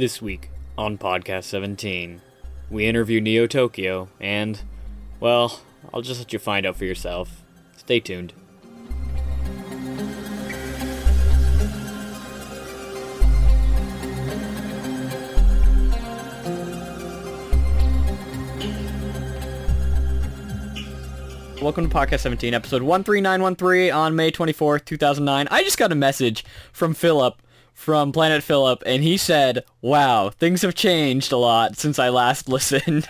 This week on Podcast 17, we interview Neo Tokyo, and, well, I'll just let you find out for yourself. Stay tuned. Welcome to Podcast 17, episode 13913 on May 24th, 2009. I just got a message from Phillip from Planet Phillip, and he said, wow, things have changed a lot since I last listened.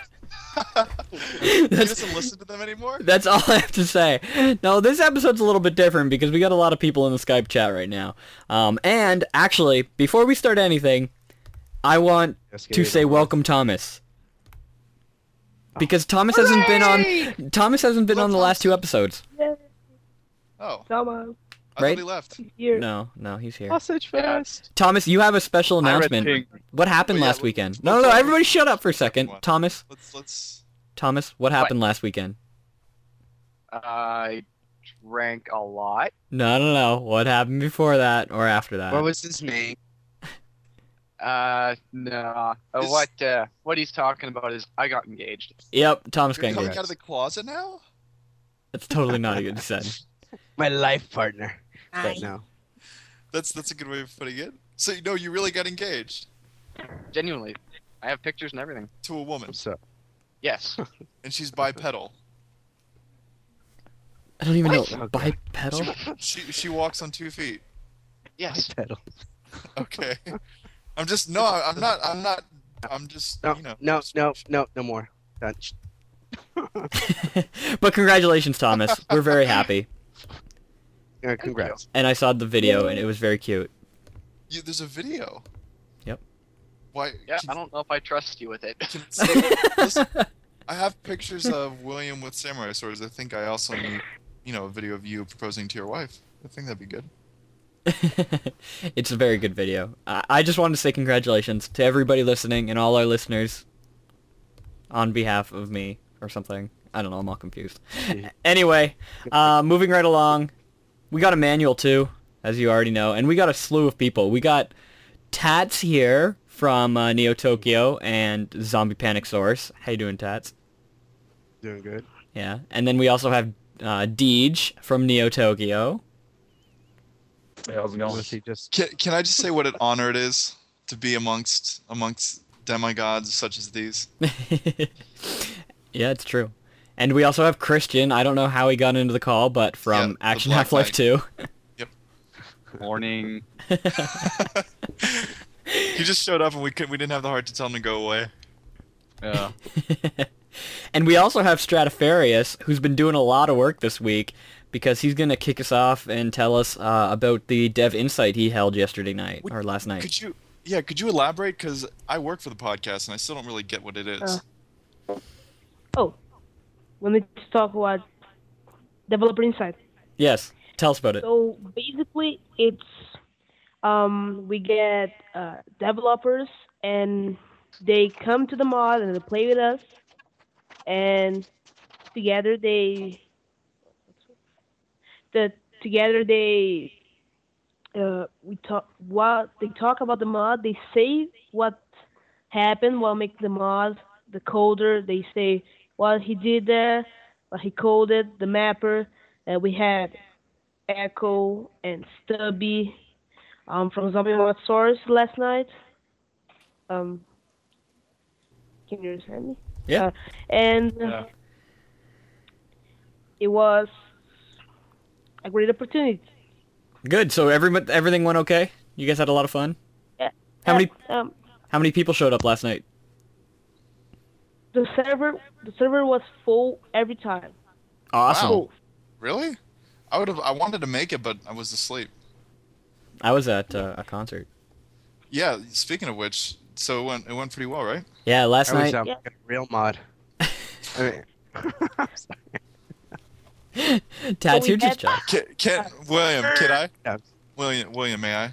he doesn't listen to them anymore? That's all I have to say. No, this episode's a little bit different because we got a lot of people in the Skype chat right now. Um, and actually, before we start anything, I want Let's to say welcome Thomas. Because Thomas hasn't been on Thomas hasn't been Hello, on the last two Thomas. episodes. Oh, Come on, I Right? thought he left. here. No, no, he's here. Sausage fest. Thomas, you have a special announcement. What happened Oh, yeah, last let- weekend? let's No, no, no, everybody shut up for a second. What? Thomas, Let's let's. Thomas, what happened last weekend? I drank a lot. No, no, no. What happened before that or after that? What was his name? Uh, no. Uh, Is- what? Uh, what he's talking about is I got engaged. Yep, Thomas You're got coming engaged. out of the closet now? That's totally not a good said. My life partner. Right now. That's that's a good way of putting it. So you know you really got engaged Genuinely, I have pictures and everything. to a woman, So. Yes. and she's bipedal. I don't even What? know. Okay. Bipedal? She she walks on two feet. yes. Pedal. Okay. I'm just no. I- I'm not. I'm not. I'm just. No, You know. no, no, no, no more. Done. But congratulations, Thomas. We're very happy. Uh, congrats. And I saw the video, and it was very cute. You, there's a video. Yep. Why? Yeah. can- I don't know if I trust you with it. can- so, listen, I have pictures of William with samurai swords. I think I also need, you know, a video of you proposing to your wife. I think that'd be good. it's a very good video. I, I just wanted to say congratulations to everybody listening and all our listeners on behalf of me or something. I don't know. I'm all confused. Anyway, uh, moving right along, we got Emanuel too, as you already know, and we got a slew of people. We got Tats here from uh, Neo Tokyo and Zombie Panic Source. How you doing, Tats? Doing good. Yeah, and then we also have uh, Deej from Neo Tokyo. Hey, how's it going? Was he just? Can, can I just say what an honor it is to be amongst amongst demigods such as these? yeah, it's true. And we also have Christian. I don't know how he got into the call, but from the Action Half Life Knight. 2. Morning. he just showed up and we could we didn't have the heart to tell him to go away. Yeah. and we also have Stratofarious, who's been doing a lot of work this week because he's going to kick us off and tell us uh, about the Dev Insight he held yesterday night, Would- or last night. Could you yeah, could you elaborate? Because I work for the podcast and I still don't really get what it is. Uh. Oh, let me talk about developer insight. Yes, tell us about it. So basically, it's um we get uh, developers and they come to the mod and they play with us, and together they the together they uh, we talk what they talk about the mod. They say what happened while making the mod. The coder they say what he did there, what he coded, the mapper. Uh, we had Echo and Stubby um, from Zombie Mod Source last night. Um, can you understand me? Yeah. Uh, and Yeah. it was a great opportunity. Good. So every, everything went okay? You guys had a lot of fun? Yeah. How many Um, how many people showed up last night? The server, the server was full every time. Awesome. Wow. Really? I would have. I wanted to make it, but I was asleep. I was at uh, a concert. Yeah. Speaking of which, so it went. It went pretty well, right? Yeah, last That was night. um, Yeah. a real mod. I mean, Tats, we you're just had- Can, can William? Can I? Yeah. William. William, may I?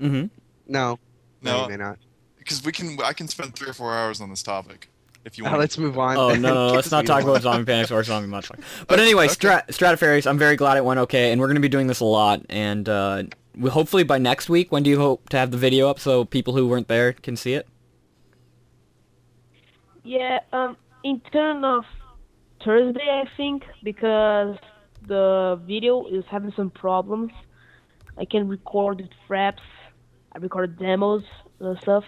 Mm-hmm. no, no, No, you may not. because we can. I can spend three or four hours on this topic, if you Now want. let's move on. Oh no, no, let's not talk about zombie panics or zombie much. But anyway, Okay. Strat Stratofarious, I'm very glad it went okay, and we're gonna be doing this a lot. And uh, we, hopefully by next week, when do you hope to have the video up so people who weren't there can see it? Yeah, um, in turn of Thursday, I think because the video is having some problems. I can record with fraps. I recorded demos and stuff.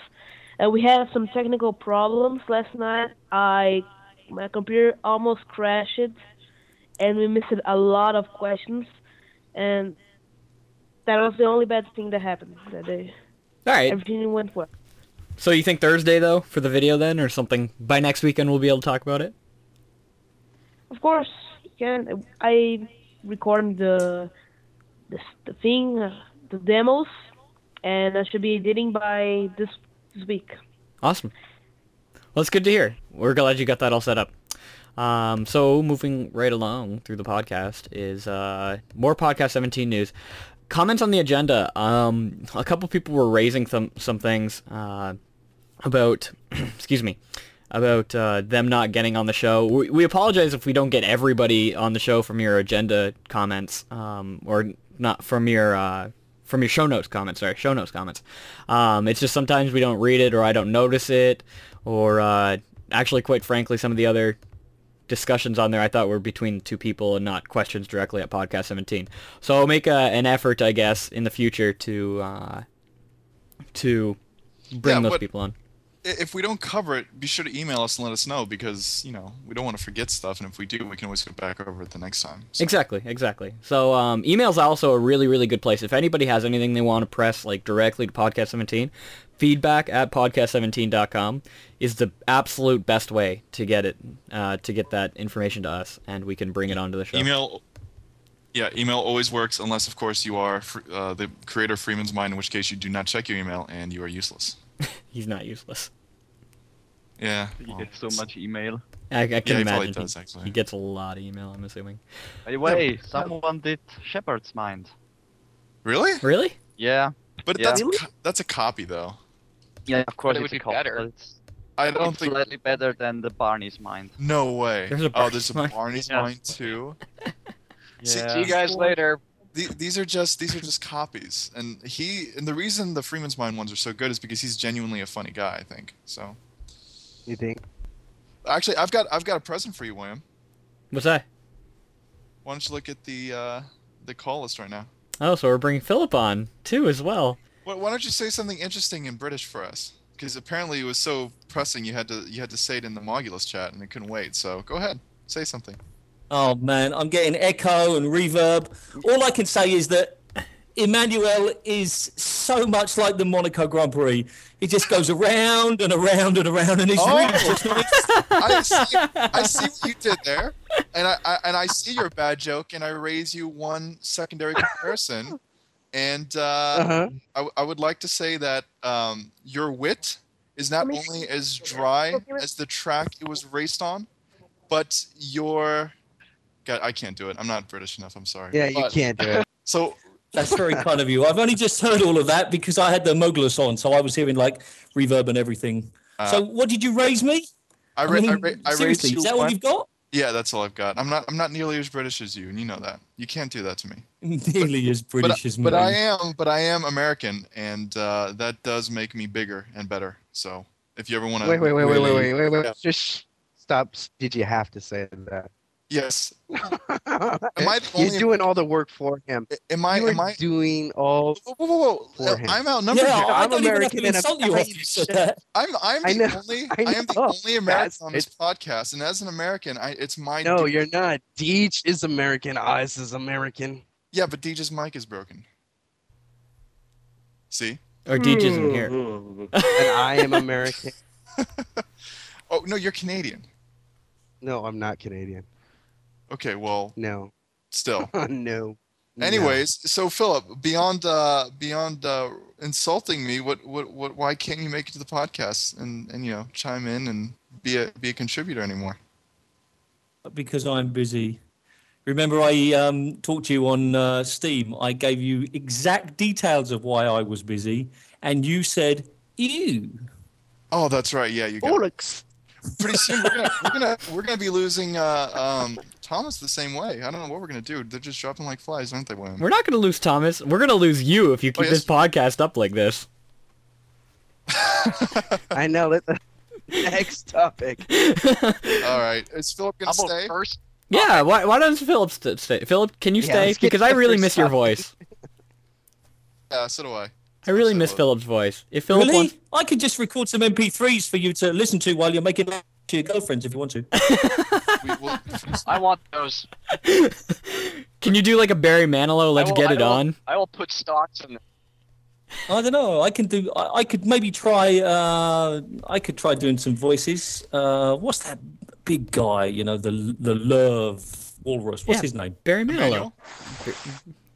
And we had some technical problems last night. I my computer almost crashed, and we missed a lot of questions, and that was the only bad thing that happened that day. All right. Everything went well. So you think Thursday though for the video then, or something? By next weekend we'll be able to talk about it. Of course, you can. I recorded the the the thing, uh, the demos, and I should be editing by this this week. Awesome. Well, it's good to hear. We're glad you got that all set up. Um, so moving right along through the podcast is uh, more podcast 17 news. Comments on the agenda. Um, a couple people were raising some some things uh, about, excuse me, about uh, them not getting on the show. We, we apologize if we don't get everybody on the show from your agenda comments, um, or not from your uh, from your show notes comments. Sorry, show notes comments. Um, it's just sometimes we don't read it, or I don't notice it, or uh, actually, quite frankly, some of the other discussions on there I thought were between two people and not questions directly at podcast 17. So I'll make a, an effort, I guess, in the future to uh, to bring Yeah, those but- people on. If we don't cover it, be sure to email us and let us know because you know we don't want to forget stuff, and if we do, we can always go back over it the next time. So- Exactly, exactly. So um, email's also a really, really good place. If anybody has anything they want to press like directly to Podcast 17, feedback at podcast17.com is the absolute best way to get it, uh, to get that information to us, and we can bring it onto the show. Email, yeah, email always works unless, of course, you are uh, the creator of Freeman's Mind, in which case you do not check your email and you are useless. He's not useless. Yeah. You well, get so it's- much email. I, I can Yeah, imagine probably he, does, actually. he gets a lot of email. I'm assuming. By the way, someone did Shepherd's Mind. Really? Really? Yeah. But Yeah. that's Really? that's a copy though. Yeah, of course it would a be copy, better. it's, I don't it's think. slightly better than the Barney's Mind. No way. There's a oh, there's a Barney's Mind. Barney's Yeah. Mind too. See, Yeah. See you guys later. The- These are just these are just copies, and he and the reason the Freeman's Mind ones are so good is because he's genuinely a funny guy. I think so. You think? Actually, I've got I've got a present for you, William. What's that? Why don't you look at the uh, the call list right now? Oh, so we're bringing Phillip on too as well. Why, why don't you say something interesting in British for us? Because apparently it was so pressing, you had to you had to say it in the Mogulus chat, and it couldn't wait. So go ahead, say something. Oh man, I'm getting echo and reverb. All I can say is that Emanuel is so much like the Monaco Grand Prix. He just goes around and around and around, and he's Oh. really just nice. I see, I see what you did there, and I, I and I see your bad joke, and I raise you one secondary comparison, and uh, Uh-huh. I, w- I would like to say that um, your wit is not only as dry as the track it was raced on, but your God, I can't do it. I'm not British enough. I'm sorry. Yeah, you can't do it. So That's very kind of you. I've only just heard all of that because I had the Mogulus on, so I was hearing like reverb and everything. uh, so, what did you raise me? I, ra- I, mean, ra- I raised seriously, you is that all you've got? Yeah, that's all I've got. I'm not I'm not nearly as British as you, and you know that. You can't do that to me. Nearly as But, British as me. but I am but I am American, and uh, that does make me bigger and better. So if you ever want to Wait, wait, wait, wait, wait, wait, wait, wait. Yeah. Just stop. Did you have to say that? Yes, Am I the only- You're doing all the work for him. am I You am I? doing all. Whoa, whoa, whoa, whoa. For him. I'm outnumbered yeah, here. I I'm don't even have American to and I'm insult you telling after you you said shit. that. I'm I'm I the know, only I I, am the only American That's- on this podcast, and as an American, I it's my No, duty- you're not. Deej is American. Oz is American. yeah, but Deej's mic is broken. See? Or Deej isn't hmm. here. And I am American. Oh no, you're Canadian. No, I'm not Canadian. Okay, well, No. still. no. No. Anyways, so Phillip, beyond uh, beyond uh, insulting me, what, what what why can't you make it to the podcast and and you know chime in and be a be a contributor anymore? because I'm busy. Remember, I um, talked to you on uh, Steam. I gave you exact details of why I was busy, and you said, "Ew." Oh, that's right. Yeah, you got Bollocks. pretty soon we're gonna we're gonna we're gonna be losing uh, um, Thomas the same way. I don't know what we're gonna do. They're just dropping like flies, aren't they, William? We're not going to lose Thomas. We're going to lose you if you oh, keep yes. this podcast up like this. I know. Let, Next topic. All right, is Phillip gonna stay? first? yeah, why, why doesn't Phillip st- stay? Phillip, can you Yeah, stay? Because I really first miss your voice. Yeah, so do I. I really So miss? Phillip's voice. If Phillip really? wants, I could just record some MP3s for you to listen to while you're making love to your girlfriends if you want to. I want those. can you do like a Barry Manilow? Let's will- get I it will- on. I will put stocks in. I don't know. I can do. I, I could maybe try. Uh, I could try doing some voices. Uh, what's that big guy? You know, the the love walrus. What's Yeah. his name? Barry Manilow. Manuel?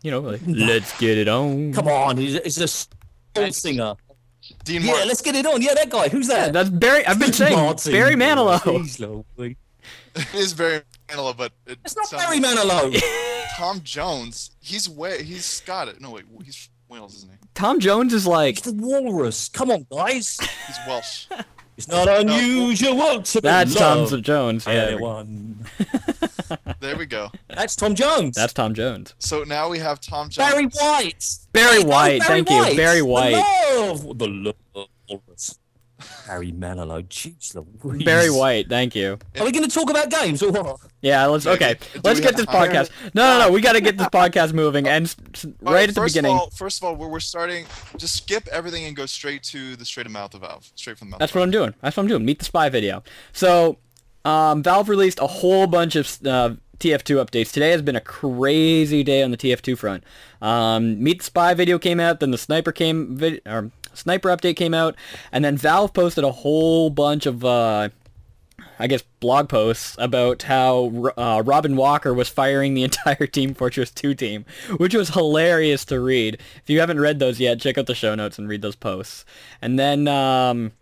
You know, like, let's get it on. Come on, he's, he's a singer. Dean Yeah, Martin. let's get it on. Yeah, that guy. Who's Yeah, that? that's Barry. I've been saying Martin. Barry Manilow. Jeez Louise. it is Barry Manilow, but it It's not sounds- Barry Manilow. Tom Jones. He's way. He's got it. No wait, he's from Wales, isn't he? Tom Jones is like He's the walrus. Come on, guys. He's Welsh. It's not unusual to be that's Tom loved Jones. by Yeah, anyone. There we go. That's Tom Jones. that's Tom Jones. So now we have Tom Jones. Barry White. Barry Hey, no, White. Barry thank you, White. Barry White. The love. The love. Barry Manilow. Jeez Louise. Barry White. Thank you. Are we going to talk about games or what? Yeah, let's okay. do- do Let's get this time? podcast. No, no, no. We got to get this podcast moving, and right s- at the first beginning. Of all, first of all, we're, we're starting. Just skip everything and go straight to the straight of mouth of Valve. Straight from the mouth. That's what I'm doing. That's what I'm doing. Meet the Spy video. So, um, Valve released a whole bunch of uh, TF2 updates. Today has been a crazy day on the TF2 front. Um, Meet Spy video came out, then the Sniper came, vid- or Sniper update came out, and then Valve posted a whole bunch of, uh, I guess, blog posts about how uh, Robin Walker was firing the entire Team Fortress 2 team, which was hilarious to read. If you haven't read those yet, check out the show notes and read those posts. And then um,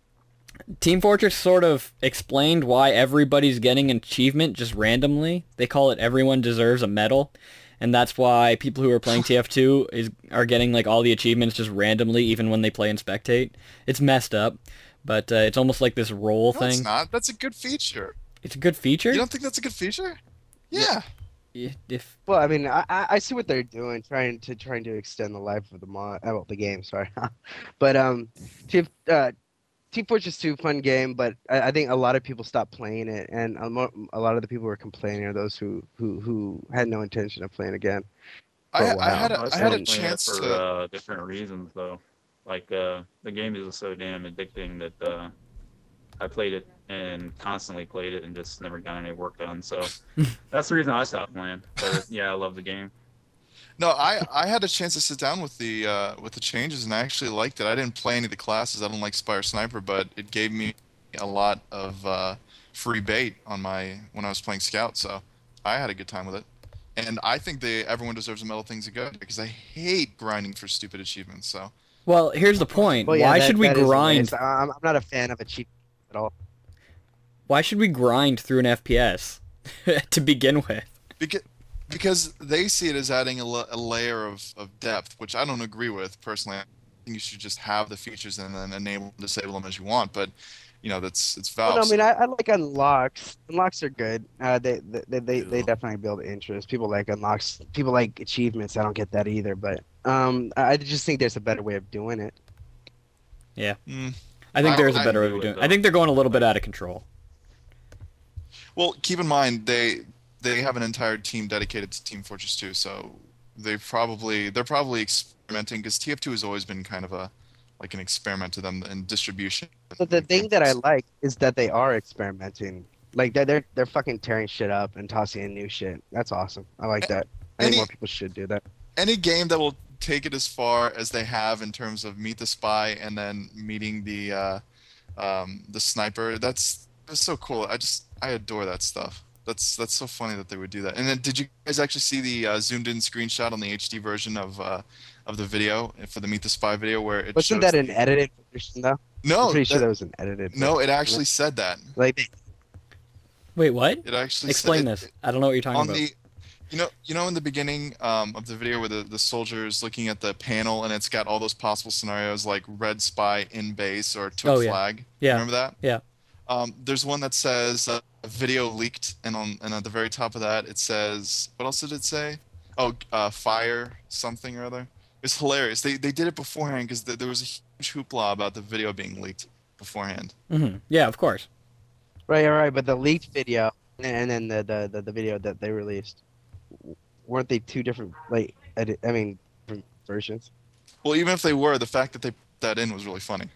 Team Fortress sort of explained why everybody's getting an achievement just randomly. They call it everyone deserves a medal. And that's why people who are playing TF2 is are getting like all the achievements just randomly even when they play and spectate. It's messed up, but uh, it's almost like this role No, it's thing. not. That's a good feature. It's a good feature. You don't think that's a good feature? Yeah. I- If Well, I mean, I, I I see what they're doing, trying to trying to extend the life of the mod, uh, well, the game. Sorry, but um, TF, uh, Team Fortress 2, fun game, but I, I think a lot of people stopped playing it, and a, mo- a lot of the people who were complaining are those who who who had no intention of playing again. I, For a I while. had a, I was I had a only playing it chance for to. uh, different reasons though. Like uh, the game is so damn addicting that uh, I played it and constantly played it and just never got any work done. So that's the reason I stopped playing. But yeah, I love the game. No, I I had a chance to sit down with the uh, with the changes, and I actually liked it. I didn't play any of the classes. I don't like Spire Sniper, but it gave me a lot of uh, free bait on my when I was playing Scout. So I had a good time with it. And I think they everyone deserves a medal things are good because I hate grinding for stupid achievements. So well, here's the point. Well, yeah, why that- should we that is a grind? I- I'm, I'm not a fan of achievement at all. Why should we grind through an FPS to begin with? because because they see it as adding a, la- a layer of, of depth, which I don't agree with personally. I think you should just have the features and then enable and disable them as you want. But you know that's it's Valve. Well, no, I mean, I, I like unlocks. Unlocks are good. Uh, they they they, they, they definitely build interest. People like unlocks. People like achievements. I don't get that either. But um, I I just think there's a better way of doing it. Mm. I think I- there is a I better way of doing. it. though. I think they're going a little bit out of control. Well, keep in mind they they have an entire team dedicated to Team Fortress 2, so they probably they're probably experimenting because TF2 has always been kind of a like an experiment to them in distribution. But the thing that I like is that they are experimenting. Like they're they're, they're fucking tearing shit up and tossing in new shit. That's awesome. I like that. I think Any- more people should do that. any game that will take it as far as they have in terms of meet the spy and then meeting the uh, um, the sniper, that's that's so cool. I just I adore that stuff. That's that's so funny that they would do that. And then did you guys actually see the uh, zoomed in screenshot on the HD version of uh, of the video for the meet the spy video where it Wasn't shows that an edited version though? no I'm pretty sure that- that was an edited. no version. it actually said that like Wait, what? it actually Explain said, this. I don't know what you're talking about. on about. the you know you know in the beginning um, of the video where the, the soldier is looking at the panel and it's got all those possible scenarios like red spy in base or took Oh, yeah. flag Yeah. remember that Yeah. Um, there's one that says uh, video leaked and on and at the very top of that it says what else did it say oh uh, fire something or other it's hilarious they, they did it beforehand because th- there was a huge hoopla about the video being leaked beforehand. hmm Yeah, of course. Right, all right, but the leaked video and then the the, the, the video that they released, weren't they two different like edit, I mean different versions? Well, even if they were, the fact that they put that in was really funny.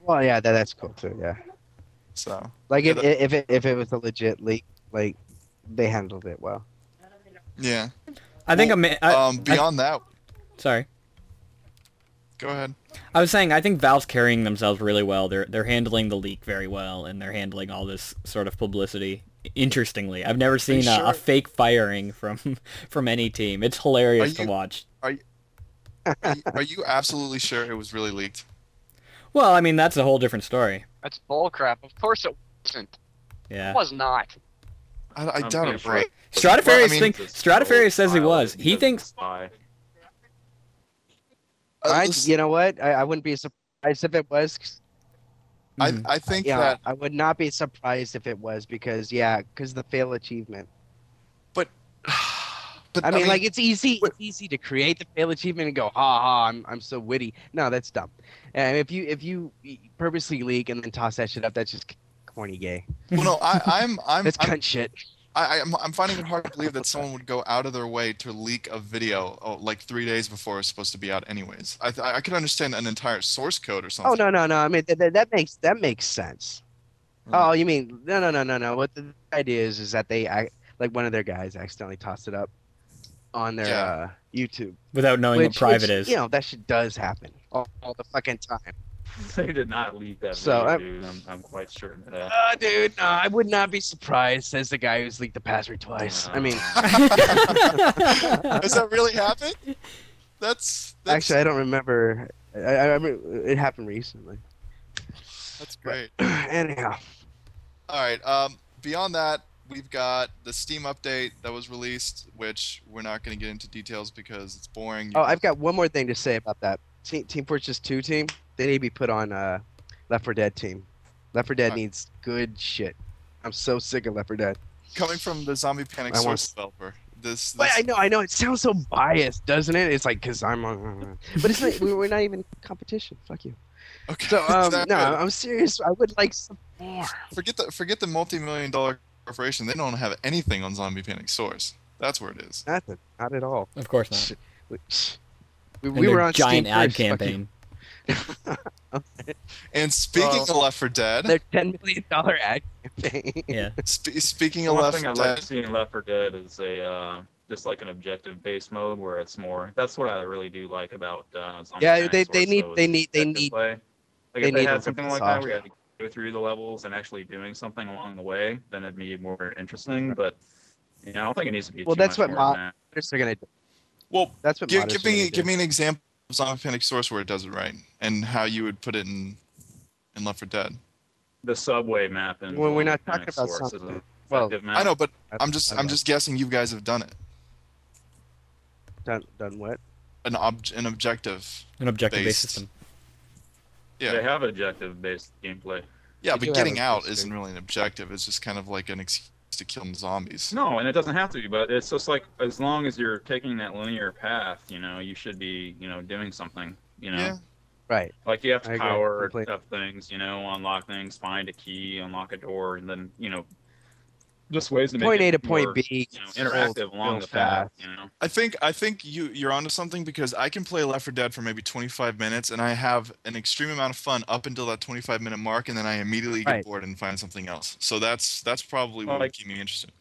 Well, yeah, that, that's cool too. Yeah, So like if Yeah, if it if it was a legit leak, like they handled it well. yeah. I think Well, I'm. I, um, beyond that, sorry. go ahead. I was saying I think Valve's carrying themselves really well. They're they're handling the leak very well, and they're handling all this sort of publicity interestingly. I've never seen a, a fake firing from from any team. It's hilarious to you- watch. Are you, are you absolutely sure it was really leaked? Well, I mean that's a whole different story. That's bullcrap. Of course it wasn't. Yeah. It was not. I, I I'm doubt pretty it. sure Right? Stratofarious mean, think It's Stratofarious says he was. He thinks spy. I, you know what? I, I wouldn't be surprised if it was. I, Mhm. I think Yeah, that I would not be surprised if it was because yeah, because the fail achievement. but I mean, like it's easy. It's easy to create the fail achievement and go, ha ha, I'm I'm so witty. No, that's dumb. And if you if you purposely leak and then toss that shit up, that's just corny gay. well, no, I, I'm I'm That's I'm, cunt shit. I, I'm I'm finding it hard to believe that someone would go out of their way to leak a video oh, like three days before it's supposed to be out, anyways. I I could understand an entire source code or something. Oh no no no! I mean that, that, that makes that makes sense. Hmm. Oh, you mean no no no no no? What the idea is is that they act like one of their guys accidentally tossed it up on their Yeah. uh, YouTube. without knowing which, what private which, is. You know that shit does happen all, all the fucking time. They did not leave that So, video, I'm- dude. I'm, I'm quite certain of that. Uh, dude, no, I would not be surprised. Says the guy who's leaked the password twice. I mean, Does that really happen? That's, that's actually, I don't remember. I, I, I mean, it happened recently. that's great. Anyhow, All right. Um, beyond that, we've got the Steam update that was released, which we're not going to get into details because it's boring. You oh, guys- I've got one more thing to say about that. Team, team Fortress 2 team, they need to be put on uh, Left 4 Dead team. Left 4 Dead Alright. needs good shit. I'm so sick of Left 4 Dead. coming from the Zombie Panic I want- source developer. This, But this I know, I know, it sounds so biased, doesn't it? It's like because I'm, on but it's not. we- We're not even competition. Fuck you. okay. So um, no, good? I'm serious. I would like some more. forget the forget the multi-million dollar corporation. They don't have anything on Zombie Panic source. That's where it is. Nothing. Not at all. of course not. We, we, And we their were on giant Steam ad first, campaign. And speaking Well, of Left 4 Dead, Their ten million dollar ad campaign. Yeah. sp- speaking of One Left thing 4 I'd like Dead, to see Left 4 Dead is a uh, just like an objective-based mode where it's more. That's what I really do like about uh, Yeah, Panic they- Source, they need- they need- they need- Like they if they need had something like this that off. where you had to go through the levels and actually doing something along the way, then it'd be more interesting. But you know, I don't think it needs to be. Well, too that's much what more mod- that. Modders are gonna do. Well, That's what give, modders give me give me an example of Zombie Panic source where it does it right, and how you would put it in in Left 4 Dead. the subway map and Well, we're not talking about Source something- well, effective map. I know, but I- I'm just I I'm just guessing you guys have done it. done done what? An ob- an objective. An objective-based Based. system. Yeah. They have objective-based gameplay. Yeah, They but getting out isn't really an objective. It's just kind of like an excuse to kill zombies. No, and it doesn't have to be, but it's just like as long as you're taking that linear path, you know, you should be, you know, doing something. You know, Yeah. Right. like you have to agree power completely. up things, you know, unlock things, find a key, unlock a door, and then you know, just ways to make Point it A to point more, B. you know, interactive along the path. You know, I think I think you you're onto something because I can play Left 4 Dead for maybe 25 minutes and I have an extreme amount of fun up until that 25 minute mark and then I immediately get Right. bored and find something else. So that's that's probably what Like- would keep me interested.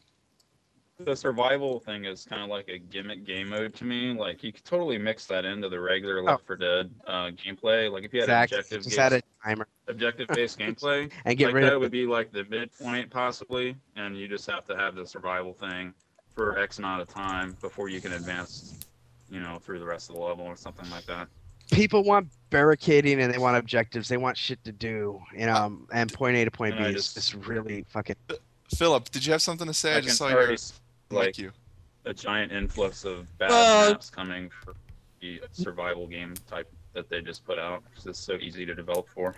The survival thing is kind of like a gimmick game mode to me. Like you could totally mix that into the regular Left 4 Dead uh, gameplay. Like if you had Exactly. objective Just add based, a timer objective based gameplay, and get like rid that of would be like the midpoint possibly, and you just have to have the survival thing for X amount of time before you can advance, you know, through the rest of the level or something like that. People want barricading and they want objectives. They want shit to do. You know, and point A to point B And I is just- just really fucking. Phillip, did you have something to say? I, I just saw already your s- like like you. a giant influx of bad Well- maps coming for the survival game type that they just put out. 'cause It's so easy to develop for.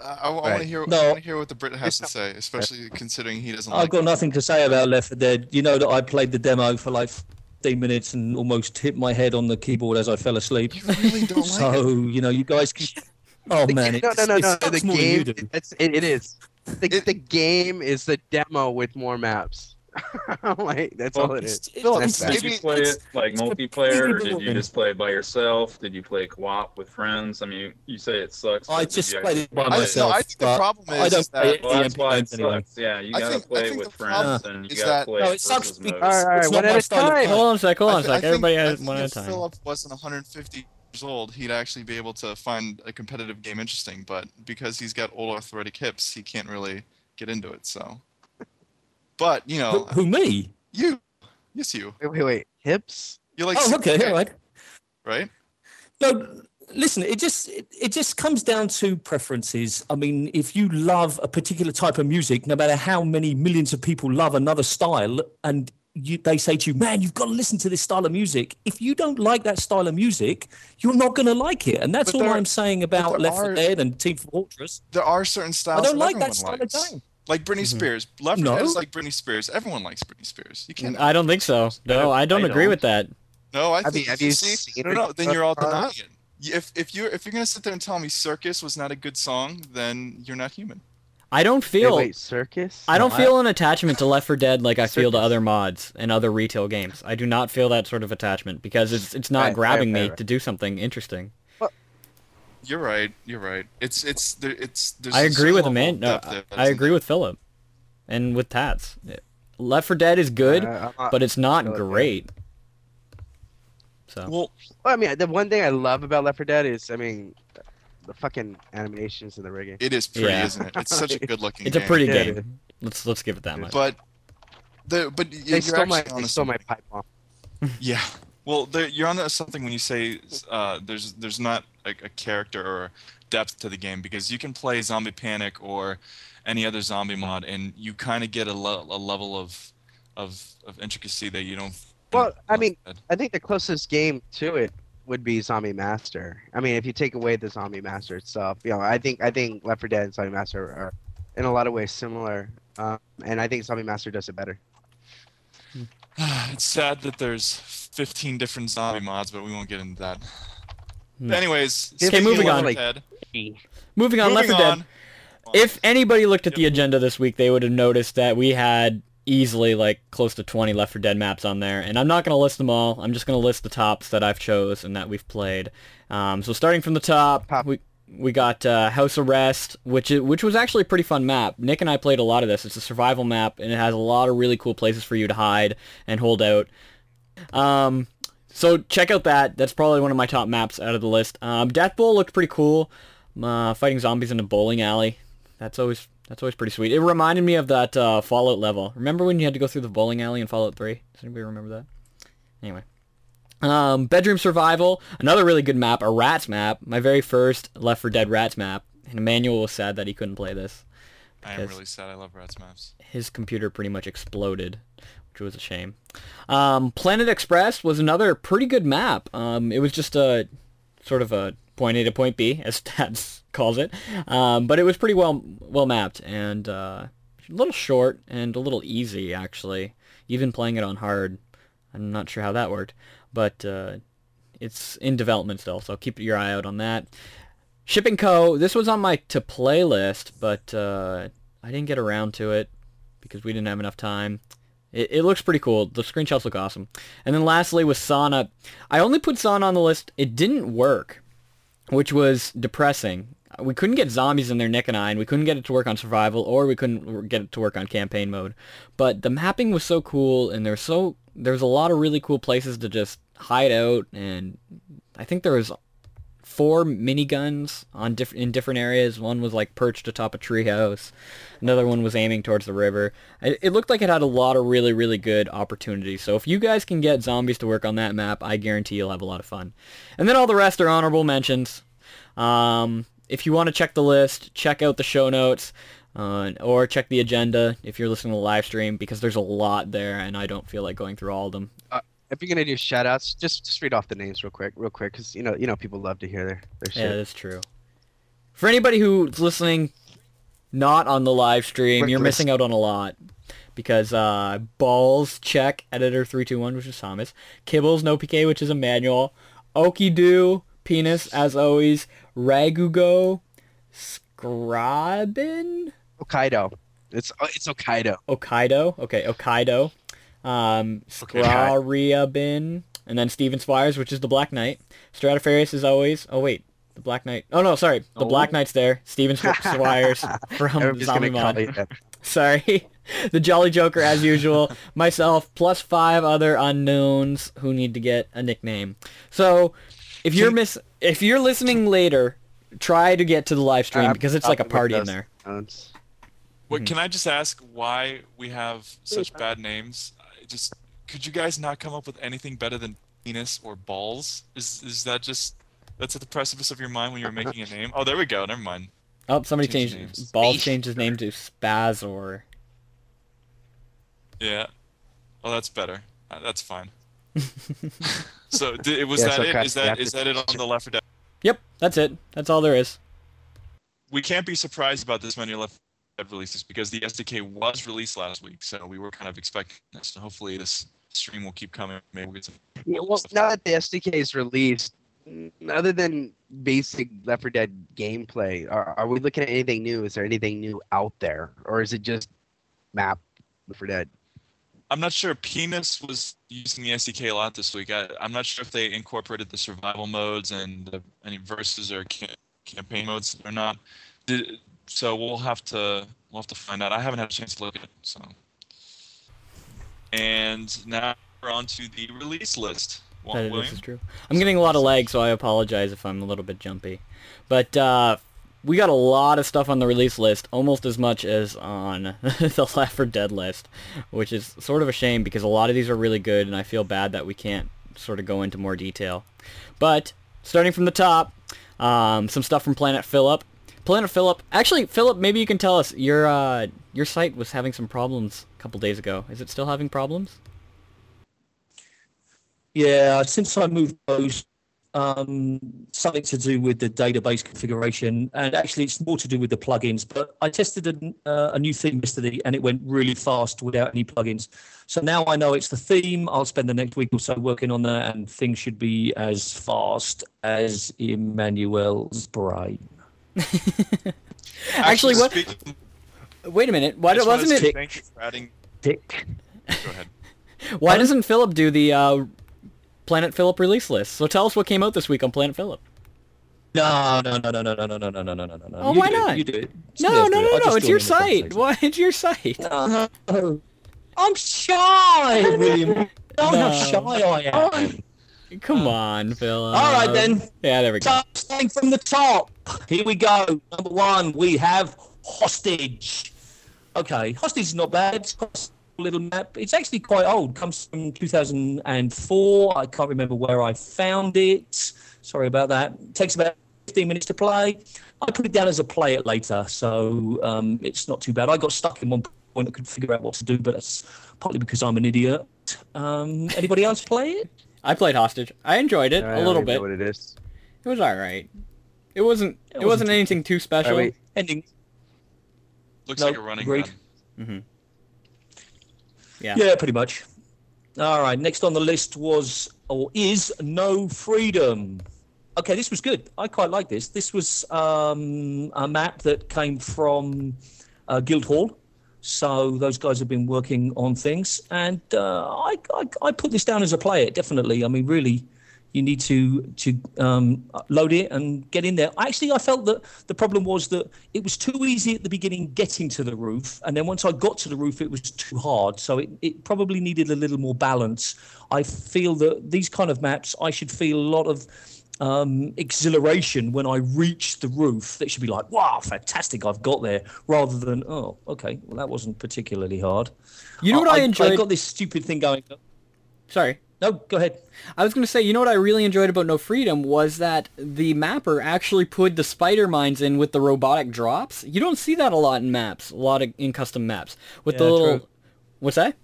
Uh, I, want Right. to hear I No. want to hear what the Brit has to say, especially considering he doesn't I've like got nothing to say about Left 4 Dead. You know that I played the demo for like 15 minutes and almost hit my head on the keyboard as I fell asleep. You really don't like it. So you know, you guys can Oh The man, ga- it, no, no, no, no. The more than you game, it's, it, it is. The, It- the game is the demo with more maps. like that's all Well, it is. It's- it- Phillip, it's- Did you play it's- it like multiplayer, or did you just play it by yourself? Did you play co-op with friends? I mean, you say it sucks. I just played it by I, no, myself. I think the but problem I don't is play that it. Well, that's why it games anyway. Yeah, you gotta think- play with the problem friends, and you gotta that- play No, it it sucks versus because. All right, all right, it's one at a time. Hold on a sec. Hold on I a thi- sec. I think- Everybody has think one at a if time. Phillip wasn't 150 years old, he'd actually be able to find a competitive game interesting. But because he's got old arthritic hips, he can't really get into it. So, but you know, who me? you, yes, you, Wait, wait, wait. Hips? you like, Oh, okay, CK, all right. right? No, listen, it just it, it just comes down to preferences. I mean, if you love a particular type of music, no matter how many millions of people love another style, and you, they say to you, "Man, you've got to listen to this style of music." If you don't like that style of music, you're not going to like it, and that's But all there- I'm saying about Left 4 are- Dead and Team Fortress. There are certain styles I don't like that style likes. of game. Like Britney Mhm. Spears. Left 4 No. Dead is like Britney Spears. Everyone likes Britney Spears. You can't. I don't think so. No, I don't I agree don't. with that. No, I Have think you- have you see, seen no, no, then you're all denying it. If if you're if you're gonna sit there and tell me Circus was not a good song, then you're not human. I don't Wait, feel. wait, circus? I don't No, I- feel an attachment to Left 4 Dead like I feel to other mods and other retail games. I do not feel that sort of attachment because it's it's not Right, right, grabbing right, me right. to do something interesting. You're right. You're right. It's it's there. It's there's. I a agree with level man. No, there I agree with Phillip, and with Tats. Left 4 Dead is good, Uh, not- but it's not Phillip, yeah. great. So Well, Well, I mean, the one thing I love about Left 4 Dead is, I mean, the fucking animations and the rigging. it is pretty, Yeah. isn't it? It's such a good looking. Game. It's a pretty Yeah, it game. Let's let's give it that much. But the but They you're stole my, actually they stole my pipe bomb. Yeah. Well, there, you're on something when you say uh, there's there's not a, a character or depth to the game because you can play Zombie Panic or any other zombie mod and you kind of get a, le- a level of of of intricacy that you don't. Well, I mean- 4 I think the closest game to it would be Zombie Master. I mean, if you take away the Zombie Master itself, you know, I think I think Left 4 Dead and Zombie Master are in a lot of ways similar, um, and I think Zombie Master does it better. it's sad that there's 15 different zombie mods, but we won't get into that. Hmm. Anyways, Okay, moving on. Left 4 Dead, Moving on, Left moving 4 Dead. If anybody looked at the agenda this week, they would have noticed that we had easily like close to 20 Left 4 Dead maps on there, and I'm not going to list them all. I'm just going to list the tops that I've chose and that we've played. Um, so starting from the top, Top. we we got uh, House Arrest, which is, which was actually a pretty fun map. Nick and I played a lot of this. It's a survival map, and it has a lot of really cool places for you to hide and hold out. Um, so check out that. That's probably one of my top maps out of the list. Um, Death Bowl looked pretty cool. Uh, fighting zombies in a bowling alley. That's always that's always pretty sweet. It reminded me of that uh, Fallout level. Remember when you had to go through the bowling alley in Fallout 3? Does anybody remember that? Anyway. Um, Bedroom Survival, another really good map, a Rats map, my very first Left 4 Dead Rats map. And Emanuel was sad that he couldn't play this. I am really sad. I love Rats maps. His computer pretty much exploded, which was a shame. Um, Planet Express was another pretty good map. Um, it was just a sort of a point A to point B, as Stats calls it. Um, but it was pretty well well mapped and uh, a little short and a little easy actually. Even playing it on hard, I'm not sure how that worked, but uh, it's in development still, so keep your eye out on that. Shipping Co. This was on my to play list, but uh, I didn't get around to it because we didn't have enough time. It, it looks pretty cool. The screenshots look awesome. And then lastly with Sauna. I only put Sauna on the list. It didn't work, which was depressing. We couldn't get zombies in there, Nick and I, and we couldn't get it to work on survival, or we couldn't get it to work on campaign mode. But the mapping was so cool, and there's so there's a lot of really cool places to just hide out, and I think there was four miniguns on diff- in different areas. One was like perched atop a treehouse. Another one was aiming towards the river. It, it looked like it had a lot of really, really good opportunities. So if you guys can get zombies to work on that map, I guarantee you'll have a lot of fun. And then all the rest are honorable mentions. Um, if you want to check the list, check out the show notes. Uh, or check the agenda if you're listening to the live stream because there's a lot there and I don't feel like going through all of them. If you're gonna do shout outs, just just read off the names real quick, real quick, because you know you know people love to hear their their Yeah, shit. that's true. For anybody who's listening not on the live stream, Quick you're list. missing out on a lot. Because uh, Balls Check Editor three two one, which is Thomas, Kibbles No PK, which is Emanuel, Okie Doo, Penis, as always, Ragugo, Scribin, Hokkaido. It's it's Hokkaido. Okaido. Okay, Okaido. Um, Okay. And then Steven Swires, which is the Black Knight. Stratofarious is always. Oh wait, the Black Knight. Oh no, sorry, the Oh. Black Knight's there. Steven Sw- Swires from Everybody's gonna Zombie you. Sorry. The Jolly Joker as usual. Myself plus five other unknowns who need to get a nickname. So if you're miss if you're listening later, try to get to the live stream because it's like a party in there. phones. What can I just ask why we have such bad names? I Just could you guys not come up with anything better than penis or balls? Is is that just that's at the precipice of your mind when you're making a name? Oh, there we go. Never mind. Oh, somebody Change changed names. Balls changed his name to Spazor. Yeah. Oh, that's better. Uh, that's fine. so di- was Yeah, that so it? Crash, Is you that have is to- that it on the Left 4 Dead? Yep, that's it. That's all there is. We can't be surprised about this many Left 4 Dead releases because the SDK was released last week, so we were kind of expecting this. So hopefully this stream will keep coming. Maybe we'll get some. Yeah, well, now that the SDK is released, other than basic Left 4 Dead gameplay, are, are we looking at anything new? Is there anything new out there, or is it just map Left 4 Dead? I'm not sure. Penis was using the SDK a lot this week. I, I'm not sure if they incorporated the survival modes and the, any versus or ca- campaign modes or not. Did, so we'll have to we'll have to find out. I haven't had a chance to look at it. So, and now we're on to the release list. That- this is true. I'm getting a lot of lag, so I apologize if I'm a little bit jumpy. But uh, we got a lot of stuff on the release list, almost as much as on the Left 4 Dead list, which is sort of a shame because a lot of these are really good, and I feel bad that we can't sort of go into more detail. But starting from the top, um, some stuff from Planet Phillip. Planet Phillip. Actually, Phillip, maybe you can tell us your uh, your site was having some problems a couple days ago. Is it still having problems? Yeah, since I moved those, um, something to do with the database configuration, and actually it's more to do with the plugins. But I tested a, uh, a new theme yesterday, and it went really fast without any plugins. So now I know it's the theme. I'll spend the next week or so working on that, and things should be as fast as Emanuel's brain. Actually, what? speaking- Wait a minute. Why I just wanted wasn't it? Thank you for adding. Dick. Go ahead. Why doesn't Phillip do the uh, Planet Phillip release list? So tell us what came out this week on Planet Phillip. No, no, no, no, no, no, no, no, no, no, no, no, no. Oh, You why do it, not? You do it. No, Somebody else no, it. no, no. It's your site. Why? It's your site. No, I'm shy, William. You know No. how shy I am. Come on, Phillip. All right then. Yeah, there we go. So starting from the top, here we go. Number one, we have hostage. Okay, hostage is not bad. It's got a little map. It's actually quite old. Comes from 2004. I can't remember where I found it. Sorry about that. It takes about 15 minutes to play. I put it down as a play it later, so um, it's not too bad. I got stuck in one point. I couldn't figure out what to do, but that's partly because I'm an idiot. Um, anybody else play it? I played Hostage. I enjoyed it I a don't little know bit. what it is. It was all right. It wasn't. It, It wasn't, wasn't anything too special. wait. Ending. Looks No, like a running agreed. gun. hmm Yeah. Yeah, pretty much. All right. Next on the list was or is No Freedom. Okay, this was good. I quite like this. This was um, a map that came from uh, Guildhall. So those guys have been working on things, and uh, I, I I put this down as a play it definitely. I mean, really, you need to to um, load it and get in there. Actually, I felt that the problem was that it was too easy at the beginning getting to the roof, and then once I got to the roof, it was too hard. So it, it probably needed a little more balance. I feel that these kind of maps, I should feel a lot of um, exhilaration when I reach the roof. That should be like, wow, fantastic, I've got there, rather than, oh, okay, well, that wasn't particularly hard. You know what I, enjoy? I enjoyed? got this stupid thing going. Sorry. No, go ahead. I was going to say, you know what I really enjoyed about No Freedom was that the mapper actually put the spider mines in with the robotic drops. You don't see that a lot in maps, a lot of in custom maps with the little. true. What's that?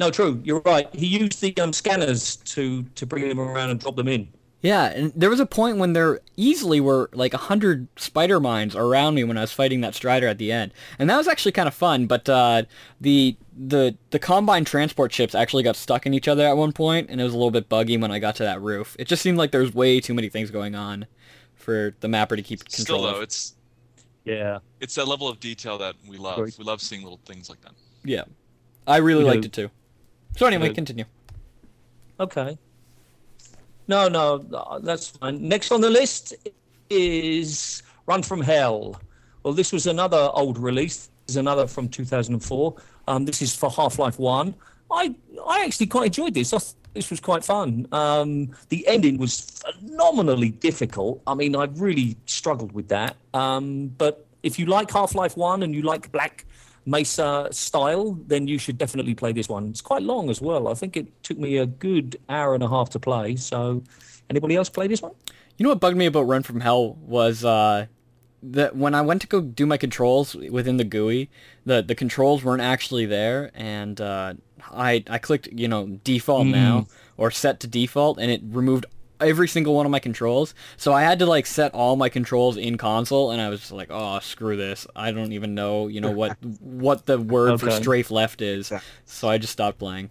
No, true. You're right. He used the um, scanners to to bring them around and drop them in. Yeah, and there was a point when there easily were like a hundred spider mines around me when I was fighting that strider at the end, and that was actually kind of fun. But uh, the the the combine transport ships actually got stuck in each other at one point, and it was a little bit buggy when I got to that roof. It just seemed like there was way too many things going on for the mapper to keep control. Still control though, of. it's Yeah. it's that level of detail that we love. Sorry. We love seeing little things like that. Yeah, I really You liked know- it too. So anyway, know- continue. Okay. No, no, that's fine. Next on the list is Run from Hell. Well, this was another old release. This is another from 2004. Um, this is for Half-Life 1. I I actually quite enjoyed this. I this was quite fun. Um, the ending was phenomenally difficult. I mean, I really struggled with that. Um, but if you like Half-Life 1 and you like Black Mesa style, then you should definitely play this one. It's quite long as well. I think it took me a good hour and a half to play. So, anybody else play this one? You know what bugged me about Run from Hell was uh, that when I went to go do my controls within the GUI, the the controls weren't actually there, and uh, I I clicked you know default now or set to default, and it removed every single one of my controls. So I had to like set all my controls in console, and I was just like, oh screw this, I don't even know you know what what the word for strafe left is. So I just stopped playing.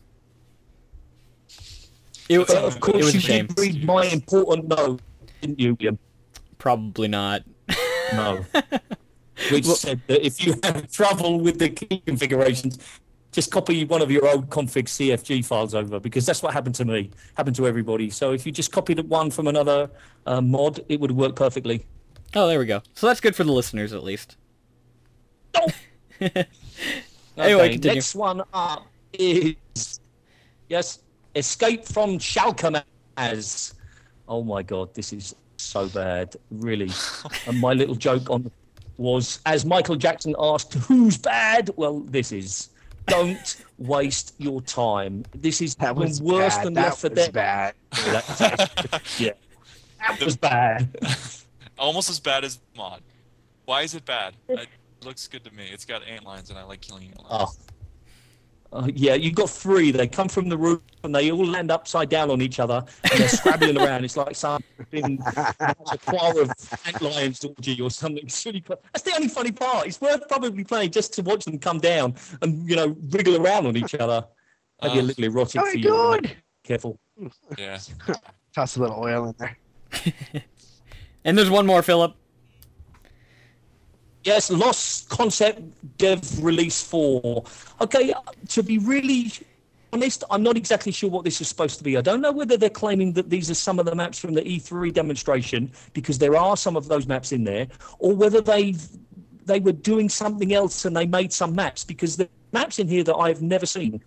It, But But of course, was you shame. did read my important note, didn't you, William? Probably not. No. Which Well- said that if you have trouble with the key configurations, just copy one of your old config CFG files over because that's what happened to me, happened to everybody. So if you just copied one from another uh, mod, it would work perfectly. Oh, there we go. So that's good for the listeners at least. Oh! Anyway, Okay, continue. next one up is yes, Escape from Shalkamaz. Oh my god, this is so bad, really. and my little joke on was as Michael Jackson asked, "Who's bad?" Well, this is. Don't waste your time. This is That even was worse bad. than that Left 4 was Dead. bad. yeah, that was bad. Almost as bad as mod. Why is it bad? It looks good to me. It's got ant lions, and I like killing ant Oh. Lions. Uh, yeah, you've got three. They come from the roof and they all land upside down on each other and they're scrabbling around. It's like something a choir of ant lions towards you or something. It's really fu- That's the only funny part. It's worth probably playing just to watch them come down and you know wriggle around on each other. Maybe a Uh, little erotic Oh, for you. good. Careful. Yeah. Toss a little oil in there. And there's one more, Phillip. Yes, Lost Concept Dev Release 4. Okay, uh, to be really honest, I'm not exactly sure what this is supposed to be. I don't know whether they're claiming that these are some of the maps from the E3 demonstration, because there are some of those maps in there, or whether they've they were doing something else and they made some maps, because the maps in here that I've never seen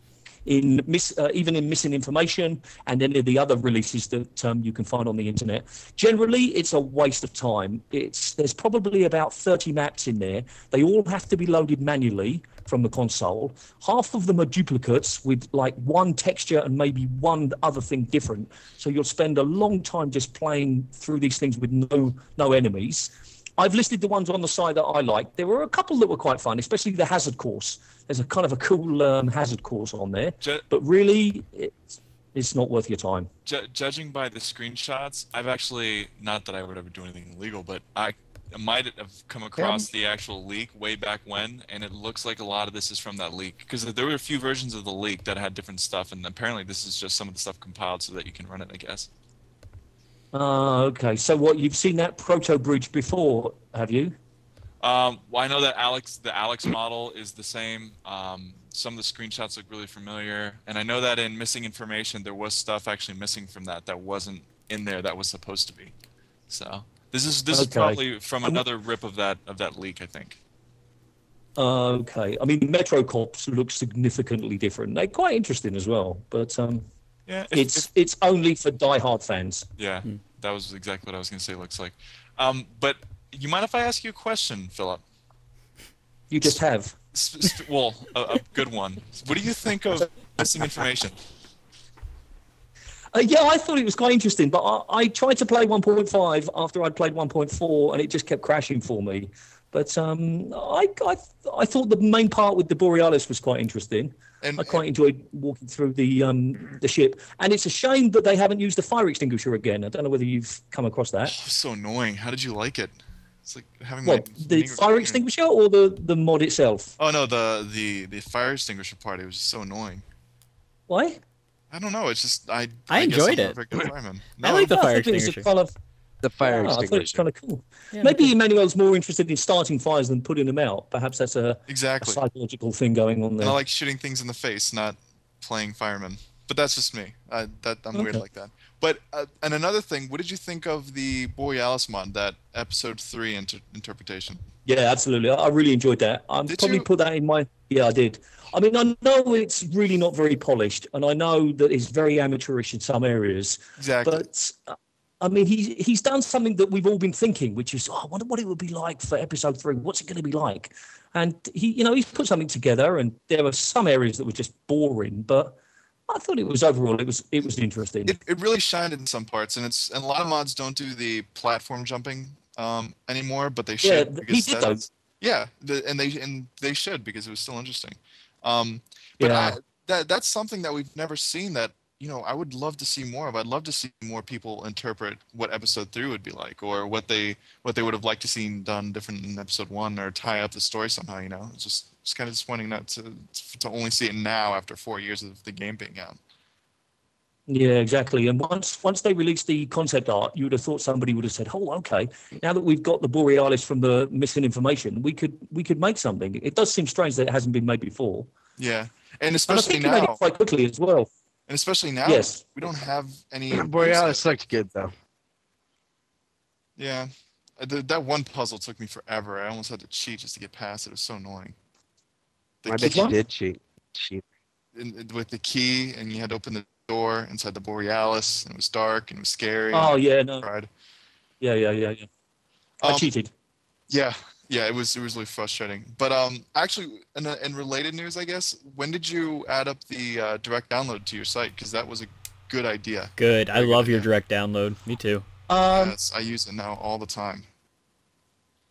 in miss, uh, even in missing information and any of the other releases that um, you can find on the internet. Generally, it's a waste of time. It's there's probably about 30 maps in there. They all have to be loaded manually from the console. Half of them are duplicates with like one texture and maybe one other thing different. So you'll spend a long time just playing through these things with no no enemies. I've listed the ones on the side that I like. There were a couple that were quite fun, especially the hazard course. There's a kind of a cool um, hazard course on there, Ju- but really, it's, it's not worth your time. ju- judging by the screenshots, I've actually not that I would ever do anything illegal, but I might have come across the actual leak way back when, and it looks like a lot of this is from that leak because there were a few versions of the leak that had different stuff, and apparently this is just some of the stuff compiled so that you can run it. I guess. Ah, okay. So what you've seen that proto bridge before, have you? Um, well, I know that Alex, the Alex model is the same. Um, some of the screenshots look really familiar, and I know that in missing information, there was stuff actually missing from that that wasn't in there that was supposed to be. So this is this is probably from another rip of that of that leak, I think. Ah, okay. I mean, Metro Cops look significantly different. They're quite interesting as well, but um, Yeah, if- it's if- it's only for die-hard fans. yeah, that was exactly what I was gonna say. it Looks like. Um, but you mind if I ask you a question, Phillip? You just have. S- s- well, a, a good one. What do you think of missing information? Uh, yeah, I thought it was quite interesting, but I, I tried to play 1.5 after I'd played 1.4, and it just kept crashing for me. But um, I, I, I thought the main part with the Borealis was quite interesting. And I quite enjoyed walking through the um, the ship, and it's a shame that they haven't used the fire extinguisher again. I don't know whether you've come across that. oh, so annoying. How did you like it? It's like having What my the fire extinguisher or the the mod itself? Oh no, the the the fire extinguisher part. It was just so annoying. Why? I don't know. It's just I. I guess enjoyed I'm not a it. very. I like the I fire thought it was a extinguisher. Kind of- The fire Oh, I thought it was kind of cool. Yeah, Maybe Emanuel's more interested in starting fires than putting them out. Perhaps that's a, a psychological thing going on And I there. like shooting things in the face, not playing fireman. But that's just me. I, that I'm weird like that. But uh, and another thing, what did you think of the Borealis mod, that episode three inter- interpretation? Yeah, absolutely. I I really enjoyed that. I'm Did probably you? put that in my. Yeah, I did. I mean, I know it's really not very polished, and I know that it's very amateurish in some areas. Exactly. But uh, I mean, he he's done something that we've all been thinking, which is, oh, I wonder what it would be like for episode three. What's it going to be like? And he, you know, he's put something together, and there were some areas that were just boring, but I thought it was overall it was it was interesting. it, it really shined in some parts, and it's and a lot of mods don't do the platform jumping um, anymore, but they should. Yeah, he did that's- Yeah, the, and they and they should because it was still interesting. Um, but Yeah. I, that that's something that we've never seen. That you know, I would love to see more of. I'd love to see more people interpret what episode three would be like, or what they what they would have liked to seen done different in episode one, or tie up the story somehow. You know, it's just it's kind of disappointing not to to only see it now after four years of the game being out. Yeah, exactly. And once once they released the concept art, you would have thought somebody would have said, "Oh, okay. Now that we've got the Borealis from the missing information, we could we could make something." It does seem strange that it hasn't been made before, Yeah, and especially and I think they made it quite quickly as well. And especially now, Yes. we don't have any. Borealis looked good though. Yeah, Uh, the, that one puzzle took me forever. I almost had to cheat just to get past it. It was so annoying. The I bet you did cheat. Cheat. in- in- with the key, and you had to open the door inside the Borealis, and it was dark and it was scary. Oh yeah, no, cried. yeah, yeah, yeah, yeah. I Um, cheated. Yeah, yeah, it was it was really frustrating. But um, actually, in, in related news, I guess, when did you add up the uh, direct download to your site? Because that was a good idea. Good. I Very good love your idea. direct download. Me too. Um, yes, I use it now all the time.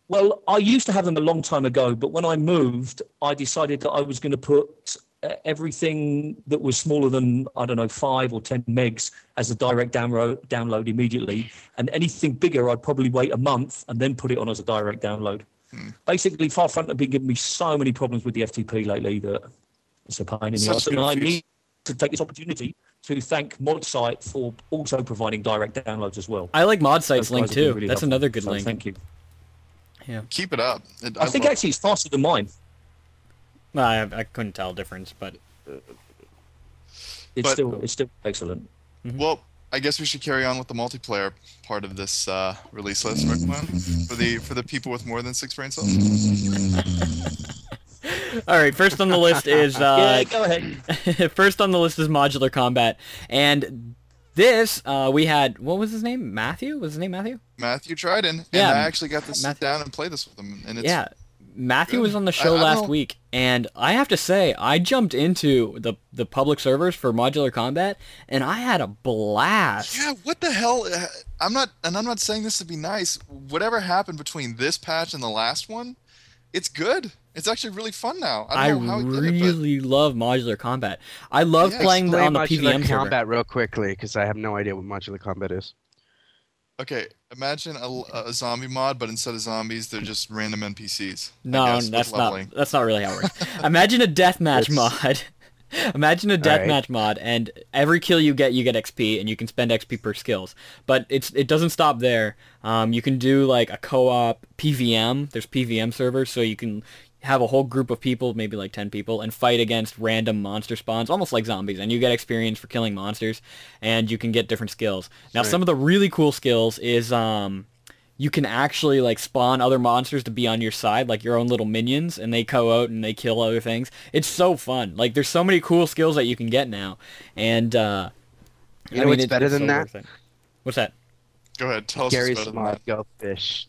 Well, I used to have them a long time ago, but when I moved, I decided that I was going to put uh, everything that was smaller than I don't know five or ten megs as a direct download download immediately, and anything bigger, I'd probably wait a month and then put it on as a direct download. Hmm. Basically, FileFront have been giving me so many problems with the FTP lately that it's a pain in the Such ass, and I need to take this opportunity to thank ModSite for also providing direct downloads as well. I like mod sites link guys have been too. really That's helpful, another good so link. Thank you. Yeah. Keep it up. It- I think love- actually it's faster than mine. No, I, I couldn't tell a difference, but It's But- still it's still excellent. Well, I guess we should carry on with the multiplayer part of this uh, release list, right, For the for the people with more than six brain cells. all right. First on the list is yeah, uh, go ahead. first on the list is modular combat, and this uh, we had what was his name? Matthew was his name Matthew? Matthew Dryden, and Yeah, I actually got to sit Matthew- down and play this with him, and it's yeah. Matthew good. was on the I- show I don't last know- week, and I have to say, I jumped into the the public servers for modular combat, and I had a blast. Yeah, what the hell? Uh, I'm not, and I'm not saying this to be nice. Whatever happened between this patch and the last one, it's good. It's actually really fun now. I I don't know how he it, but really love modular combat. I love Yeah, playing the, on the modular PVM server. combat real quickly because I have no idea what modular combat is. Okay. Imagine a, a zombie mod, but instead of zombies, they're just random NPCs. No, guess, with that's leveling. not that's not really how it works. Imagine a deathmatch mod. Imagine a Alright. deathmatch mod, and every kill you get, you get XP, and you can spend XP per skills. But it's it doesn't stop there. Um, you can do like a co-op PVM. There's PVM servers, so you can have a whole group of people, maybe like 10 people, and fight against random monster spawns, almost like zombies. And you get experience for killing monsters, and you can get different skills. Now, Right. some of the really cool skills is um, you can actually like spawn other monsters to be on your side, like your own little minions, and they go out and they kill other things. It's so fun. Like there's so many cool skills that you can get now, and uh, You know what's better than so that? worth it. What's that? Go ahead, tell us what's Gary's mod. Go Fish.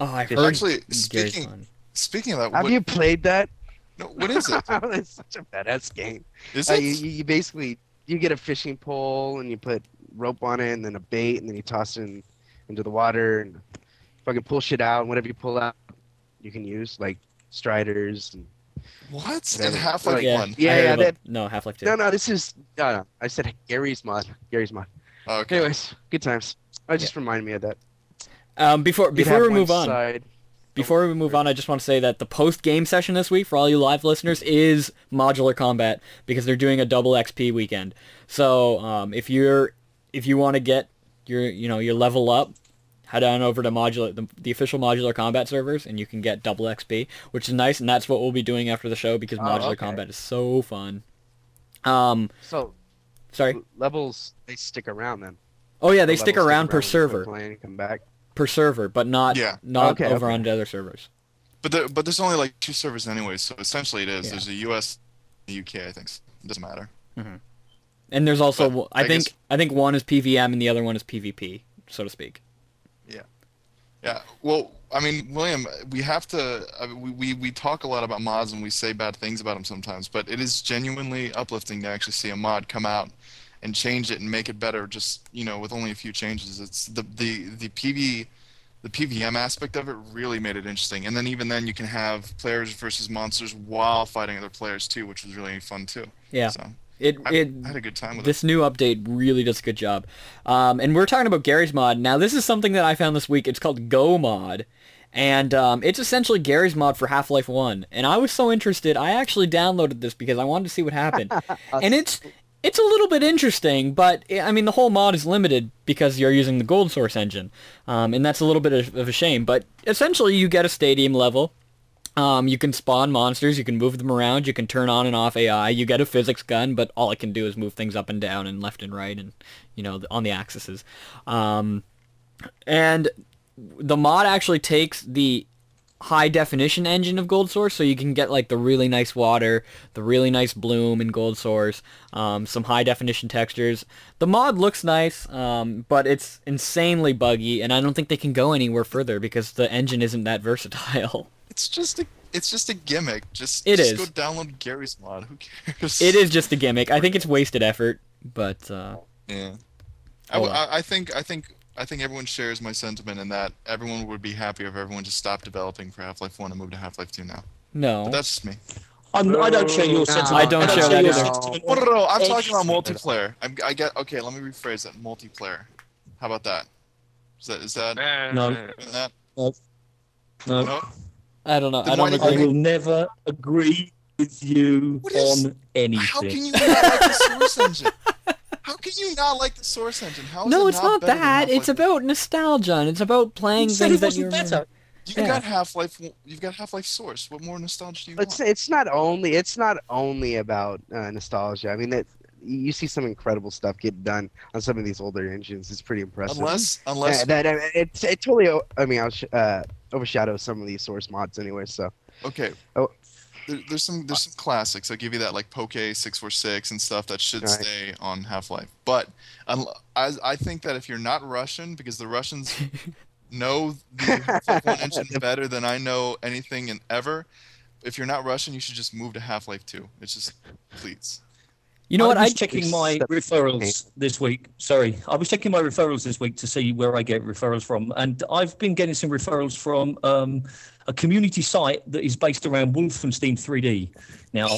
Oh, I Fish. heard Actually, Gary's speaking- fun. Speaking of that, Have what, you played that? no, what is it? it's such a badass game. Is Uh, it? you, you you basically you get a fishing pole and you put rope on it and then a bait and then you toss it in, into the water and fucking pull shit out and whatever you pull out you can use like striders and What? Whatever. And Half Life Like, Yeah. One. Yeah, yeah, that- no, Half-Life 2. No, no, this is no, no. I said Gary's mod. Gary's mod. Oh, okay. Anyways, good times. I just reminded me of that. Um, before before we move on, side- Before we move on, I just want to say that the post-game session this week for all you live listeners is modular combat because they're doing a double XP weekend. So um, if you're if you want to get your you know your level up, head on over to modular the, the official modular combat servers and you can get double XP, which is nice, and that's what we'll be doing after the show because Oh, modular okay. combat is so fun. Um, So sorry. levels they stick around then. Oh yeah, they The stick around per when you quit server, and come back. Per server, but not Yeah. not Okay, over okay. on other servers. But there, but there's only like two servers anyway, so essentially it is. Yeah. There's a US, a UK, I think. It doesn't matter. Mm-hmm. And there's also But I, I think guess- I think one is PVM and the other one is PvP, so to speak. Yeah. Yeah. Well, I mean, William, we have to. I mean, we, we we talk a lot about mods and we say bad things about them sometimes, but it is genuinely uplifting to actually see a mod come out and change it and make it better. Just you know, with only a few changes. It's the the the PV. The PVM aspect of it really made it interesting, and then even then you can have players versus monsters while fighting other players too, which was really fun too. Yeah. So It I, it I had a good time with this new update really does a good job. Um, and we're talking about Gary's mod. Now this is something that I found this week. It's called Go Mod. And um, it's essentially Gary's mod for Half-Life 1. And I was so interested, I actually downloaded this because I wanted to see what happened. and it's it's a little bit interesting, but I mean the whole mod is limited because you're using the Gold Source engine, um, and that's a little bit of, of a shame. But essentially, you get a stadium level. Um, you can spawn monsters, you can move them around, you can turn on and off AI. You get a physics gun, but all it can do is move things up and down and left and right, and you know on the axes. Um, and the mod actually takes the high definition engine of Gold Source, so you can get like the really nice water, the really nice bloom in Gold Source, um, some high definition textures. The mod looks nice, um, but it's insanely buggy, and I don't think they can go anywhere further because the engine isn't that versatile. It's just a it's just a gimmick. Just It just is. go download Gary's mod. Who cares? it is just a gimmick. I think it's wasted effort, but uh, Yeah. I, Oh, w- well. I- I think I think I think everyone shares my sentiment in that everyone would be happier if everyone just stopped developing for Half-Life 1 and moved to Half-Life 2 now. no. But that's just me. I'm, I don't share your sentiment. I don't share that your either. sentiment. No, no, no. I'm talking about multiplayer. I'm, I get. Okay, let me rephrase that. Multiplayer. How about that? Is that is that No. that? No. No. I don't know. Then I don't why do I will never agree with you What is- on anything. How can you not like the Source engine? How can you not like the Source engine? How is No, it it's not better than that. It's Half-Life about nostalgia, and it's about playing You said things it that wasn't you remember. better. You've Yeah. got Half-Life. You've got Half-Life Source. What more nostalgia do you It's want? it's not only it's not only about uh, nostalgia. I mean that you see some incredible stuff get done on some of these older engines. It's pretty impressive. Unless unless Yeah, that, I- it, it totally o- I mean I'll uh, overshadows some of these source mods anyway. So Okay. Oh. There, there's some there's some classics. I'll give you that like Poke six four six and stuff that should Right. stay on Half Life. But un- I I think that if you're not Russian, because the Russians know the Half Life One engine better than I know anything and ever. If you're not Russian, you should just move to Half Life Two. It's just please. You know what? I I was checking my referrals this week. Sorry, I was checking my referrals this week to see where I get referrals from, and I've been getting some referrals from um, a community site that is based around Wolfenstein 3D. Now,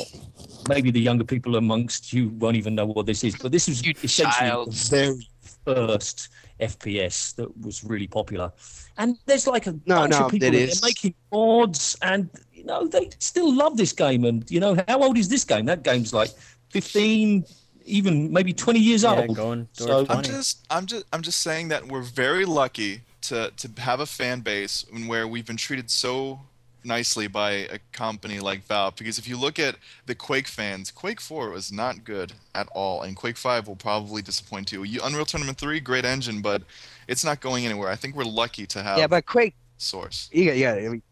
maybe the younger people amongst you won't even know what this is, but this is You essentially child. the very first FPS that was really popular. And there's like a No, bunch no, of people it that is. are making mods, and you know they still love this game. And you know how old is this game? That game's like 15, even maybe 20 years yeah, old. going So- towards I'm just I'm just I'm just saying that we're very lucky to to have a fan base and where we've been treated so nicely by a company like Valve because if you look at the Quake fans, Quake 4 was not good at all and Quake 5 will probably disappoint too. You Unreal Tournament 3 great engine but it's not going anywhere. I think we're lucky to have yeah, but Quake Source. yeah yeah. I mean,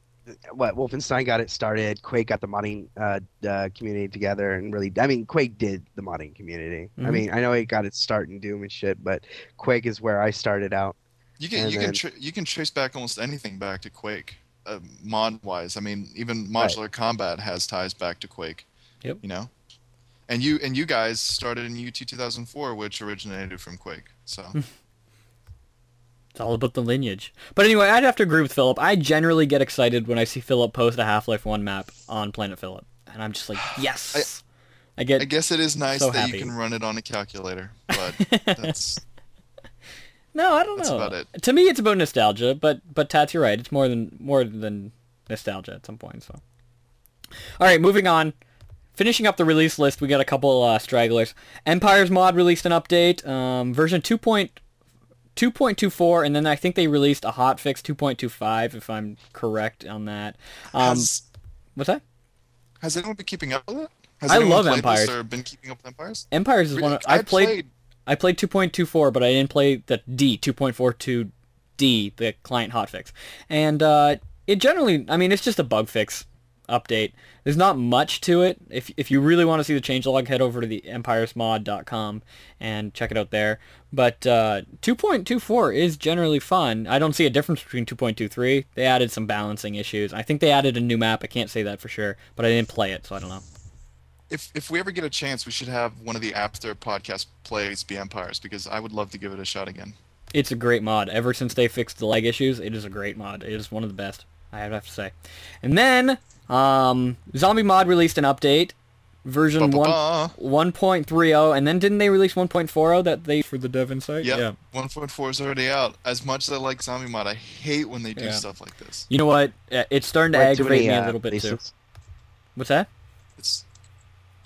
what Wolfenstein got it started. Quake got the modding uh, uh, community together and really. I mean, Quake did the modding community. I Mhm. mean, I know it got its start in Doom and shit, but Quake is where I started out. You can And you then- can tra- you can trace back almost anything back to Quake, uh, mod wise. I mean, even modular combat has ties back to Quake. Yep. You know, and you and you guys started in UT 2004, which originated from Quake. So It's all about the lineage. But anyway, I'd have to agree with Phillip. I generally get excited when I see Phillip post a Half-Life 1 map on Planet Phillip. and I'm just like, yes. I, get. I guess it is nice so that happy. you can run it on a calculator, but that's no, I don't that's know. about it. To me, it's about nostalgia, but but Tats, you're right. It's more than more than nostalgia at some point. So, all right, moving on. Finishing up the release list, we got a couple uh, stragglers. Empire's mod released an update, um, version 2.2.24, and then I think they released a hotfix 2.25, if I'm correct on that. Um, has, what's that? has anyone been keeping up with it? Has I anyone love played Empires. Or been keeping up with Empires? Empires is one of I played I played 2.24, but I didn't play the D 2.42D, the client hotfix. And uh, it generally, I mean, it's just a bug fix update. There's not much to it. If if you really want to see the changelog, head over to the empiresmod.com and check it out there. But uh, 2.24 is generally fun. I don't see a difference between 2.23. They added some balancing issues. I think they added a new map. I can't say that for sure, but I didn't play it, so I don't know. If if we ever get a chance, we should have one of the after podcast plays be Empires because I would love to give it a shot again. It's a great mod. Ever since they fixed the leg issues, it is a great mod. It is one of the best, I have to say. And then, um, Zombie Mod released an update, version one Ba-ba-ba. 1.30, and then didn't they release 1.40 that they for the dev insight? Yep. Yeah. 1.4 is already out. As much as I like Zombie Mod, I hate when they do Yeah. stuff like this. You know what? Uh, It's starting to Way too aggravate many, me a uh, little bit too. What's that?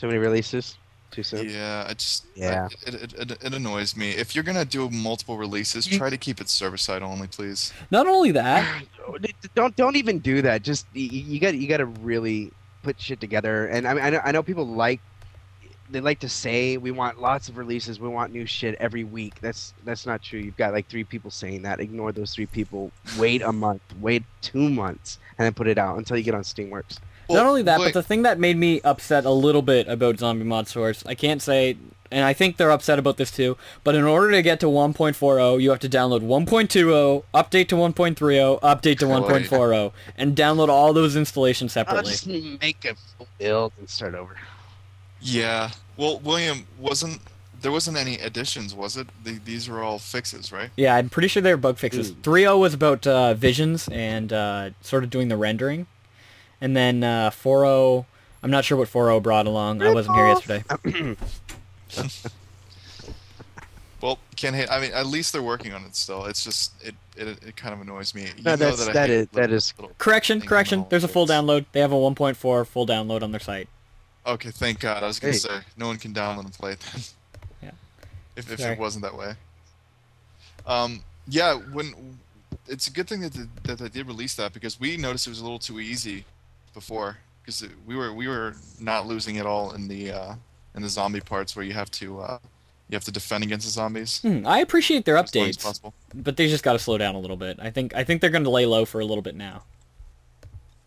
It's Too many releases. Too soon. yeah, I just Yeah. I- it, it, it, it annoys me. If you're gonna do multiple releases, try to keep it server side only, please. Not only that, Don't don't even do that. Just y- y- you got you got to really put shit together. And I mean, I know, I know people like they like to say we want lots of releases, we want new shit every week. That's that's not true. You've got like three people saying that. Ignore those three people. Wait a month. Wait two months, and then put it out until you get on Steamworks. Not only that, wait, but the thing that made me upset a little bit about Zombie Mod Source, I can't say, and I think they're upset about this too, but in order to get to 1.40, you have to download 1.20, update to 1.30, update to 1.40, and download all those installations separately. I'll separately. just make a build and start over. yeah. Well, William wasn't there wasn't any additions, was it? The, these were all fixes, right? Yeah, I'm pretty sure they were bug fixes. Ooh. 3.0 was about uh, visions and uh, sort of doing the rendering. And then uh, 4.0, I'm not sure what 4.0 brought along. I wasn't here yesterday. Well, can't hate. I mean, at least they're working on it still. It's just it it, it kind of annoys me. You No, know that's- I that hate is- little- is- Correction, correction. There's a full fix. download. They have a 1.4 full download on their site. Okay, thank God. I was gonna Hey. say no one can download and play it then. Yeah. If if Sorry. it wasn't that way. Um. Yeah. When it's a good thing that the, that they did release that because we noticed it was a little too easy before because we were we were not losing at all in the uh in the zombie parts where you have to uh you have to defend against the zombies. Hmm, I appreciate their as as updates, possible. but they just got to slow down a little bit. I think I think they're going to lay low for a little bit now.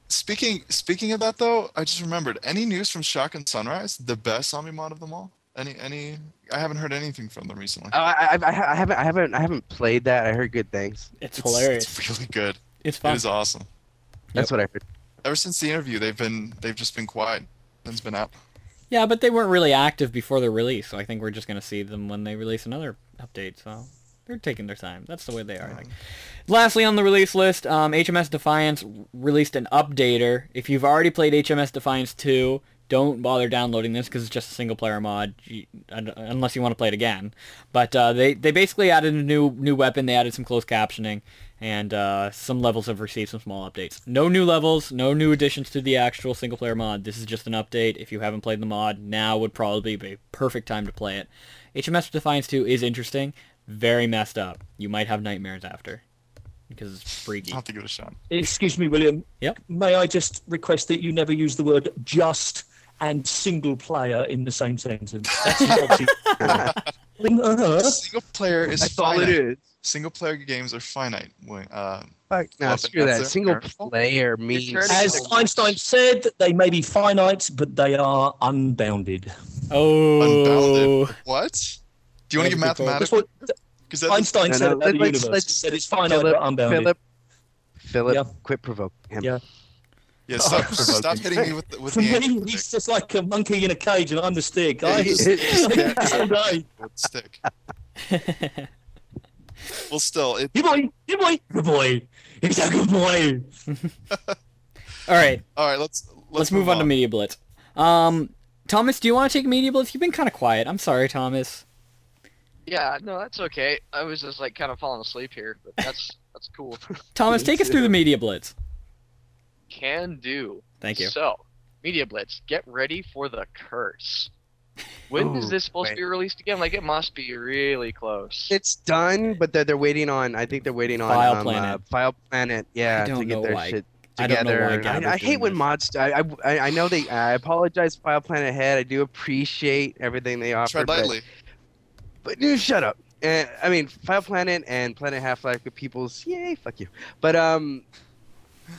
Speaking speaking of that though, I just remembered. Any news from Shock and Sunrise, the best zombie mod of them all? Any any? I haven't heard anything from them recently. Oh, I, I, I haven't I haven't I haven't played that. I heard good things. It's, It's- hilarious. It's really good. It's fun. It is awesome. That's what I heard. Ever since the interview, they've been they've just been quiet. Nothing's been out. Yeah, but they weren't really active before their release, so I think we're just going to see them when they release another update. So they're taking their time. That's the way they are. Think. Lastly, on the release list, um, HMS Defiance released an updater. If you've already played HMS Defiance 2, don't bother downloading this because it's just a single player mod, you- unless you want to play it again. But uh, they they basically added a new new weapon. They added some closed captioning, and uh, some levels have received some small updates. No new levels, no new additions to the actual single player mod. This is just an update. If you haven't played the mod, now would probably be a perfect time to play it. HMS Defiance 2 is interesting, very messed up. You might have nightmares after because it's freaky. I'll have to give it a shot. Excuse me, William. Yep. May I just request that you never use the word just and single player in the same sentence? That's obviously- uh-huh. Single player is That's all it is. Single player games are finite. Wait, Uh, Fuck, no, screw that. Single player means. As Einstein said, they may be finite, but they are unbounded. Oh, unbounded. What? Do you want to give That's a good point. That's mathematics? Because Einstein No, said no, about the let's- universe. let's- said it's finite Phillip, but unbounded. Phillip, Phillip, Yeah. quit provoking him. Yeah. yeah, stop, stop hitting me with the, with For the me, anti- he's just like a monkey in a cage, and I'm the stick. Yeah, I he's- just all day. with the stick. Well, still, it. Good boy, good boy, good boy. He's a good boy. All right, All right, let's let's, let's, move, on, to Media Blitz. Um, Thomas, do you want to take Media Blitz? You've been kind of quiet. I'm sorry, Thomas. Yeah, no, that's okay. I was just like kind of falling asleep here, but that's that's cool. Thomas, take us through the Media Blitz. Can do. Thank you. So, Media Blitz, get ready for the curse. When is Ooh, this supposed wait. to be released again? Like, it must be really close. It's done, but they're, they're waiting on. I think they're waiting on File um, Planet. Uh, File Planet. Yeah, I don't to get know their why- shit I don't know together. why I, Gabber's I doing hate when mods. I, I I know they. I apologize, File Planet Head. I do appreciate everything they offer. Tread but- lightly. But dude, shut up. Uh, I mean, File Planet and Planet Half Life with people's yay, fuck you. But um, the, the-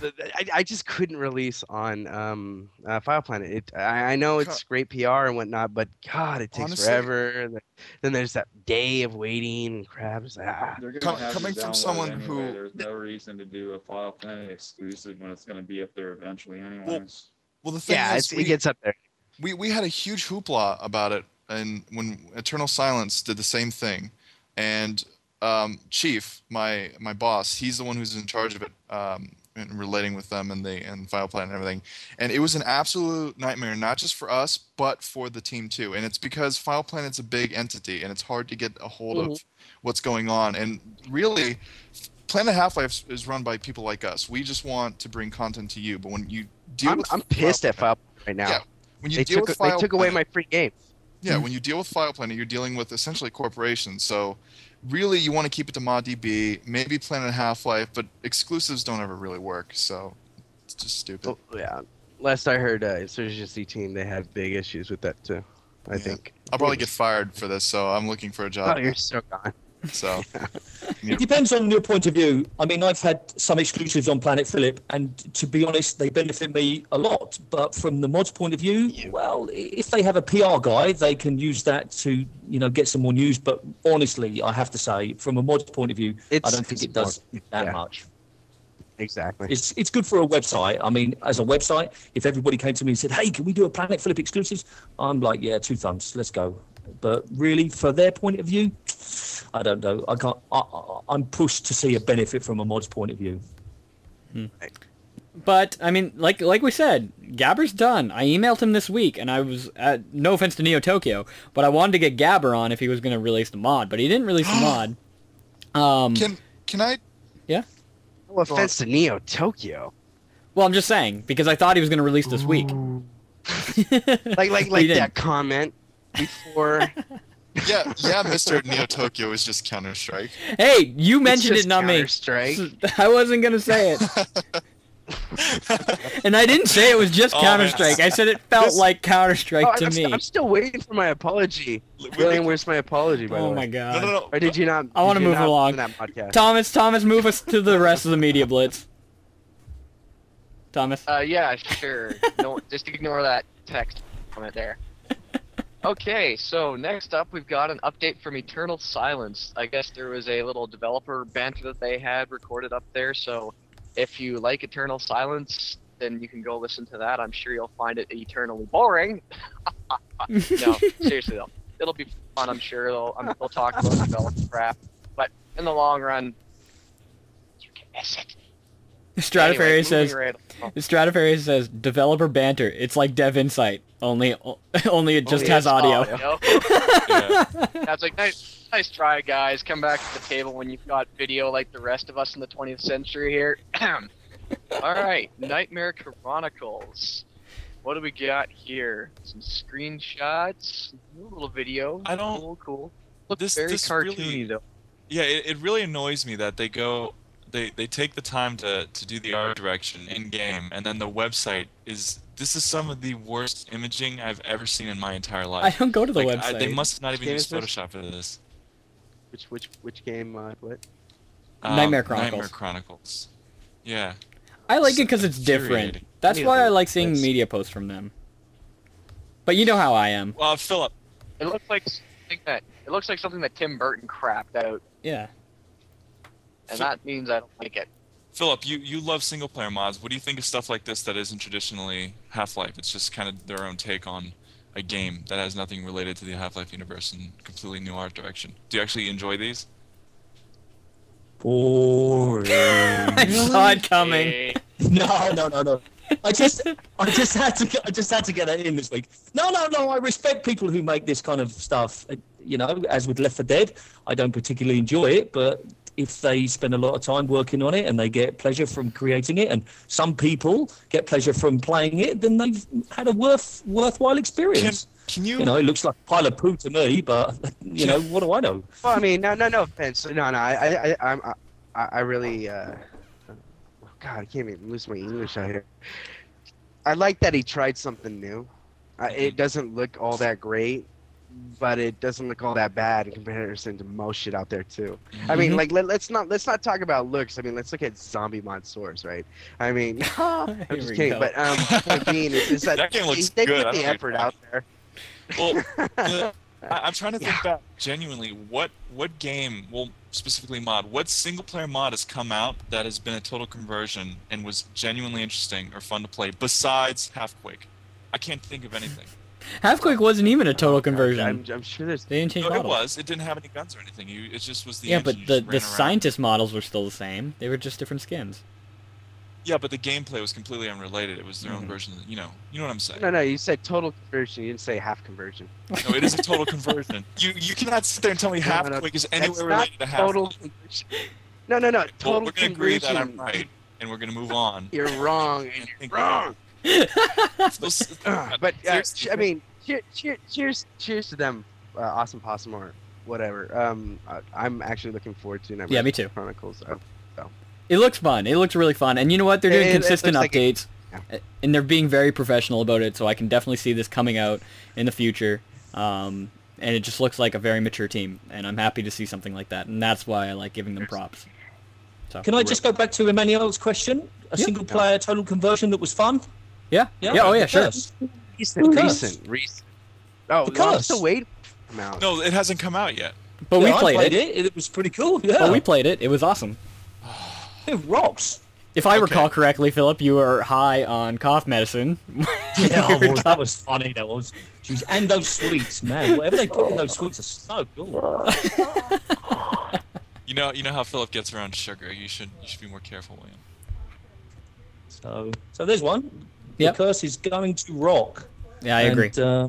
I, I just couldn't release on um uh, File Planet. It I, I know it's great PR and whatnot, but God, it takes Honestly- forever. and Then there's that day of waiting and crap. Ah. Com- coming from someone anyway. who- there's no reason to do a File Planet exclusive when it's gonna be up there eventually anyways. Well, the thing Yeah, is, it's, we, it gets up there. we we had a huge hoopla about it, and when Eternal Silence did the same thing, and um, Chief, my my boss, he's the one who's in charge of it, um, and relating with them and they and File Planet and everything, and it was an absolute nightmare, not just for us, but for the team too. And it's because File Planet's a big entity, and it's hard to get a hold of mm-hmm. what's going on. And really, Planet Half Life is run by people like us. We just want to bring content to you, but when you deal I'm, with I'm pissed at File File Planet right now. Yeah, when you They deal took with they File took away my free game. yeah, when you deal with File Planet, you're dealing with essentially corporations. So really, you want to keep it to ModDB, maybe Planet Half Life, but exclusives don't ever really work. So it's just stupid. Oh, yeah. Last I heard, uh, Insurgency Team they have big issues with that too. I Yeah. think. I'll probably get fired for this, so I'm looking for a job. Oh, you're so gone. So It depends on your point of view. I mean, I've had some exclusives on Planet Phillip, and to be honest, they benefit me a lot. But from the mods point of view, well, if they have a PR guy, they can use that to, you know, get some more news. But honestly, I have to say, from a mods point of view, I don't think it does that yeah. much. Exactly. It's it's good for a website. I mean, as a website, if everybody came to me and said, "Hey, can we do a Planet Phillip exclusives?" I'm like, "Yeah, two thumbs, let's go." But really, for their point of view, I don't know. I can't. I, I, I'm pushed to see a benefit from a mod's point of view. But I mean, like like we said, Gabber's done. I emailed him this week, and I was uh, no offense to Neo Tokyo, but I wanted to get Gabber on if he was going to release the mod, but he didn't release the mod. Um, can can I? yeah. No offense to Neo Tokyo. Well, I'm just saying because I thought he was going to release this week. Like like like that comment before. Yeah, yeah, Mr. Neo Tokyo is just Counter Strike. Hey, you mentioned it, not me. Counter-Strike. I wasn't going to say it. and I didn't say it was just Oh, Counter. Strike. I said it felt This- like Counter Strike Oh, to I'm, me. st- I'm still waiting for my apology. William, where's my apology? By the oh way? my god. No, no, no. Or did you not? I wanna move along. That podcast? Thomas, Thomas, move us to the rest of the media blitz. Thomas. Uh, yeah, sure. no, just ignore that text comment there. Okay, so next up we've got an update from Eternal Silence. I guess there was a little developer banter that they had recorded up there, so if you like Eternal Silence, then you can go listen to that. I'm sure you'll find it eternally boring. no, seriously though, it'll be fun. I'm sure they'll um, they'll talk about developer crap, but in the long run, you can miss it. Stratofarious Anyway, says moving right along. Says developer banter. It's like Dev Insight, only only it just Only has audio. audio. Yeah. That's like nice, nice try, guys. Come back to the table when you've got video like the rest of us in the 20th century here. All right, Nightmare Chronicles. What do we got here? Some screenshots, a little video. I don't- Cool, cool. Looks This- very this cartoony really- though. Yeah, it, it really annoys me that they go, they, they take the time to, to do the art direction in game, and then the website is. This is some of the worst imaging I've ever seen in my entire life. I don't go to the Like, website. I, they must not even use? Photoshop for this. Which which which game? Uh, what? Um, Nightmare Chronicles. Nightmare Chronicles. Yeah. I like it because it's different. That's why I like seeing that's- media posts from them. But you know how I am. Well, Phillip, It looks like something that it looks like something that Tim Burton crapped out, Yeah. And that means I don't like it. Phillip, you, you love single player mods. What do you think of stuff like this that isn't traditionally Half Life? It's just kind of their own take on a game that has nothing related to the Half Life universe and completely new art direction. Do you actually enjoy these? Boring. I saw it coming. No, no, no, no. I just, I just had to, I just had to get that in this week. No, no, no. I respect people who make this kind of stuff. Uh, You know, as with Left 4 Dead, I don't particularly enjoy it, but if they spend a lot of time working on it and they get pleasure from creating it, and some people get pleasure from playing it, then they've had a worth, worthwhile experience. Can you? You know, it looks like a pile of poo to me, but you know, what do I know? Well, I mean, no, no, no offense. No, no, I, I, I, I'm, I, I really, uh, oh God, I can't even lose my English out here. I like that he tried something new. Uh, it doesn't look all that great, but it doesn't look all that bad in comparison to most shit out there too. I mean, Mhm. like let, let's not let's not talk about looks. I mean, let's look at zombie mod source, right? I mean, I'm just kidding, go. but um, point being is, is that, That game looks they good. I put the effort that. out there. Well, the- I, I'm trying to think Yeah. back genuinely. What what game? Well, specifically mod. What single player mod has come out that has been a total conversion and was genuinely interesting or fun to play besides Halfquake? I can't think of anything. Halfquake wasn't even a total conversion. I'm, I'm sure there's They didn't change No, it models. was. It didn't have any guns or anything. You, it just was the. yeah, engine. but the the scientist models were still the same. They were just different skins. Yeah, but the gameplay was completely unrelated. It was their own Mhm. version. Of, you know, you know what I'm saying. no, no. You said total conversion. You didn't say half conversion. No, it is a total conversion. You you cannot sit there and tell me No, no, no. Halfquake is That's anywhere not related to Halfquake. total conversion. No, no, no. Well, Total we're gonna agree conversion. that I'm right, and we're gonna move on. You're wrong. And think- Wrong. Those- Uh, but uh, I mean, cheer, cheer, cheers, cheers to them, uh, awesome possum or whatever. Um, uh, I'm actually looking forward to Never Yeah, me too. Chronicles. So It looks fun. It looks really fun. And you know what? They're doing It- it consistent like it- updates. yeah. And they're being very professional about it, so I can definitely see this coming out in the future. Um, and it just looks like a very mature team, and I'm happy to see something like that. And that's why I like giving them props. So, Can I just go back to Emanuel's question? A Yeah. single player total conversion that was fun? Yeah. Yeah, Yeah. oh, yeah, the sure. Curse. recent, The recent, recent. Oh, The no, I'm Curse. still waiting. it out. no, it hasn't come out yet. But Yeah, we I played, it. it. It was pretty cool. Yeah, But we played it. It was awesome. it rocks. If I Okay. recall correctly, Phillip, you were high on cough medicine. Yeah, I was, that was funny. That was. Jeez, and those sweets, man. Whatever they put in those sweets are so good. You know, you know how Phillip gets around sugar. You should you should be more careful, William. So, so there's one. Yep. The curse is going to rock. yeah, I agree. And, uh,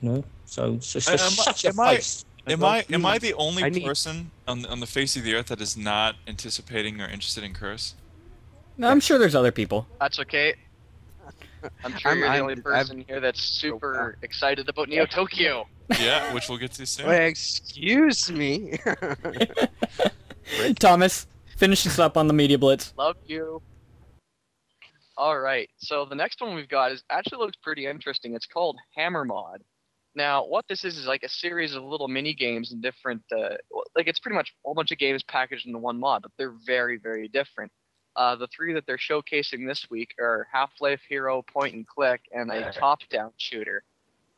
you know, so it's just, just am I- shut your am I- face. Am I am I the only I need- person on the, on the face of the earth that is not anticipating or interested in Curse? I'm sure there's other people. That's okay. I'm sure I'm- you're the I'm- only I've- person here that's super excited about Neo Tokyo. Yeah, which we'll get to soon. Wait, excuse me. Thomas, finish this up on the media blitz. Love you. All right, so the next one we've got is actually looks pretty interesting. It's called Hammer Mod. Now, what this is is like a series of little mini games and different, uh, like it's pretty much a whole bunch of games packaged into one mod, but they're very, very different. Uh, the three that they're showcasing this week are Half-Life Hero Point and Click and a top-down shooter.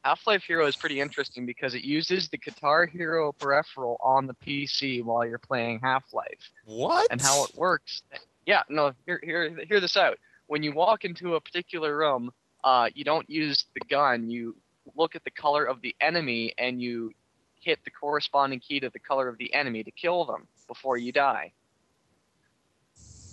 Half-Life Hero is pretty interesting because it uses the Guitar Hero peripheral on the PC while you're playing Half-Life What? and how it works. Yeah, no, hear, hear, hear this out. When you walk into a particular room, uh, you don't use the gun. You look at the color of the enemy and you hit the corresponding key to the color of the enemy to kill them before you die.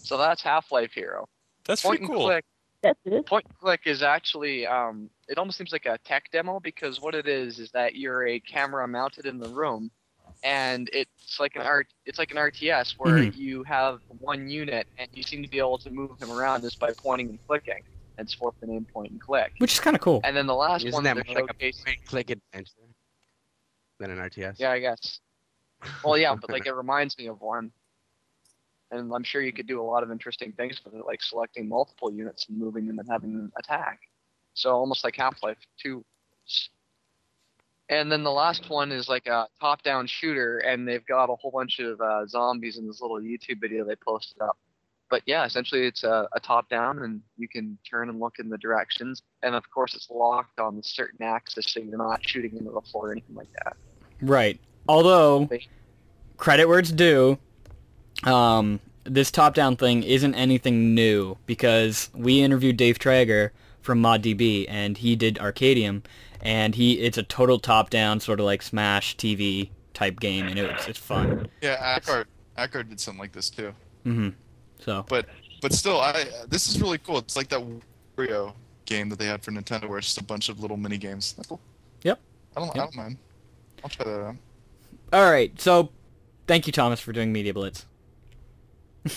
So that's Half-Life Hero. That's Point pretty and cool. click. That's it. Point and click is actually um, it almost seems like a tech demo because what it is is that you're a camera mounted in the room, and it's like an art it's like an RTS where Mhm. you have one unit and you seem to be able to move him around just by pointing and clicking. It's for the name point and click. Which is kind of cool. And then the last Isn't one that they're more like a showcasing. point click adventure than an RTS? Yeah, I guess. Well, yeah, but like it reminds me of one. And I'm sure you could do a lot of interesting things with it, like selecting multiple units and moving them and having them attack. So almost like Half-Life 2. And then the last one is like a top-down shooter, and they've got a whole bunch of uh, zombies in this little YouTube video they posted up. But yeah, essentially it's a, a top-down, and you can turn and look in the directions. And of course, it's locked on a certain axis, so you're not shooting into the floor or anything like that. Right. Although, credit where it's due, um, this top-down thing isn't anything new because we interviewed Dave Traeger from ModDB and he did Arcadium, and he it's a total top-down sort of like Smash TV type game, and it's it's fun. Yeah, Ackard, Ackard did something like this too. Mm-hmm. So But but still, I this is really cool. It's like that Mario game that they had for Nintendo, where it's just a bunch of little mini games. That's cool. Yep. I don't. I don't mind. I'll try that out. All right, so thank you, Thomas, for doing Media Blitz.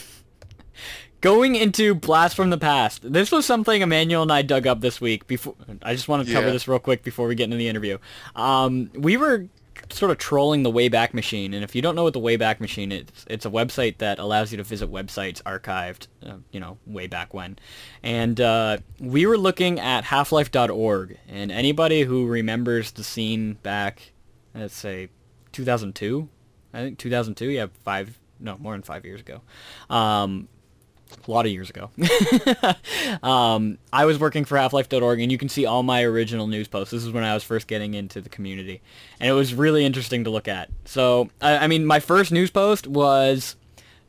Going into Blast from the Past. This was something Emanuel and I dug up this week. Before I just want to cover Yeah. this real quick before we get into the interview. Um, we were sort of trolling the Wayback Machine, and if you don't know what the Wayback Machine is, it's a website that allows you to visit websites archived, uh, you know, way back when. And uh, we were looking at Half-Life.org, and anybody who remembers the scene back, let's say, 2002, I think 2002. Yeah, five. No, more than five years ago. Um, a lot of years ago. um, I was working for Half-Life.org, and you can see all my original news posts. This is when I was first getting into the community, and it was really interesting to look at. So, I, I mean, my first news post was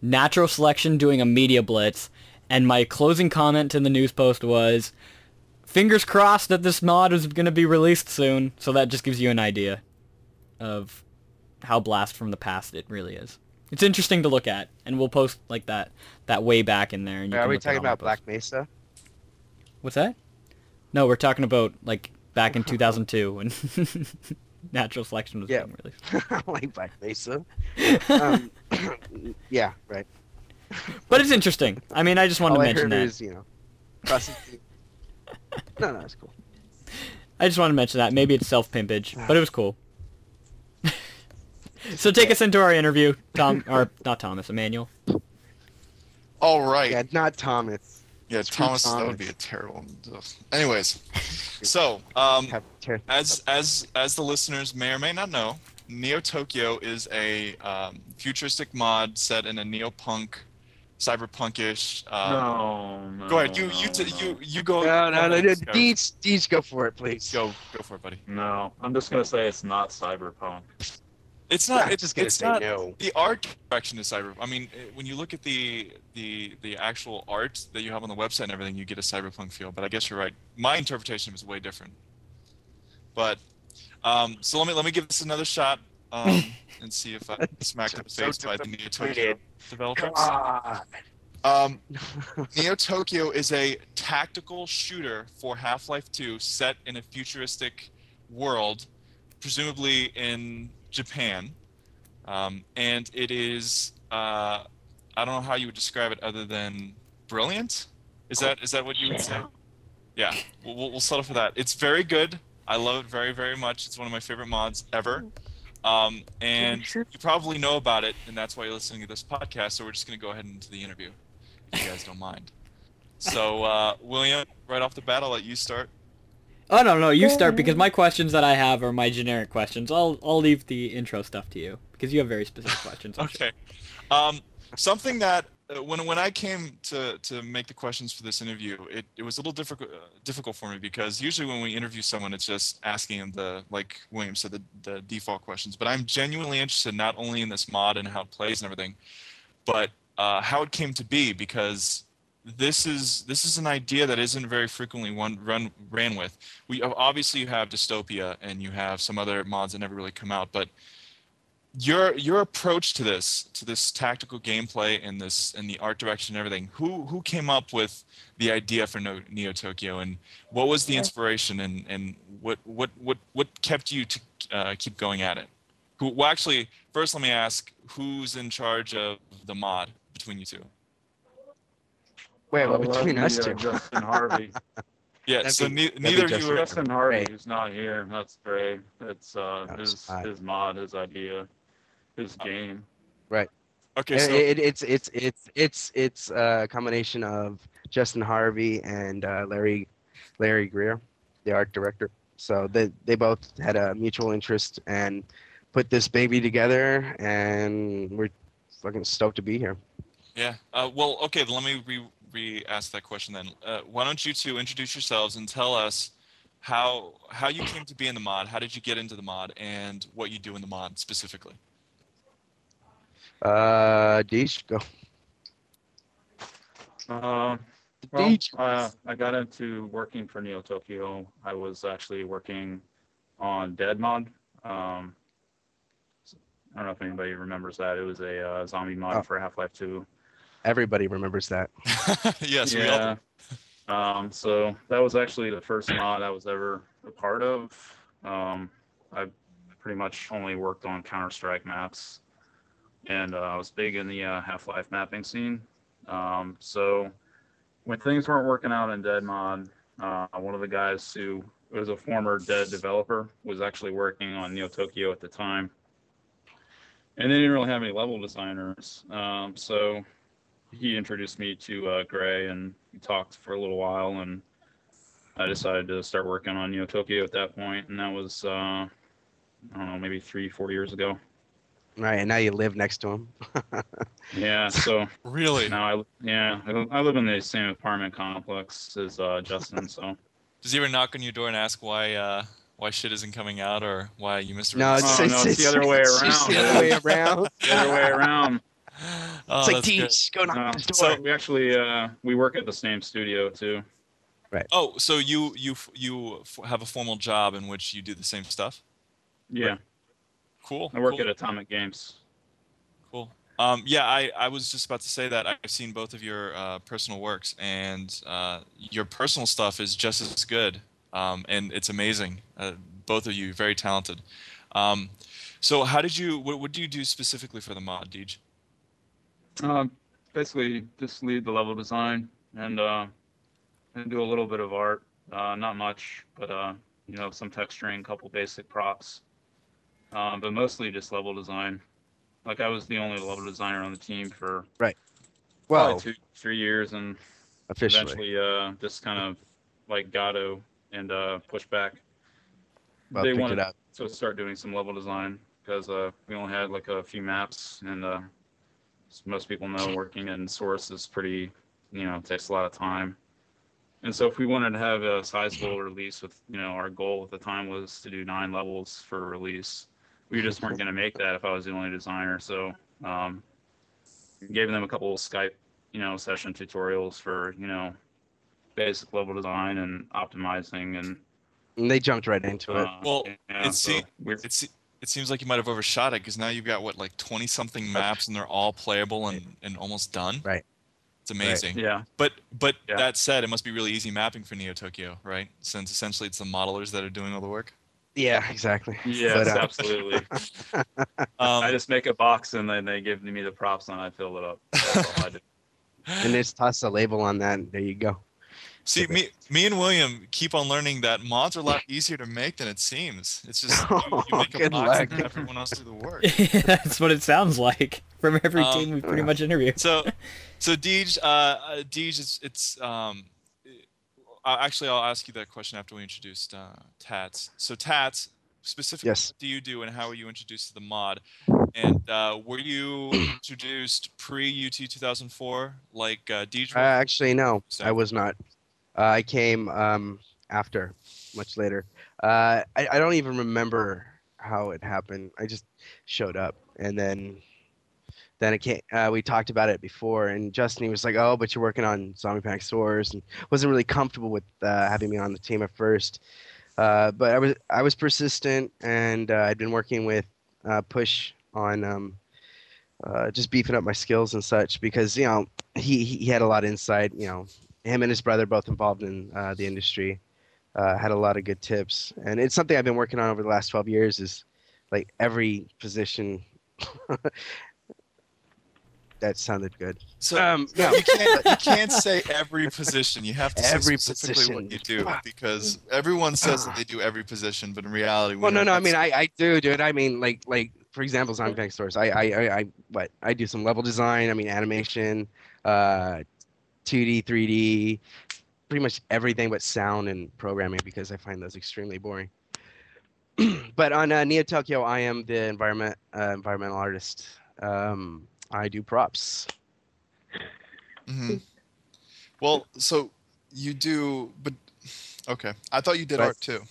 Natural Selection doing a media blitz, and my closing comment to the news post was, "Fingers crossed that this mod is going to be released soon." So that just gives you an idea of how blast from the past it really is. It's interesting to look at, and we'll post like that that way back in there. And you Are we talking about. Black Mesa? What's that? No, we're talking about like back in 2002 when Natural Selection was Yeah. being released. I like Black Mesa. Um, yeah, right. But it's interesting. I mean, I just wanted All to mention that. is, you know, no, no, it's cool. I just wanted to mention that. Maybe it's self-pimpage, but it was cool. So take us into our interview, Tom, or not Thomas, Emanuel. All right. Yeah, not Thomas. Yeah, Screw Thomas, that would be a terrible. ugh. Anyways, so um, as as as the listeners may or may not know, Neo Tokyo is a um, futuristic mod set in a neopunk, cyberpunkish. Uh, no, no. Go ahead. You no, you t- no. you you go. No, no, no, no. Go. Deej, Deej, go for it, please. Go go for it, buddy. No, I'm just gonna say it's not cyberpunk. It's not. I'm It's just gonna it's say not. no. The art direction is cyber. I mean, eh, when you look at the the the actual art that you have on the website and everything, you get a cyberpunk feel. But I guess you're right. My interpretation was way different. But um, so let me let me give this another shot um, and see if I smacked in the So face by the Neo Tokyo disappointed. developers. God. Um, Neo Tokyo is a tactical shooter for Half-Life 2 set in a futuristic world, presumably in Japan. Um, and it is, uh, I don't know how you would describe it other than brilliant. Is that is that what you would say? Yeah, we'll, we'll, we'll settle for that. It's very good. I love it very, very much. It's one of my favorite mods ever. Um, and you probably know about it, and that's why you're listening to this podcast. So we're just going to go ahead into the interview, if you guys don't mind. So, uh, William, right off the bat, I'll let you start. Oh no, no, you start because my questions that I have are my generic questions. I'll I'll leave the intro stuff to you because you have very specific questions. I'm sure. Okay. Um, something that uh, when when I came to to make the questions for this interview, it, it was a little difficult uh, difficult for me because usually when we interview someone, it's just asking them the like William said the, the default questions. But I'm genuinely interested not only in this mod and how it plays and everything, but uh, how it came to be because this is this is an idea that isn't very frequently one run ran with. We obviously you have dystopia and you have some other mods that never really come out, but your your approach to this to this tactical gameplay and this and the art direction and everything who who came up with the idea for no, neo tokyo and what was the inspiration and and what what what what kept you to uh, keep going at it? Who well actually first let me ask who's in charge of the mod between you two Wait, well, Oh, that'd between us uh, two. Justin Harvey. yeah That'd so be- ne- that'd be neither of you Justin. are Justin Harvey, Great. who's not here. That's great. It's uh That his was odd. his mod, his idea, his game. Right. Okay It- so it, it's it's it's it's it's a combination of Justin Harvey and uh, Larry Larry Greer, the art director. So they they both had a mutual interest and put this baby together, and we're fucking stoked to be here. Yeah. Uh, well, okay. Let me re re ask that question then. Uh, why don't you two introduce yourselves and tell us how how you came to be in the mod? How did you get into the mod, and what you do in the mod specifically? Uh, Deej, go. Uh, well, uh, I got into working for Neo Tokyo. I was actually working on Dead Mod. Um, I don't know if anybody remembers that. It was a uh, zombie mod Oh. for Half-Life 2. Everybody remembers that. yes. We all yeah. Um, so that was actually the first mod I was ever a part of. Um, I pretty much only worked on Counter Strike maps, and uh, I was big in the uh, Half Life mapping scene. Um, so when things weren't working out in Dead Mod, uh, one of the guys who was a former Dead developer was actually working on Neo Tokyo at the time, and they didn't really have any level designers. Um, so he introduced me to uh, Gray, and we talked for a little while, and I decided to start working on Neo Tokyo at that point, and that was uh, I don't know, maybe three, four years ago. Right, and now you live next to him. Yeah, so Really? now I yeah I live- I live in the same apartment complex as uh, Justin, so Does he ever knock on your door and ask why uh, why shit isn't coming out or why you missed a No, it's, Oh, it's, no, it's the other way it's around. the other way around. the other way around. Oh, it's like that's good. go knock on his door. so we actually uh, we work at the same studio too. Right. Oh, so you you you have a formal job in which you do the same stuff? Yeah, Cool. I work cool. at Atomic Games. Cool. Um, yeah, I, I was just about to say that I've seen both of your uh, personal works, and uh, your personal stuff is just as good, um, and it's amazing. Uh, both of you, very talented. Um, so, how did you? What, what do you do specifically for the mod, Deej? Um, basically, just lead the level design and uh, and do a little bit of art. Uh, not much, but uh, you know, some texturing, a couple basic props. Um, but mostly just level design. Like I was the only level designer on the team for right, well, two, three years, and officially. eventually uh, just kind of like Gato and uh, Pushback. Well, they wanted to start doing some level design because uh, we only had like a few maps, and uh, as most people know, working in Source is pretty, you know, takes a lot of time. And so if we wanted to have a sizable release with, you know, our goal at the time was to do nine levels for release. We just weren't going to make that if I was the only designer. So um, gave them a couple of Skype, you know, session tutorials for, you know, basic level design and optimizing and And they jumped right into it. uh, Well, yeah, it's so see- we're- It's it seems like you might have overshot it because now you've got what like twenty something maps and they're all playable and, and almost done. Right. It's amazing. yeah. But but Yeah. that said, it must be really easy mapping for Neo Tokyo, right? Since essentially it's the modelers that are doing all the work. Yeah, exactly. Yes, But, uh, absolutely. Um, I just make a box and then they give me the props and I fill it up. That's all I do. and just toss a label on that. And there you go. See, me, me and William keep on learning that mods are a lot easier to make than it seems. It's just you, you make a Good box and luck. let everyone else do the work. That's what it sounds like from every Um, team we pretty much interviewed. So, so Deej, uh, uh, Deej, it's, it's um, uh, actually I'll ask you that question after we introduced uh, Tats. So Tats, specifically, Yes. what do you do and how were you introduced to the mod? And uh, were you introduced pre UT 2004 like uh, Deej? Uh, actually, no, So- I was not. Uh, I came um, after, much later. Uh, I, I don't even remember how it happened. I just showed up, and then then it came. Uh, we talked about it before, and Justin he was like, "Oh, but you're working on Zombie Panic Source," and wasn't really comfortable with uh, having me on the team at first. Uh, but I was I was persistent, and uh, I'd been working with uh, Push on um, uh, just beefing up my skills and such because you know he he had a lot of insight. You know, him and his brother both involved in uh, the industry, uh, had a lot of good tips, and it's something I've been working on over the last twelve years. Is like every position. that sounded good. So Um, no, no. you can't you can't say every position. You have to Every say specifically what you do because everyone says that they do every position, but in reality, we Well, no, know no. I mean, I, I do, dude. I mean, like, like for example, Zombie Panic Source. I, I, I, I, what? I do some level design. I mean, animation, uh, 2D, 3D, pretty much everything but sound and programming because I find those extremely boring. but on uh, Neo Tokyo, I am the environment uh, environmental artist. Um, I do props. Mhm. Well, so you do, but okay. I thought you did Right. art too.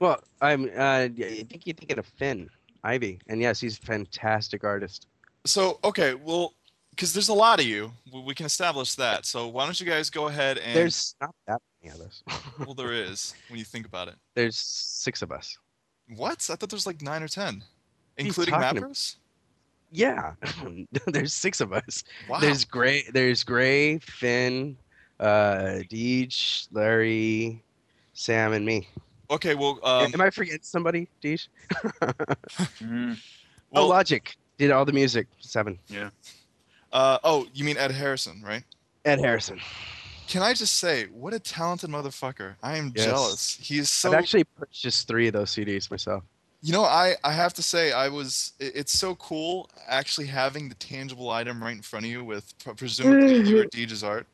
Well, I'm. Uh, I think you're thinking of Finn Ivy, and yes, he's a fantastic artist. So okay, well, because there's a lot of you, we we can establish that. So why don't you guys go ahead and There's not that many of us. well, there is when you think about it. There's six of us. What? I thought there's like nine or ten, are including talking about? mappers. Yeah, there's six of us. Wow. There's Gray. There's Gray, Finn, Uh, Deej, Larry, Sam, and me. Okay, well, um, Am I forgetting somebody, Deej? Mhm. oh, Logic did all the music. Seven. Uh, oh, you mean Ed Harrison, right? Ed Harrison. Can I just say, what a talented motherfucker! I am Yes. jealous. He is so. I've actually purchased three of those CDs myself. You know, I I have to say, I was. it- It's so cool actually having the tangible item right in front of you with presumably your Deej's art.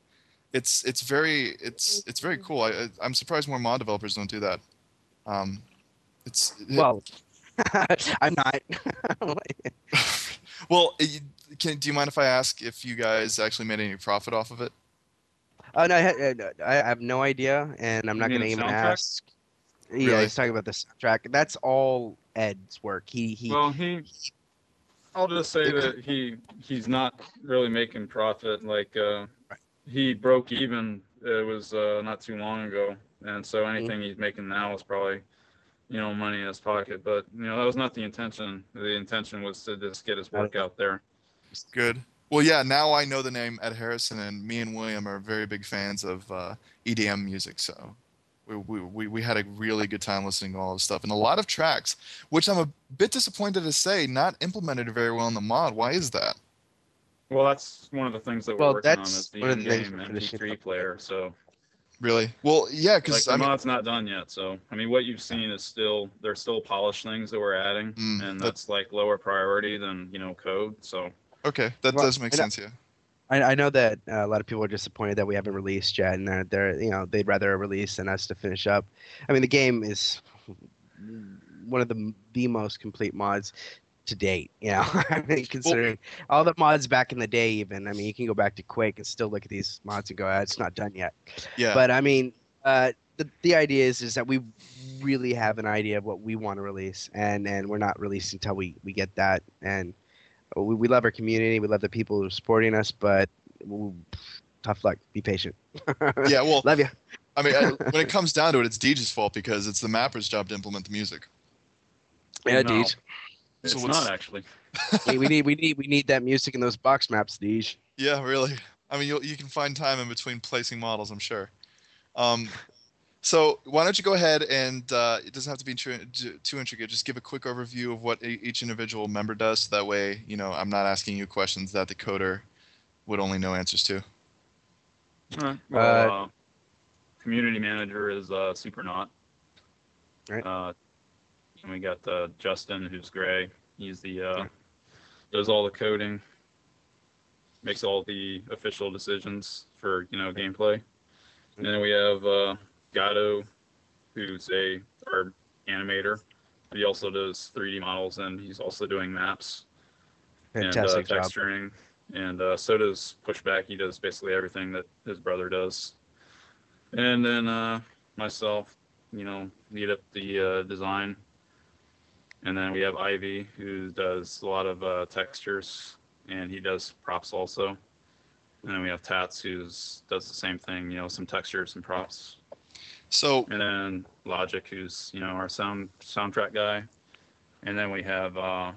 It's it's very it's it's very cool. I I- I'm surprised more mod developers don't do that. Um, it's Well, I'm not. well. It- Can do you mind if I ask if you guys actually made any profit off of it? Oh no, I, uh, I have no idea, and I'm not going to even soundtrack? ask. Yeah, Really? he's talking about the soundtrack. That's all Ed's work. He he. Well, he. I'll just say that he he's not really making profit. Like uh, he broke even. It was uh, not too long ago, and so Mm-hmm. anything he's making now is probably, you know, money in his pocket. But you know that was not the intention. The intention was to just get his work out there. Good. Well, yeah. Now I know the name Ed Harrison, and me and William are very big fans of uh, EDM music. So we, we, we, we had a really good time listening to all this stuff and a lot of tracks, which I'm a bit disappointed to say not implemented very well in the mod. Why is that? Well, that's one of the things that we're Well, working on that's is the one of the things in-game MP3 player. So Really? Well, yeah, like because the I mean, mod's not done yet. So I mean, what you've seen is still there's still polished things that we're adding, Mm, and that- that's like lower priority than you know code. So okay, that Well, does make sense. Yeah. I, I know that uh, a lot of people are disappointed that we haven't released yet, and they're, they're you know they'd rather release than us to finish up. I mean, the game is one of the the most complete mods to date. You know, I mean, considering all the mods back in the day, even I mean, you can go back to Quake and still look at these mods and go, ah, "It's not done yet." Yeah. But I mean, uh, the the idea is is that we really have an idea of what we want to release, and and we're not releasing until we we get that. And we, we love our community, we love the people who are supporting us, but w- tough luck. Be patient. yeah. Well, love you. I mean, I, when it comes down to it, it's Deej's fault because it's the mapper's job to implement the music. Yeah, No. Deej. So what's- not actually. we, we need we need we need that music in those box maps, Deej. Yeah, really. I mean, you you can find time in between placing models, I'm sure. Um, so why don't you go ahead and uh, it doesn't have to be too, too intricate. Just give a quick overview of what e- each individual member does. So that way, you know, I'm not asking you questions that the coder would only know answers to. Alright, Well, uh, community manager is uh, Supernaut. Right. Uh, and we got uh, Justin, who's Gray. He's the uh, does all the coding, makes all the official decisions for you know gameplay. And then we have uh, Gato, who's a our animator. He also does 3D models and he's also doing maps Fantastic and uh, job. texturing. And uh, so does Pushback. He does basically everything that his brother does. And then uh, myself, you know, lead up the uh, design. And then we have Ivy, who does a lot of uh, textures, and he does props also. And then we have Tats, who's does the same thing, you know, some textures and props. So And then Logic, who's you know our sound soundtrack guy. And then we have uh,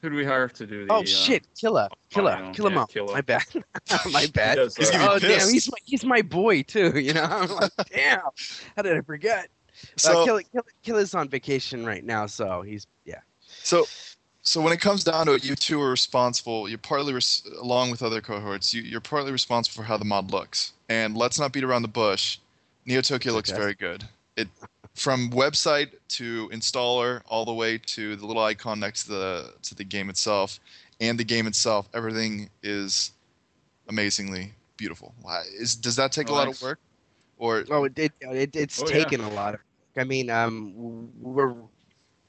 who do we hire to do the? Oh uh, shit, Killa, Killa, audio? kill Yeah. Killa. My bad, my bad. does, uh, oh damn, he's my he's my boy too. You know, I'm like, damn, how did I forget? so uh, Killa, Killa, Killa's on vacation right now, so he's yeah. so so when it comes down to it, you two are responsible. You're partly res- along with other cohorts. You, you're partly responsible for how the mod looks. And let's not beat around the bush. Neo Tokyo looks Okay. very good. It from website to installer all the way to the little icon next to the to the game itself and the game itself. Everything is amazingly beautiful. Why- Is does that take a Oh, lot thanks. of work? Or Oh, it, it, it it's Oh, yeah. taken a lot of. I mean, um, we're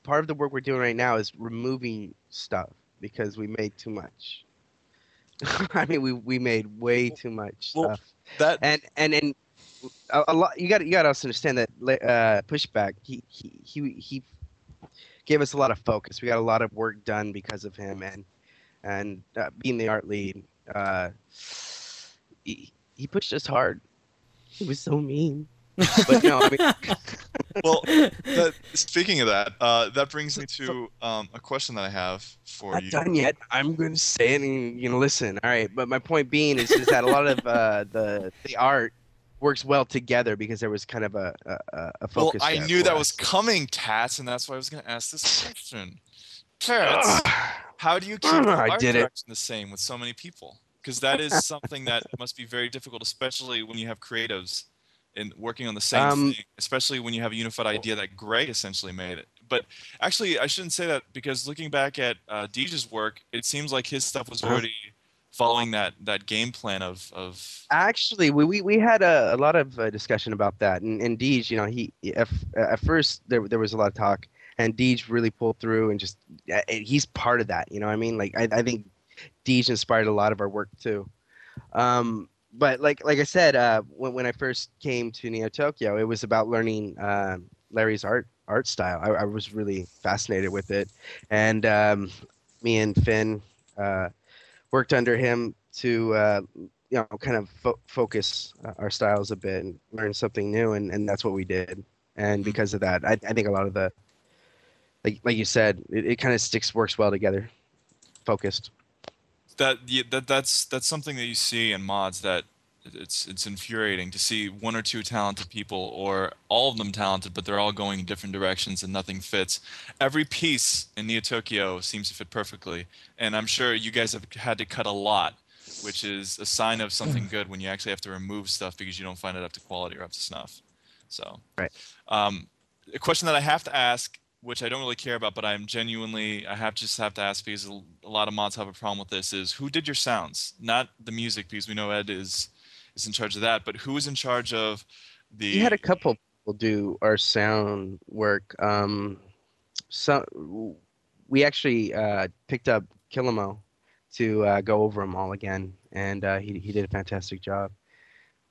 part of the work we're doing right now is removing stuff because we made too much. I mean, we we made way too much Well, stuff, that and and and a, a lot. You got you got to also understand that uh, pushback. He he he he gave us a lot of focus. We got a lot of work done because of him, and and uh, being the art lead, uh, he, he pushed us hard. He was so mean. But no, I mean, Well, that, speaking of that, uh, that brings me to um, a question that I have for not you. done yet. I'm going to say it, and you know, listen. All right, but my point being is, is that a lot of uh, the the art works well together because there was kind of a a, a Well. I knew that us. was coming, Tats, and that's why I was going to ask this question. Tats, how do you keep the I art did it. direction the same with so many people? Because that is something that must be very difficult, especially when you have creatives and working on the same Um, thing. Especially when you have a unified idea that Gray essentially made it. But actually, I shouldn't say that because looking back at uh, Deej's work, it seems like his stuff was Uh-huh. already following that that game plan of of Actually, we, we, we had a, a lot of uh, discussion about that, and, and Deej, you know, he at, at first there there was a lot of talk, and Deej really pulled through and just he's part of that. You know, what I mean, like I, I think Deej inspired a lot of our work too. Um, but like like I said, uh, when when I first came to Neo Tokyo, it was about learning uh, Larry's art art style. I, I was really fascinated with it, and um, me and Finn uh, worked under him to uh, you know kind of fo- focus uh, our styles a bit and learn something new, and, and that's what we did. And because of that, I, I think a lot of the like like you said, it, it kind of sticks works well together, focused. That that that's that's something that you see in mods that it's it's infuriating to see one or two talented people or all of them talented but they're all going in different directions and nothing fits. Every piece in neo tokyo seems to fit perfectly and i'm sure you guys have had to cut a lot which is a sign of something good when you actually have to remove stuff because you don't find it up to quality or up to snuff. So Right. um, a question that i have to ask which I don't really care about, but I'm genuinely I have just have to ask because a lot of mods have a problem with this. Is who did your sounds? Not the music because we know Ed is is in charge of that, but who is in charge of the? We had a couple people do our sound work. Um, so we actually uh, picked up Kilimo to uh, go over them all again, and uh, he he did a fantastic job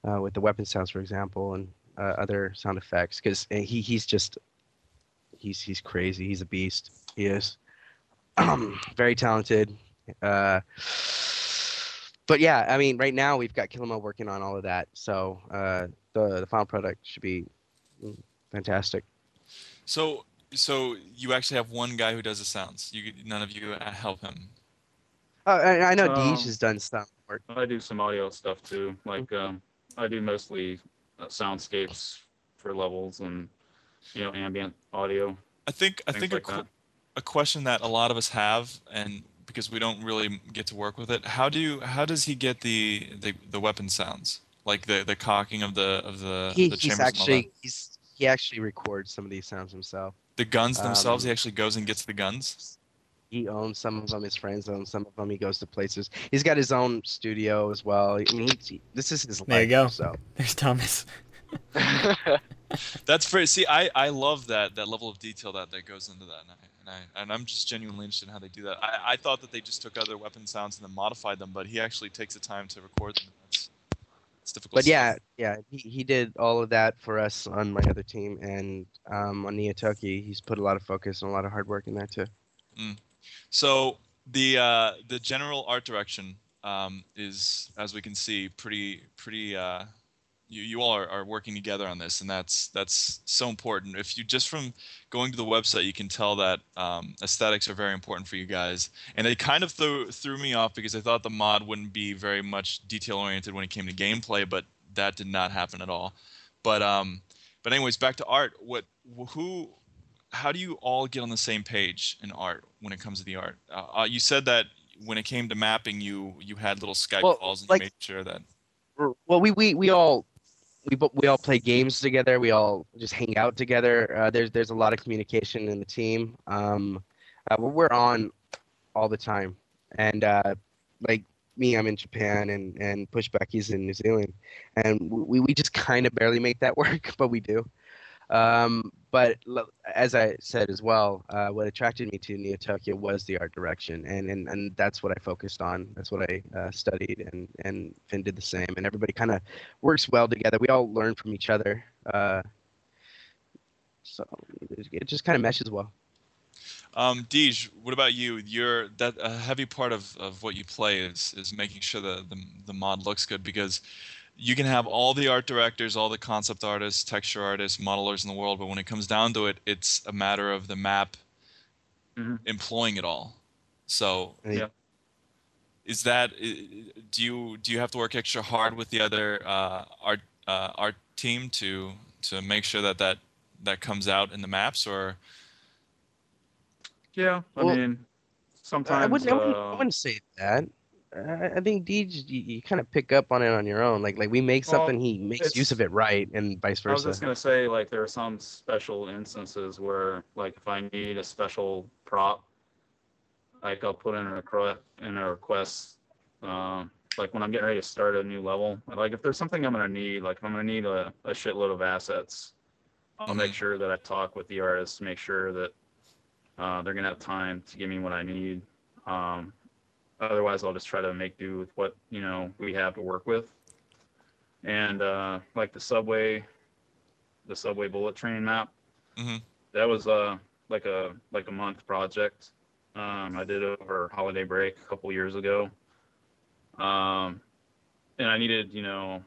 uh, with the weapon sounds, for example, and uh, other sound effects. Because he he's just he's he's crazy. He's a beast. He is very talented. Uh, but yeah, I mean, right now we've got Kilimo working on all of that, so uh, the the final product should be fantastic. So so you actually have one guy who does the sounds. You none of you uh, help him. Uh, I, I know Um, Deej has done some work. I do some audio stuff too. Like um, I do mostly uh, soundscapes for levels and you know ambient audio. I think I think like a, qu- that. a question that a lot of us have, and because we don't really get to work with it, how do you how does he get the the, the weapon sounds like the the cocking of the of the He, the he's chambers and all that? actually he's he actually records some of these sounds himself. the guns themselves? um, he actually goes and gets the guns. He owns some of them. His friends own some of them. He goes to places. He's got his own studio as well. I mean, he, this is his life. There you go. So There's Thomas. That's very see. I I love that that level of detail that that goes into that, and I and, I, and I'm just genuinely interested in how they do that. I I thought that they just took other weapon sounds and then modified them, but he actually takes the time to record them. It's, it's difficult. but stuff. yeah, yeah, he, he did all of that for us on my other team, and um, on Neo Tokyo, he's put a lot of focus and a lot of hard work in there too. So the uh, the general art direction um, is, as we can see, pretty pretty. Uh, you, you all are, are working together on this, and that's that's so important. If you just from going to the website, you can tell that um, aesthetics are very important for you guys, and it kind of threw threw me off because I thought the mod wouldn't be very much detail oriented when it came to gameplay, but that did not happen at all. But um, but anyways, back to art. What who how do you all get on the same page in art when it comes to the art? Uh, uh, you said that when it came to mapping, you you had little Skype Well, calls and like- you made sure that. Well, we we, we all we we all play games together. We all just hang out together. Uh, there's there's a lot of communication in the team. Um, uh, we're- on all the time, and uh, like me, I'm in Japan, and and Pushback he's in New Zealand, and we we just kind of barely make that work, but we do. Um, but as I said as well, uh, what attracted me to Neo Tokyo was the art direction, and, and, and that's what I focused on. That's what I uh, studied, and and Finn did the same. And everybody kind of works well together. We all learn from each other, uh, so it just kind of meshes well. Um, Deej, what about you? You're that a heavy part of, of what you play is is making sure the, the the mod looks good because you can have all the art directors, all the concept artists, texture artists, modelers in the world, but when it comes down to it, it's a matter of the map Mhm. employing it all. So Yeah. is that do you do you have to work extra hard with the other uh, art uh, art team to to make sure that that that comes out in the maps or Yeah, I Well, mean, sometimes. I wouldn't, I wouldn't, I uh, wouldn't say that. I think Deej, you, you kind of pick up on it on your own. Like like we make Well, something, he makes use of it right, and vice versa. I was just gonna say, like, there are some special instances where, like, if I need a special prop, like, I'll put in a request, in a request, um, like when I'm getting ready to start a new level. Like, if there's something I'm gonna need, like, if I'm gonna need a, a shitload of assets, I'll make sure that I talk with the artist to make sure that uh, they're gonna have time to give me what I need. Um, otherwise, I'll just try to make do with what you know we have to work with. And uh, like the subway, the subway bullet train map, Mhm. that was uh like a like a month project. Um, I did over holiday break a couple years ago. Um, and I needed, you know,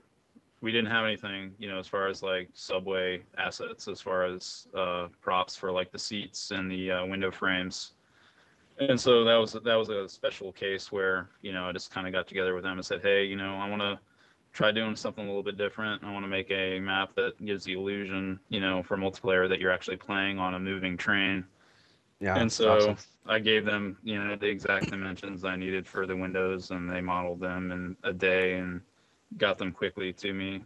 we didn't have anything, you know, as far as like subway assets, as far as uh, props for like the seats and the uh, window frames. And so that was that was a special case where you know I just kind of got together with them and said, hey, you know, I want to try doing something a little bit different. I want to make a map that gives the illusion, you know, for multiplayer that you're actually playing on a moving train. yeah, and so awesome. I gave them, you know, the exact dimensions I needed for the windows, and they modeled them in a day and got them quickly to me.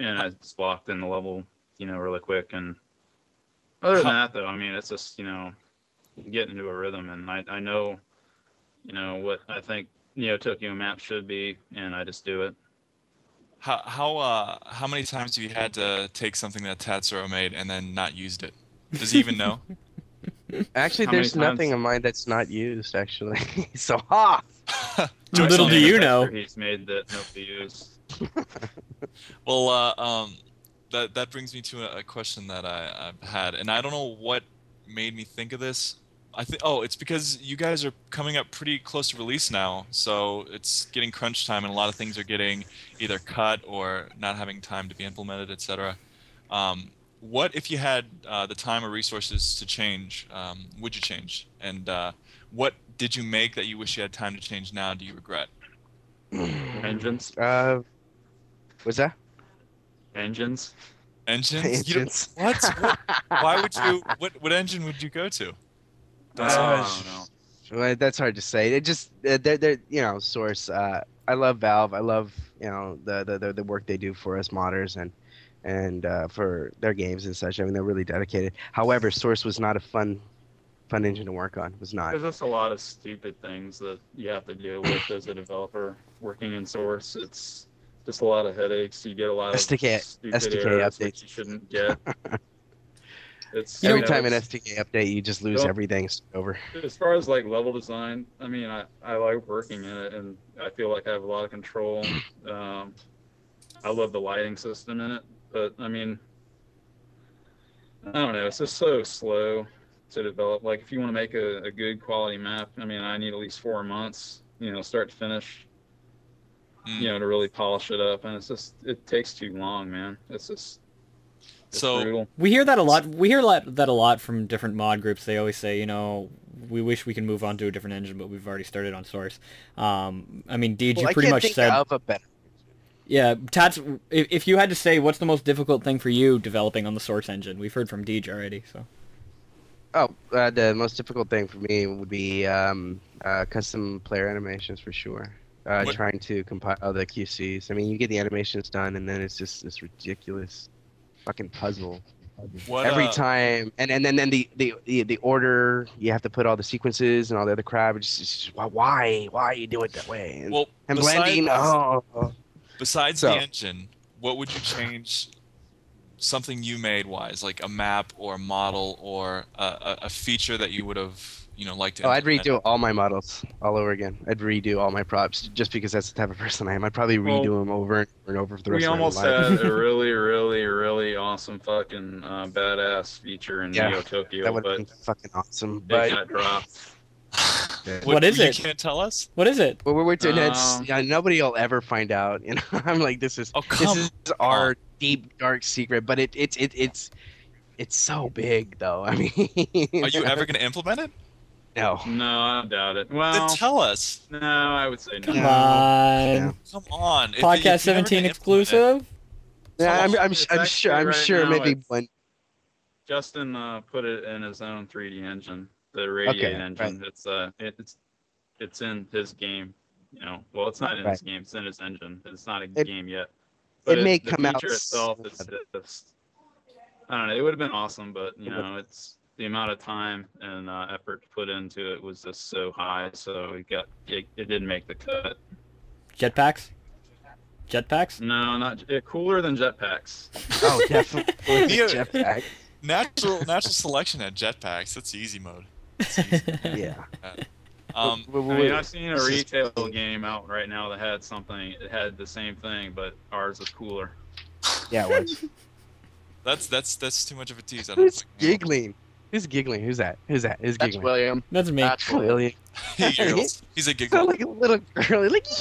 And I just blocked in the level, you know, really quick. And other than that, though, I mean, it's just, you know, get into a rhythm. And I, I know, you know, what I think Neo Tokyo map should be, and I just do it. how how uh how many times have you had to take something that Tatsuro made and then not used it? Does he even know? Actually, how there's nothing times- of mine that's not used. Actually, so ha. Joke's Little do you know. He's made that nobody used. Well, uh, um, that that brings me to a, a question that I, I've had, and I don't know what made me think of this. I think oh, it's because you guys are coming up pretty close to release now, so it's getting crunch time, and a lot of things are getting either cut or not having time to be implemented, etc. Um, what if you had uh, the time or resources to change? Um, would you change? And uh, what did you make that you wish you had time to change now? Do you regret? Engines, Uh, what's that? engines. Engines? You don't- Engines. what? what? Why would you? What what engine would you go to? Don't say I much. don't know. Well, that's hard to say. It just uh, they're, they're you know source. Uh, I love Valve. I love you know the the, the, the work they do for us modders and and uh, for their games and such. I mean they're really dedicated. However, Source was not a fun fun engine to work on. It was not. There's just a lot of stupid things that you have to deal with as a developer working in Source. It's just a lot of headaches. You get a lot of SDK stupid SDK errors which updates. you shouldn't get. It's Every you know, time an it's- SDK update, you just lose Well- everything It's over. as far as like level design, I mean, I, I like working in it, and I feel like I have a lot of control. Um, I love the lighting system in it, but I mean, I don't know. It's just so slow to develop. Like, if you want to make a, a good quality map, I mean, I need at least four months, you know, start to finish, Mm. you know, to really polish it up, and it's just it takes too long, man. It's just it's So- brutal. We hear that a lot. We hear lot- that a lot from different mod groups. They always say, you know, we wish we can move on to a different engine, but we've already started on Source. Um, I mean, Deej, Well, you I pretty much said, of a better. yeah, Tats. If, if you had to say, what's the most difficult thing for you developing on the Source engine? We've heard from Deej already, so. Oh, uh, the most difficult thing for me would be um, uh, custom player animations for sure. Uh, trying to compile the QCs. I mean, you get the animations done, and then it's just this ridiculous fucking puzzle What, every uh, time. And and then then the, the the order you have to put all the sequences and all the other crap. It's just, it's just why why why you do it that way? And, Well, and besides, blending. Oh, besides So- the engine, what would you change? Something you made wise, like a map or a model or a, a, a feature that you would have, you know, liked to. oh, I'd implement? redo all my models all over again. I'd redo all my props just because that's the type of person I am. I'd probably Well, redo them over and over and over for the rest We of my life. We almost had a really, really, really awesome fucking uh, badass feature in Yeah, Neo Tokyo, that would but have been fucking awesome. it But got dropped. What is you it? can't tell us? What is it? Well, we're, we're doing it's, Um, yeah, nobody will ever find out. You know, I'm like, this is Oh, this come is our deep dark secret, but it it's it, it's it's so big though. I mean, Are you ever going to implement it? No. No, I doubt it. Well, Then Well, tell us. no, I would say no. Come on. Yeah. Come on. If- if Podcast 17 gonna it- exclusive. Yeah, I'm, I'm, I'm sure. I'm right sure. now Maybe it's- one. Justin uh, put it in his own 3D engine, the Radiate Okay, engine. It's uh, it, it's it's in his game. You know, well, it's not in his game. It's in his engine. It's not a It- game yet. it may the come out feature itself. s- It's just, I don't know. It would have been awesome, but you know, it's the amount of time and uh, effort put into it was just so high, so it got it, it didn't make the cut. Jetpacks? Jetpacks? No, not cooler than jetpacks. Oh, definitely. Neo- Jetpack. Natural natural selection at jetpacks. That's easy mode. That's easy. Yeah. Um, Wait, I wait, mean. I've seen a This is- retail game out right now that had something. It had the same thing, but ours was cooler. Yeah. It was. that's that's that's too much of a tease. I don't Who's fucking giggling? Who's giggling? Who's that? Who's that? Who's That's giggling? William. That's me. That's William. William. He giggles. He's a Sound giggle. like a little girl. Like.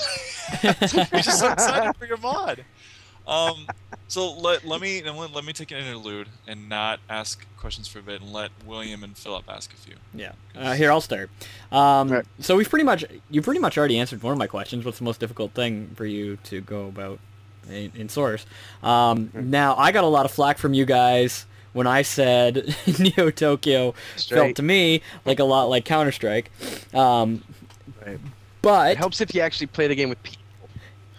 He's just so excited for your mod. Um, so let let me let, let me take an interlude and not ask questions for a bit and let William and Phillip ask a few. Yeah. Uh, here, I'll start. Um, Right. So we've pretty much, you pretty much already answered one of my questions. What's the most difficult thing for you to go about in, in Source? Um, Now, I got a lot of flack from you guys when I said Neo Tokyo felt to me like a lot like Counter Strike. Um, Right. but It helps if you actually play the game with people.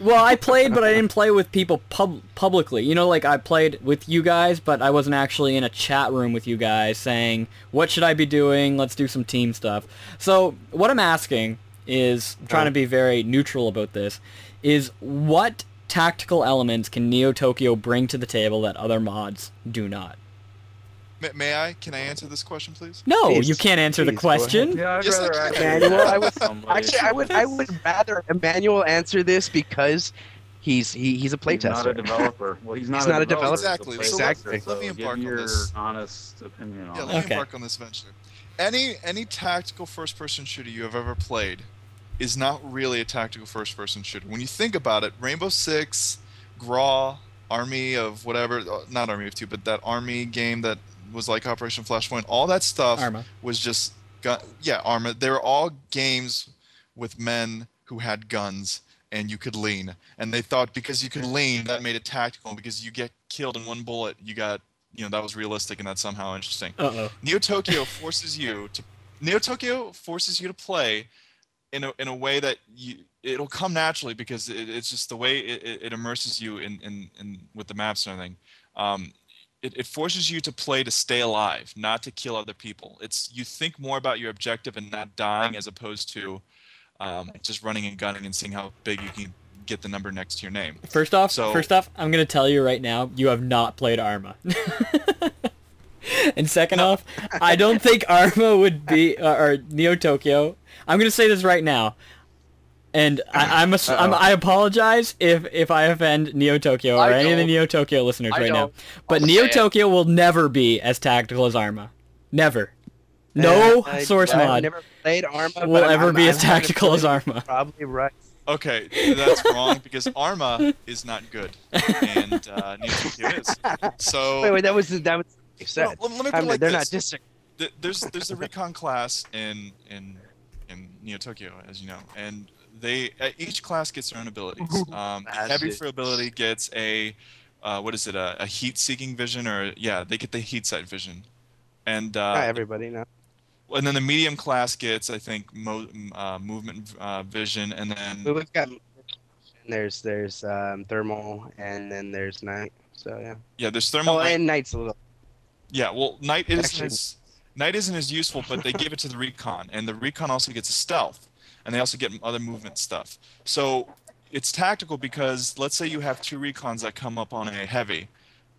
well, I played, but I didn't play with people pub- publicly. You know, like I played with you guys, but I wasn't actually in a chat room with you guys saying, "What should I be doing? Let's do some team stuff." So, what I'm asking is trying to be very neutral about this is what tactical elements can Neo Tokyo bring to the table that other mods do not? May, may I? Can I answer this question, please? No, Please, you can't answer the please, go ahead. question. Yeah, I'd Yes, rather I ask can. you Emanuel, I would- Actually, I would. I would rather Emanuel answer this because he's he, he's a He's not a playtester. developper. Well, he's not, He's a, not a developer. developer. he's a Exactly. So let- playtester, let so me give embark on your this. honest opinion on Yeah, let me Okay. embark on this venture. Any any tactical first-person shooter you have ever played is not really a tactical first-person shooter. When you think about it, Rainbow Six, Graw, Army of whatever, uh, not Army of Two, but that Army game that was like Operation Flashpoint, all that stuff Arma. was just gun. Yeah, Arma. They were all games with men who had guns and you could lean. And they thought because you could lean, that made it tactical. Because you get killed in one bullet, you got, you know, that was realistic and that's somehow interesting. Uh oh. Neo Tokyo forces you to Neo Tokyo forces you to play in a in a way that you it'll come naturally because it, it's just the way it, it, it immerses you in, in, in with the maps and everything. Um, it, it forces you to play to stay alive, not to kill other people. It's you think more about your objective and not dying as opposed to um, just running and gunning and seeing how big you can get the number next to your name. First off, So- first off, I'm gonna tell you right now, you have not played Arma. and second off, I don't think Arma would be uh, or Neo Tokyo. I'm gonna say this right now, and I, I'm, a, I'm I apologize if if I offend Neo Tokyo or any of the. Neo Tokyo listeners I right now. don't. But I'll Neo say it. Tokyo will never be as tactical as Arma. Never. No Uh, I- source I've mod never played Arma. will ever I'm- be as I'm having tactical as Arma. Probably right. Okay, that's wrong because Arma is not good, and uh, Neo Tokyo is. So Wait, wait, that was that was what you said. Well, let, let me put I it mean, like they're this. not dis- there's there's a recon class in in in Neo Tokyo, as you know, and they uh, each class gets their own abilities. Um, That's heavy it. for ability gets a uh, what is it a, a heat seeking vision or yeah they get the heat sight vision, and uh, Not everybody, now. and then the medium class gets I think mo- uh, movement uh, vision, and then But we've got there's there's um, thermal and then there's night. So yeah. yeah there's thermal. Oh, night- and night's a little. Yeah, well, night isn't Actually- as night isn't as useful, but they give it to the recon, and the recon also gets a stealth, and they also get other movement stuff. So it's tactical because let's say you have two recons that come up on a heavy.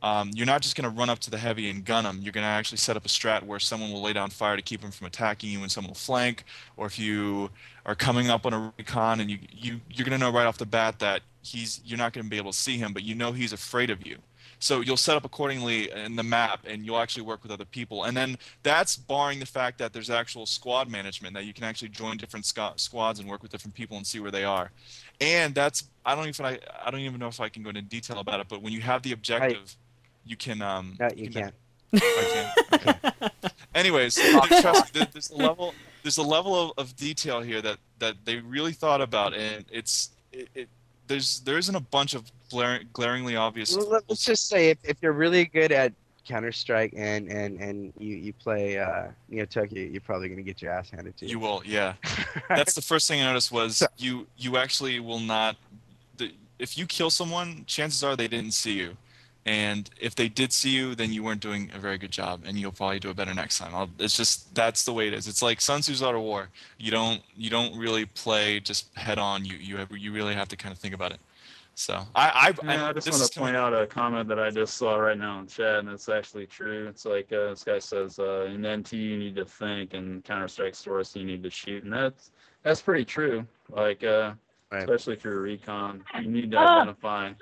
Um, you're not just going to run up to the heavy and gun them. You're going to actually set up a strat where someone will lay down fire to keep them from attacking you, and someone will flank. Or if you are coming up on a recon and you you you're going to know right off the bat that he's you're not going to be able to see him, but you know he's afraid of you. So you'll set up accordingly in the map, and you'll actually work with other people. And then that's barring the fact that there's actual squad management that you can actually join different squ- squads and work with different people and see where they are. And that's I don't even I, I don't even know if I can go into detail about it. But when you have the objective, you can um. No, you can- can't. I can. Okay. Anyways, trust me, there's a level there's a level of, of detail here that that they really thought about, and it's it, it there's there isn't a bunch of glaring, glaringly obvious. Well, let- let's just say if, if you're really good at Counter Strike and and and you you play uh, Neo Tokyo, you're probably gonna get your ass handed to you. You will, yeah. That's the first thing I noticed was you you actually will not. The, if you kill someone, chances are they didn't see you, and if they did see you, then you weren't doing a very good job, and you'll probably do it better next time. I'll, it's just that's the way it is. It's like Sun Tzu's Art of War. You don't you don't really play just head on. You you have, you really have to kind of think about it. So I I, Yeah, I just want to point out a comment that I just saw right now in chat, and it's actually true. It's like uh, this guy says, uh, in NT you need to think, and Counter Strike Source you need to shoot, and that's that's pretty true. Like, uh, Right. especially if you're a recon, you need to Ah. identify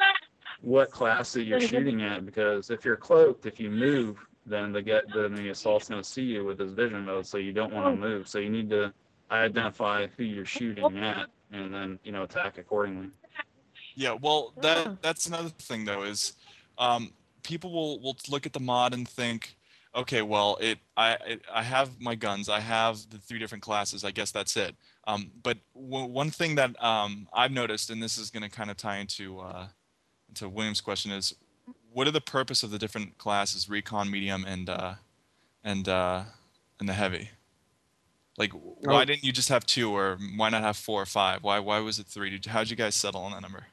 what class that you're shooting at, because if you're cloaked, if you move, then the get then the assault's gonna see you with his vision mode, so you don't want to move. So you need to identify who you're shooting at, and then you know attack accordingly. Yeah, well, that that's another thing though is, um, people will will look at the mod and think, okay, well, it I it, I have my guns, I have the three different classes, I guess that's it. Um, but w- one thing that um, I've noticed, and this is going to kind of tie into uh, into William's question, is what are the purpose of the different classes, recon, medium, and uh, and uh, and the heavy? Like, why Oh. didn't you just have two, or why not have four or five? Why why was it three? Did, how'd you guys settle on that number?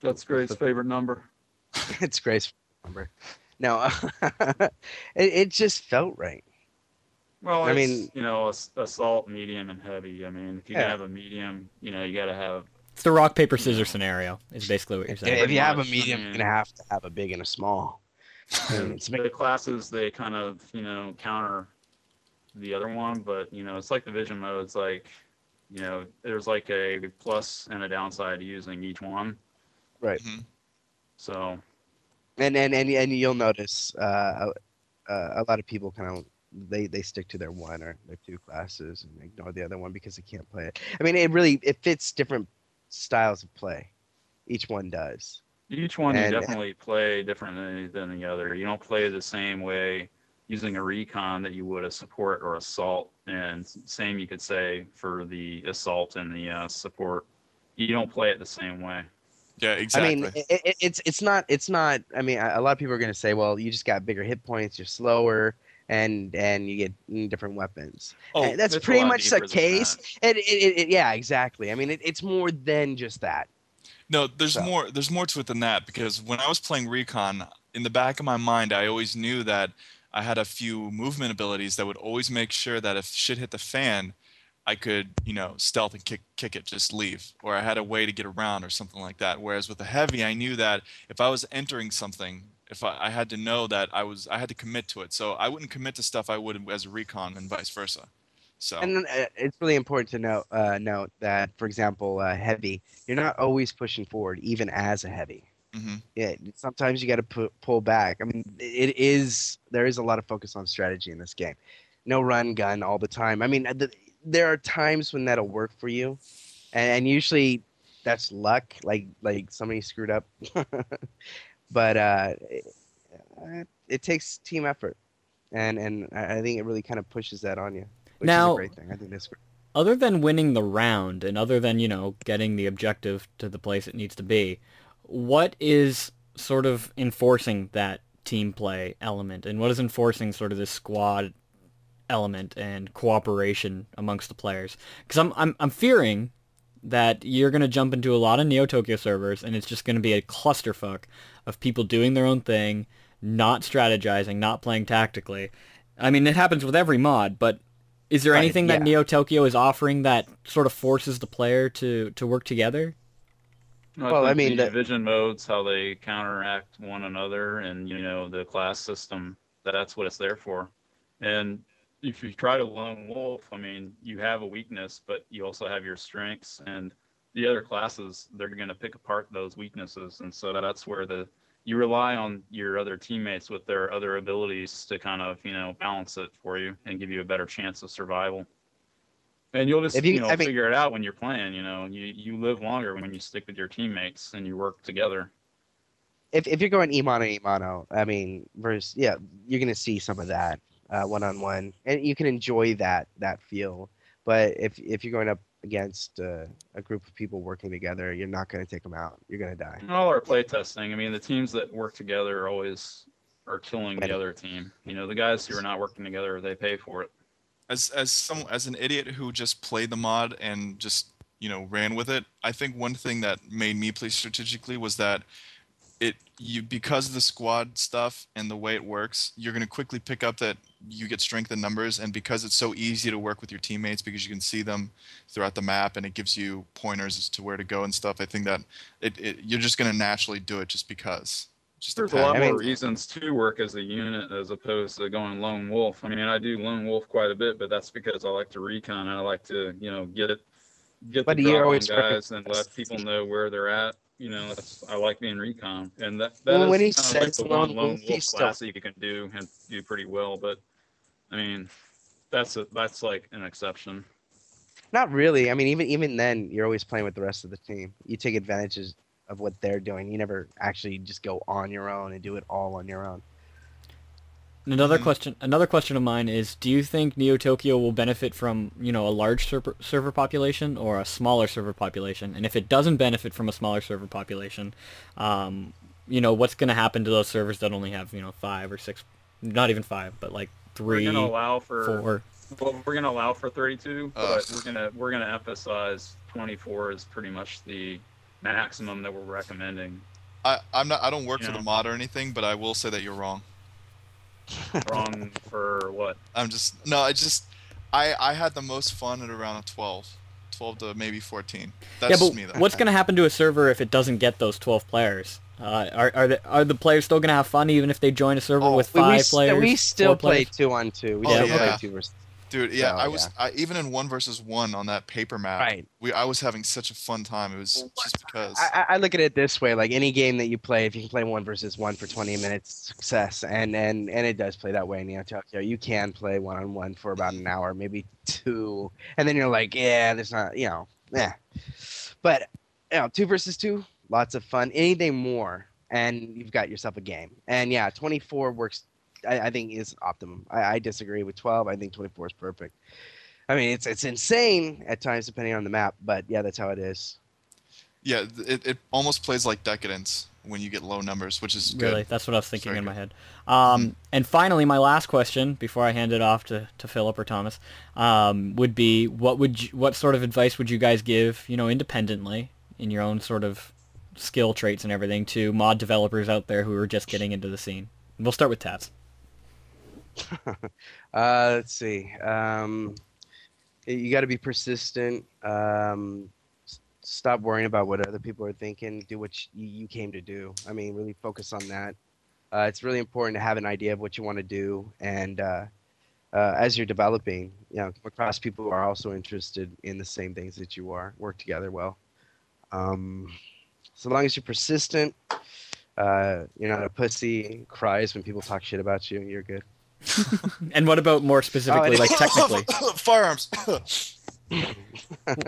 That's Grace's favorite number. it's Grace number. No, it, it just felt right. Well, I I mean- mean, you know, ass- assault, medium, and heavy. I mean, if you Yeah. can have a medium, you know, you got to have. It's the rock paper scissors scenario. Is basically what you're saying. if you have a medium, you're gonna have to have a big and a small. I mean, it's The classes they kind of you know counter the other one, but you know, it's like the vision mode. It's like, you know, there's like a plus and a downside to using each one. Right. Mhm. So and and and, and you'll notice uh, uh, a lot of people kind of they they stick to their one or their two classes and ignore the other one because they can't play it. I mean, it really it fits different styles of play. Each one does. each one And- you definitely play differently than the other. You don't play the same way using a recon that you would a support or assault. And same you could say for the assault and the uh, support. You don't play it the same way. Yeah, exactly. I mean, it, it, it's it's not it's not. I mean, a a lot of people are going to say, well, you just got bigger hit points, you're slower, and and you get different weapons. oh, And that's pretty much the case. it, it, it- yeah, exactly. I mean, it, it's more than just that. no, there's so. more. There's more to it than that because when I was playing Recon, in the back of my mind, I always knew that I had a few movement abilities that would always make sure that if shit hit the fan, I could, you know, stealth and kick kick it, just leave, or I had a way to get around or something like that. Whereas with the heavy, I knew that if I was entering something, if I, I had to know that I was, I had to commit to it. So I wouldn't commit to stuff I would as a recon and vice versa. So And then, uh, it's really important to note uh, note that, for example, uh, heavy, you're not always pushing forward, even as a heavy. Mm-hmm. Yeah, sometimes you got to pu- pull back. I mean, it is there is a lot of focus on strategy in this game. No run gun all the time. I mean, uh, the, there are times when that'll work for you, and, and usually that's luck. Like like somebody screwed up, but uh, it, it takes team effort, and and I think it really kind of pushes that on you. Which is Now- a great thing. I think that's great. other than winning the round and other than you know getting the objective to the place it needs to be what is sort of enforcing that team play element and what is enforcing sort of this squad element and cooperation amongst the players because I'm, I'm i'm fearing that you're going to jump into a lot of neo tokyo servers and it's just going to be a clusterfuck of people doing their own thing not strategizing not playing tactically i mean it happens with every mod but is there Right, anything that. Neo Tokyo is offering that sort of forces the player to, to work together? Well, I mean, the the- vision modes, how they counteract one another, and you know the class system. That's what it's there for. And if you try to lone wolf, I mean, you have a weakness, but you also have your strengths, and the other classes they're going to pick apart those weaknesses, and so that's where the you rely on your other teammates with their other abilities to kind of you know balance it for you and give you a better chance of survival. And you'll just you, you- know I mean- figure it out when you're playing. You know, you you live longer when you stick with your teammates and you work together. if if you're going Imano Imano, I mean, versus yeah, you're gonna see some of that one on one, and you can enjoy that that feel. But if if you're going up against uh, a group of people working together, you're not gonna take them out. You're gonna die. And all our playtesting. I mean, the teams that work together are always are killing the other team. You know, the guys who are not working together, they pay for it. as as some as an idiot who just played the mod and just you know ran with it i think one thing that made me play strategically was that it you because of the squad stuff and the way it works you're going to quickly pick up that you get strength in numbers and because it's so easy to work with your teammates because you can see them throughout the map and it gives you pointers as to where to go and stuff i think that it, it you're just going to naturally do it just because just There's a lot I mean- more reasons to work as a unit as opposed to going lone wolf. I mean, I do lone wolf quite a bit, but that's because I like to recon and I like to, you know, get it, get But the you're drop on always guys and let people know where they're at. You know, that's I like being recon, and that that Well, is when he kind of like the lone one lone wolf, wolf he's still- class that you can do and do pretty well. But I mean, that's a that's like an exception. Not really. I mean, even even then, you're always playing with the rest of the team. You take advantages of what they're doing. You never actually just go on your own and do it all on your own. And Another Mhm. question. Another question of mine is: Do you think Neo Tokyo will benefit from you know a large server server population or a smaller server population? And if it doesn't benefit from a smaller server population, um, you know what's going to happen to those servers that only have you know five or six, not even five, but like We're gonna allow for four. Well, we're gonna allow for 32, Ugh. but we're gonna we're gonna emphasize 24 is pretty much the maximum that we're recommending. I, i'm not i don't work for Yeah. the mod or anything but i will say that you're wrong Wrong for what? I'm just no. I just I I had the most fun at around 12, 12 to maybe 14. That's yeah, just but me though. what's going to happen to a server if it doesn't get those 12 players? Uh, are are the, are the players still going to have fun even if they join a server Oh, with We- we, five players? we still play players? two on two. We Oh, still yeah. play two versus Dude, yeah, So, I was I, even in one versus one on that paper map. right. We I was having such a fun time. It was just because. I, I- I look at it this way: like any game that you play, if you can play one versus one for 20 minutes, success. And and and it does play that way in Neo Tokyo. You can play one on one for about an hour, maybe two, and then you're like, yeah, there's not, you know, yeah. But you know, two versus two, lots of fun. Anything more, and you've got yourself a game. And yeah, 24 works. I, I think is optimum. I, I disagree with 12. I think 24 is perfect. I mean, it's it's insane at times depending on the map, but yeah, that's how it is. yeah, it, it almost plays like Decadence when you get low numbers, which is good. Really, that's what I was thinking Very in my head. Um, and finally, my last question before I hand it off to, to Phillip or Thomas um, would be: What would you, what sort of advice would you guys give, you know, independently in your own sort of skill traits and everything to mod developers out there who are just getting into the scene? We'll start with Tabs. Uh, let's see. Um, you got to be persistent. Um, stop worrying about what other people are thinking. Do what you, you came to do. I mean, really focus on that. Uh, it's really important to have an idea of what you want to do, and uh, uh, as you're developing, you know, across people who are also interested in the same things that you are. Work together well. Um, so long as you're persistent, uh, you're not a pussy. Cries when people talk shit about you. You're good. And what about more specifically, it- like technically? Firearms.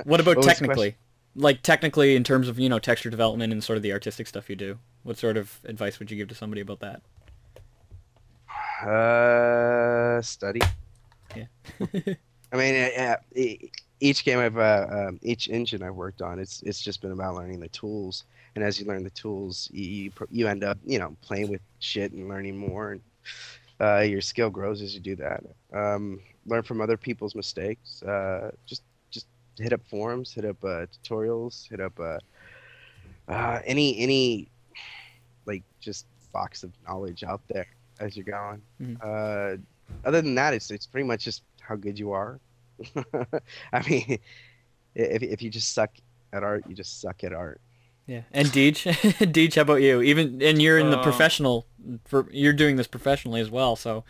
what about What technically? Like technically, in terms of you know texture development and sort of the artistic stuff you do, what sort of advice would you give to somebody about that? Uh, study. Yeah. I mean, e- each game I've, uh, um, each engine I've worked on, it's it's just been about learning the tools. And as you learn the tools, you you, end up, you know, playing with shit and learning more. And uh, your skill grows as you do that. Um, learn from other people's mistakes. Uh, just just hit up forums, hit up uh, tutorials, hit up uh, uh, any any like just box of knowledge out there as you're going. Mhm. Uh, other than that, it's it's pretty much just how good you are. I mean, if if you just suck at art, you just suck at art. Yeah. And Deej, Deej, how about you? Even and you're in the Um, professional, for you're doing this professionally as well. So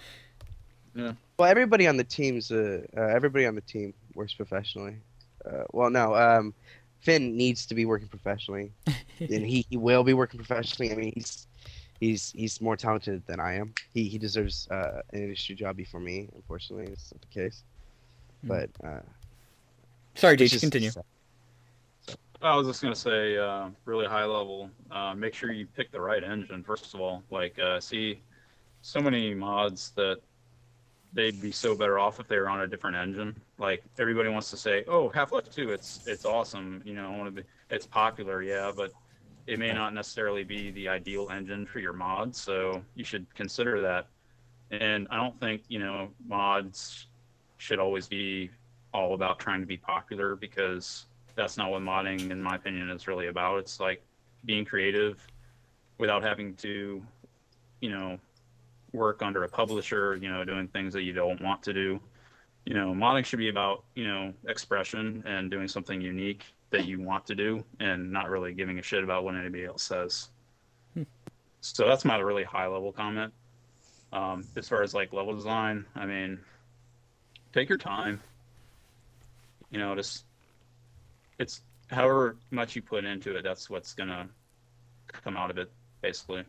Yeah. Well, everybody on the team's uh, uh, everybody on the team works professionally. Uh, well, no, um, Finn needs to be working professionally, and he, he will be working professionally. I mean, he's he's he's more talented than I am. He he deserves uh, an industry job before me. Unfortunately, it's not the case. Hmm. But uh, Sorry, it's Jace, just- continue. I was just gonna say, uh, really high level. Uh, make sure you pick the right engine first of all. Like, uh, see, so many mods that they'd be so better off if they were on a different engine. Like everybody wants to say, "Oh, Half-Life 2, it's it's awesome." You know, I want to be, it's popular, yeah, but it may not necessarily be the ideal engine for your mod. So you should consider that. And I don't think you know mods should always be all about trying to be popular because that's not what modding, in my opinion, is really about. It's like being creative without having to, you know, work under a publisher, you know, doing things that you don't want to do. You know, modding should be about, you know, expression and doing something unique that you want to do and not really giving a shit about what anybody else says. So that's my really high level comment. Um, as far as like level design, I mean, take your time. You know, just it's however much you put into it, that's what's gonna come out of it, basically.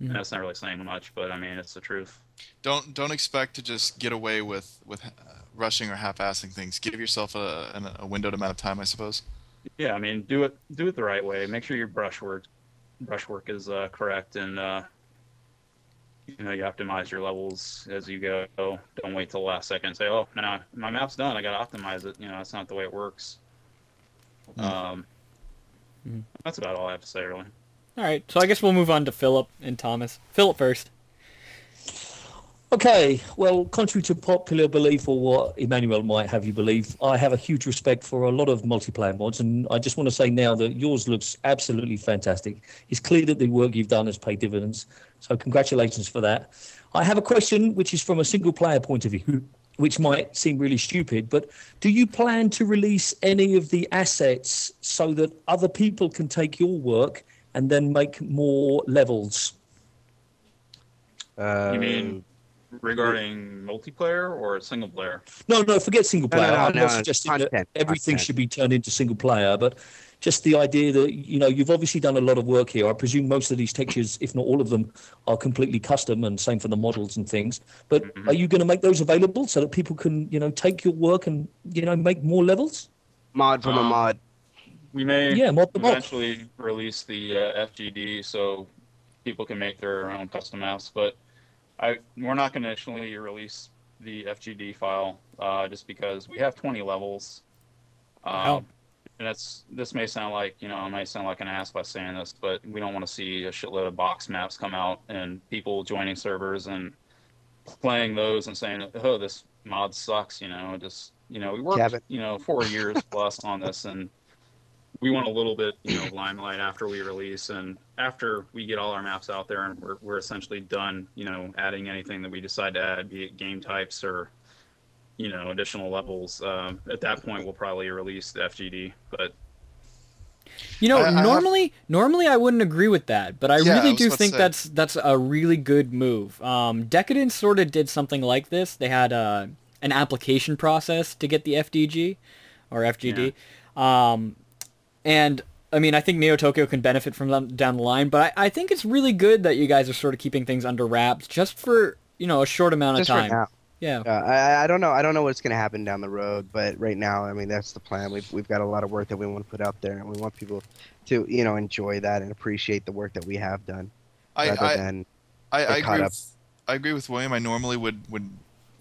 Mhm. And that's not really saying much, but I mean, it's the truth. Don't don't expect to just get away with with uh, rushing or half-assing things. Give yourself a, an- a windowed amount of time, I suppose. Yeah, I mean, do it do it the right way. Make sure your brushwork brushwork is uh, correct, and uh, you know you optimize your levels as you go. Don't wait till the last second and say, "Oh, no, my map's done. I got to optimize it." You know, that's not the way it works. Mm. Um, Mhm. that's about all I have to say, really. All right, so I guess we'll move on to Phillip and Thomas. Phillip first. Okay, well, contrary to popular belief or what Emanuel might have you believe, I have a huge respect for a lot of multiplayer mods, and I just want to say now that yours looks absolutely fantastic. It's clear that the work you've done has paid dividends, so congratulations for that. I have a question which is from a single player point of view, which might seem really stupid, but do you plan to release any of the assets so that other people can take your work and then make more levels? uh, You mean regarding multiplayer or single player? No, no, forget single No, no, player. no, I'm not it's suggesting that everything content. should be turned into single player, but just the idea that you know you've obviously done a lot of work here. I presume most of these textures, if not all of them, are completely custom, and same for the models and things. But Mhm. are you going to make those available so that people can you know take your work and you know make more levels? mod from a Um, mod. We may Yeah, mod the mod. release the uh, FGD so people can make their own custom maps, but I we're not going to initially release the FGD file uh, just because we have 20 levels. Um, Wow. And that's this may sound like you know I might sound like an ass by saying this, but we don't want to see a shitload of box maps come out and people joining servers and playing those and saying, "Oh, this mod sucks," you know. Just you know, we worked you know four years plus on this, and we want a little bit you know limelight after we release and after we get all our maps out there and we're we're essentially done. You know, adding anything that we decide to add, be it game types or you know additional levels. Um, at that point, we'll probably release the FGD, but You know, I- I have- normally, normally I wouldn't agree with that, but I Yeah, really was do think that's that's a really good move. Um, Decadence sort of did something like this. They had uh, an application process to get the FDG or FGD, um, and I mean, I think Neo Tokyo can benefit from them down the line. But I, I think it's really good that you guys are sort of keeping things under wraps just for you know a short amount of Just right time. Now. Yeah. Uh, I, I don't know. I don't know what's gonna happen down the road, but right now, I mean, that's the plan. We've we've got a lot of work that we want to put out there, and we want people to you know enjoy that and appreciate the work that we have done, I rather I, than I, I agree. up. With, I agree with William. I normally would would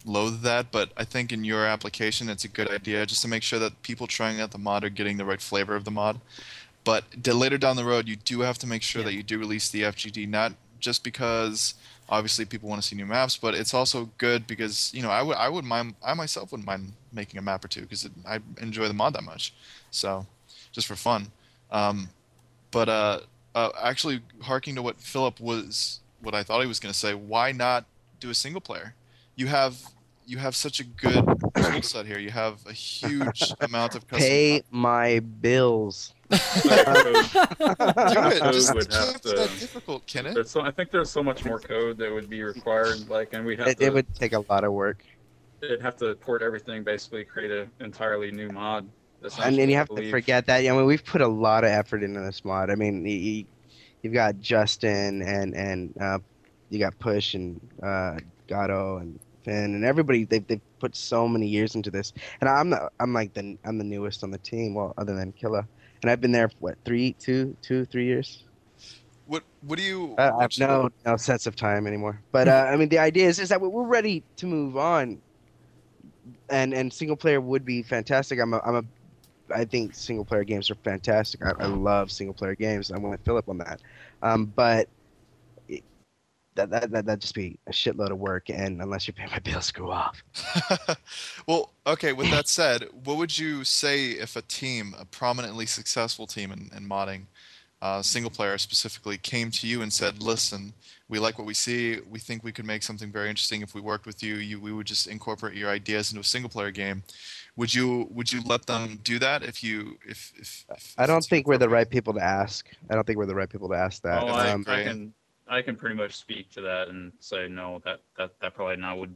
loathe that, but I think in your application, it's a good idea just to make sure that people trying out the mod are getting the right flavor of the mod. But d- later down the road, you do have to make sure Yeah. that you do release the FGD, not just because obviously people want to see new maps, but it's also good because you know I would I would mind I myself wouldn't mind making a map or two because I enjoy the mod that much, so just for fun. Um, but uh, uh, actually, harking to what Phillip was, what I thought he was going to say, why not do a single player? You have you have such a good tool set here. You have a huge amount of custom. pay my bills. Do it. Code Just would have can't that difficult, can it? there's so, I think there's so much more code that would be required. Like, and we have It, to it would take a lot of work, it'd have to port everything, basically create an entirely new mod. and then you I have to forget that. I mean, we've put a lot of effort into this mod. I mean, you, you've got Justin and and uh, you got Push and uh, Gatto and Finn and everybody. They've they've put so many years into this, and I'm the, I'm like the I'm the newest on the team. Well, other than Killa, and I've been there for, what three, two, two, three years. What what do you? Uh, I have no no sense of time anymore. But uh, I mean, the idea is is that we're ready to move on, and and single player would be fantastic. I'm a I'm a I think single player games are fantastic. I, I love single player games. I went with Phillip on that. Um, but that that that that'd just be a shitload of work, and unless you pay my bills, screw off. well, okay. With that said, what would you say if a team, a prominently successful team in, in modding, uh, single player specifically, came to you and said, "Listen, we like what we see. We think we could make something very interesting if we worked with you. You, we would just incorporate your ideas into a single player game." Would you would you let them do that if you if if? if I don't think we're the right people to ask. I don't think we're the right people to ask that. Oh, I, Um, I right. can I can pretty much speak to that and say no, that that that probably not would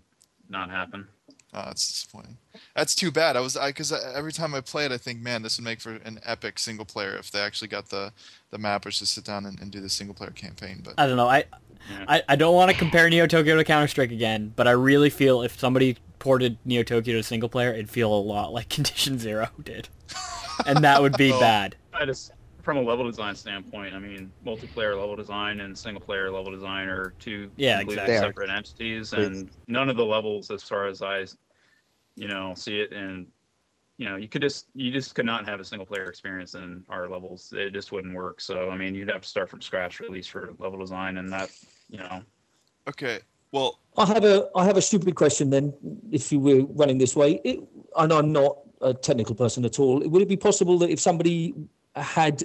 not happen. Oh, that's disappointing. That's too bad. I was I because every time I play it, I think, man, this would make for an epic single player if they actually got the the mappers to sit down and, and do the single player campaign. But I don't know. I Yeah. I, I don't want to compare Neo Tokyo to Counter Strike again, but I really feel if somebody ported Neo Tokyo to single player, it'd feel a lot like Condition Zero did, and that would be Oh. bad. I just from a level design standpoint, I mean, multiplayer level design and single player level design are two Yeah, completely exactly. Separate entities, Please. and none of the levels, as far as I, you know, see it, and you know, you could just you just could not have a single player experience in our levels. It just wouldn't work. So I mean, you'd have to start from scratch at least for level design, and that, you know, okay, well, I have a I have a stupid question then. If you were running this way, it, and I'm not a technical person at all, would it be possible that if somebody had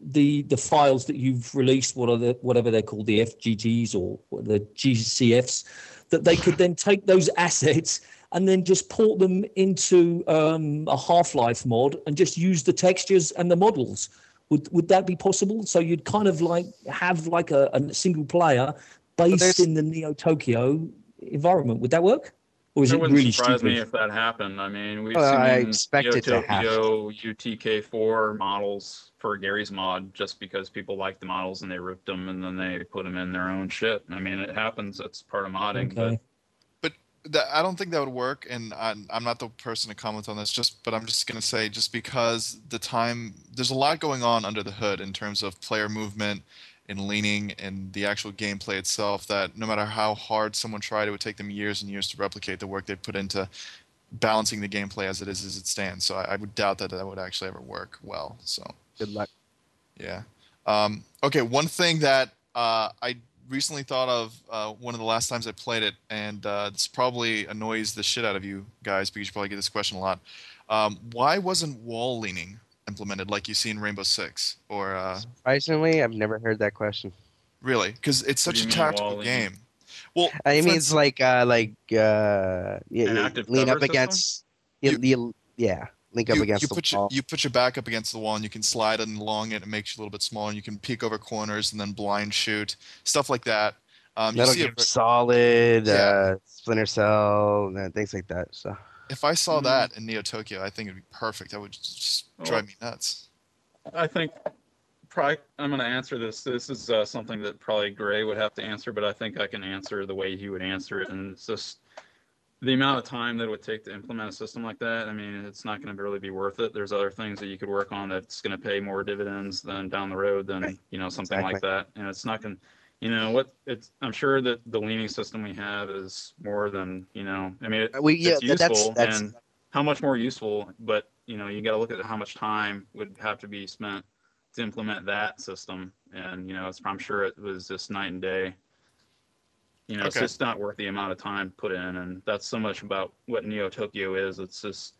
the the files that you've released, what are the whatever they're called, the FGTs or the GCFs, that they could then take those assets and then just port them into um, a Half-Life mod and just use the textures and the models? Would would that be possible? So you'd kind of like have like a, a single player based in the Neo Tokyo environment. Would that work? Or is it it wouldn't really surprise stupid? me if that happened. I mean, we've Well, I seen expect it to happen. Tokyo UTK4 models for Garry's mod just because people like the models and they ripped them and then they put them in their own shit. I mean, it happens. That's part of modding. Okay. that, I don't think that would work, and I'm, I'm not the person to comment on this. Just, but I'm just gonna say, just because the time, there's a lot going on under the hood in terms of player movement and leaning and the actual gameplay itself. That no matter how hard someone tried, it would take them years and years to replicate the work they put into balancing the gameplay as it is as it stands. So I, I would doubt that that would actually ever work well. So. Good luck. Yeah. Um, okay. One thing that uh, I recently thought of uh, one of the last times I played it, and uh, this probably annoys the shit out of you guys because you probably get this question a lot. Um, why wasn't wall leaning implemented like you see in Rainbow Six? Or uh, Surprisingly, I've never heard that question. really? Because it's such a you mean, tactical wall leaning? game. Well, I for mean, it's like uh, like uh, yeah, you lean up system? against you, you, yeah, link up you, against you the put wall. your, you put your back up against the wall and you can slide it along it. It makes you a little bit smaller and you can peek over corners and then blind shoot stuff like that. Um, you Metal see Gear it, Solid, Yeah. uh, Splinter Cell, and things like that. So if I saw Mhm. that in Neo Tokyo, I think it'd be perfect. That would just Oh. drive me nuts. I think probably I'm going to answer this. This is uh, something that probably Gray would have to answer, but I think I can answer the way he would answer it. And it's just the amount of time that it would take to implement a system like that. I mean, it's not going to really be worth it. There's other things that you could work on that's going to pay more dividends than down the road than you know something like that. And it's not going. to You know what? It's. I'm sure that the leaning system we have is more than you know. I mean, it, uh, we yeah, it's useful that's and how much more useful but you know you got to look at how much time would have to be spent to implement that system and you know it's, i'm sure it was just night and day you know it's just not worth the amount of time put in and that's so much about what neo tokyo is it's just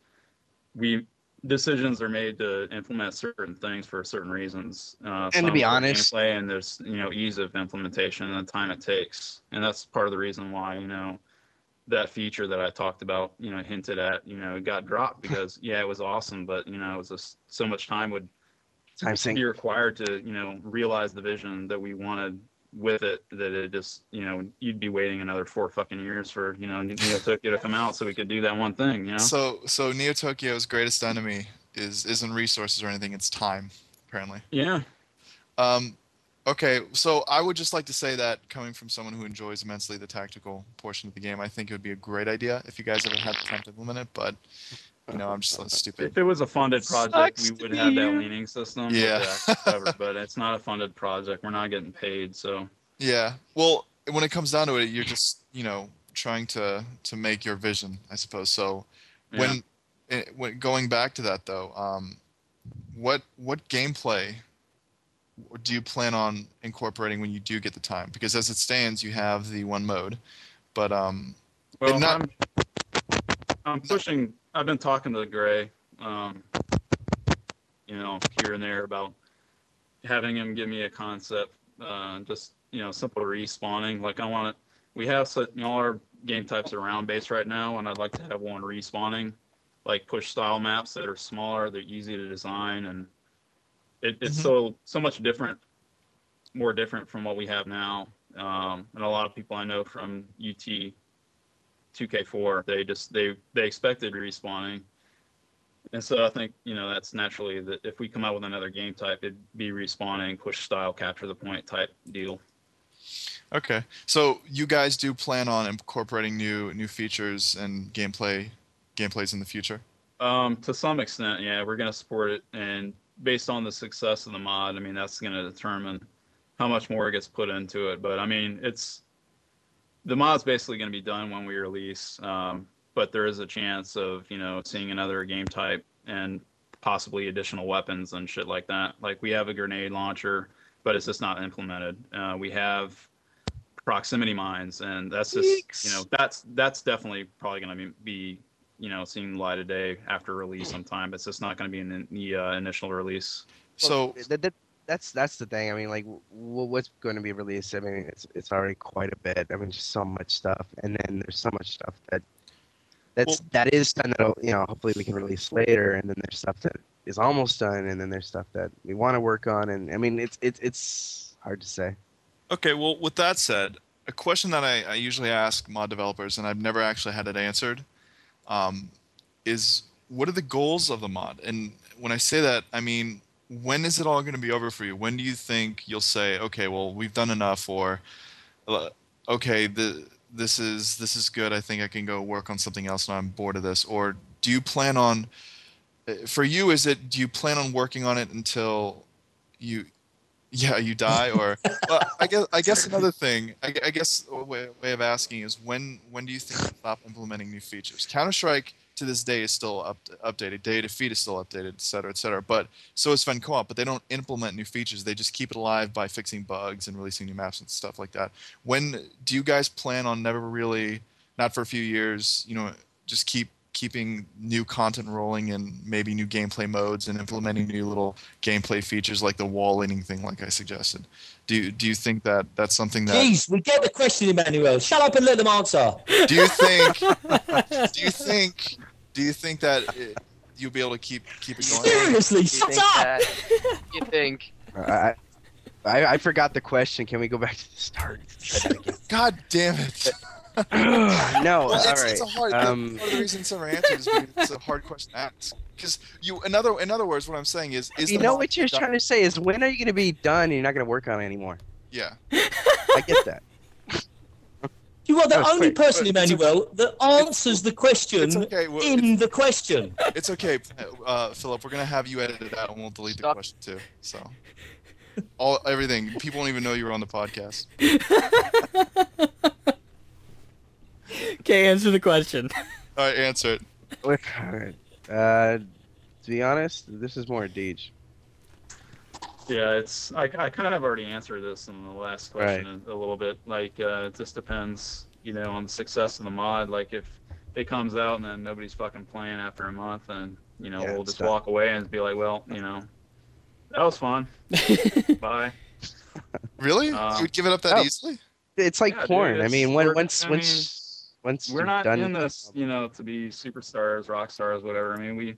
we decisions are made to implement certain things for certain reasons uh, And to be honest- gameplay and there's you know ease of implementation and the time it takes and that's part of the reason why you know that feature that I talked about, you know, hinted at, you know, it got dropped because yeah, it was awesome, but you know, it was just so much time would time sink. be required to, you know, realize the vision that we wanted with it that it just, you know, you'd be waiting another four fucking years for, you know, Neo Tokyo to come out so we could do that one thing, you know? So, so Neo Tokyo's greatest enemy is isn't resources or anything. It's time, apparently. yeah. Um, Okay, so I would just like to say that coming from someone who enjoys immensely the tactical portion of the game, I think it would be a great idea if you guys ever had the time to implement it. But you know, I'm just so stupid. If it was a funded project, Sucks we would have that leaning system. Yeah. covered, but it's not a funded project. We're not getting paid, so Yeah. Well, when it comes down to it, you're just you know trying to to make your vision, I suppose. So yeah. when, eh, when going back to that though, um, what what gameplay do you plan on incorporating when you do get the time? Because as it stands, you have the one mode, but um, Well, not- I'm, I'm pushing. I've been talking to Gray, um, you know, here and there about having him give me a concept, uh, just you know, simple respawning. Like I want it. We have such, you know, all our game types are round based right now, and I'd like to have one respawning, like push style maps that are smaller, they're easy to design, and it, it's Mhm. so so much different, more different from what we have now. Um, and a lot of people I know from UT 2K4. They just they they expected respawning, and so I think you know that's naturally that if we come out with another game type, it'd be respawning, push style, capture the point type deal. Okay, so you guys do plan on incorporating new new features and gameplay gameplays in the future? Um, to some extent, yeah, we're gonna support it, and based on the success of the mod, I mean that's gonna determine how much more gets put into it. But I mean, it's the mod's basically gonna be done when we release, um, but there is a chance of you know seeing another game type and possibly additional weapons and shit like that. Like we have a grenade launcher, but it's just not implemented. Uh, we have proximity mines, and that's just you know that's that's definitely probably gonna be, be you know seeing the light of day after release sometime. It's just not going to be in the uh, initial release. So that, that, that's that's the thing. I mean, like, w- what's going to be released? I mean, it's it's already quite a bit. I mean, just so much stuff, and then there's so much stuff that that's Well- that is done that you know hopefully we can release later, and then there's stuff that is almost done, and then there's stuff that we want to work on, and I mean, it's it's it's hard to say. Okay, well, with that said, a question that I, I usually ask mod developers, and I've never actually had it answered, um, is what are the goals of the mod? And when I say that, I mean, when is it all going to be over for you? When do you think you'll say, okay, well, we've done enough, or uh, okay, the this is this is good. I think I can go work on something else, and I'm bored of this. Or do you plan on? uh, For you, is it? Do you plan on working on it until you yeah you die or well, i guess i guess another thing i, I guess a way, way of asking is when when do you think you'll stop implementing new features counter-strike to this day is still up, updated Day of Defeat is still updated et cetera et cetera. But so is Sven Co-op but they don't implement new features. They just keep it alive by fixing bugs and releasing new maps and stuff like that. When do you guys plan on never really not for a few years you know just keep keeping new content rolling and maybe new gameplay modes and implementing new little gameplay features like the wall leaning thing like I suggested. Do you, do you think that that's something that Jeez, we get the question, Emanuel. Shut up and let them answer. do you think do you think do you think that it, you'll be able to keep keep it going? Seriously, You shut up. that? You think? I, I I forgot the question. Can we go back to the start? God damn it. No, Well, it's, right. it's a hard. um, part of the reason it's never answered is because it's a hard question to ask. Because you, in other, in other words, what I'm saying is, is you know what you're done? trying to say is when are you going to be done and you're not going to work on it anymore? Yeah. I get that. You are the That was only quick. person, But it's Emanuel, that answers the question okay. Well, in the question. It's okay, uh, Phillip. We're gonna have you edit it out, and we'll delete the question too. So, all everything. People won't even know you were on the podcast. Okay, answer the question. All right, answer it. Look, all right. Uh, to be honest, this is more Deej. Yeah, it's I, I kind of already answered this in the last question a, a little bit. Like uh, it just depends, you know, on the success of the mod. Like if it comes out and then nobody's fucking playing after a month, and you know Yeah, we'll just done. walk away and be like, well, you know, that was fun. Bye. Really? Um, you would give it up that oh. easily? It's like Yeah, dude, porn. I mean, when, once I once once We're not done, in this, you know, to be superstars, rock stars, whatever. I mean, we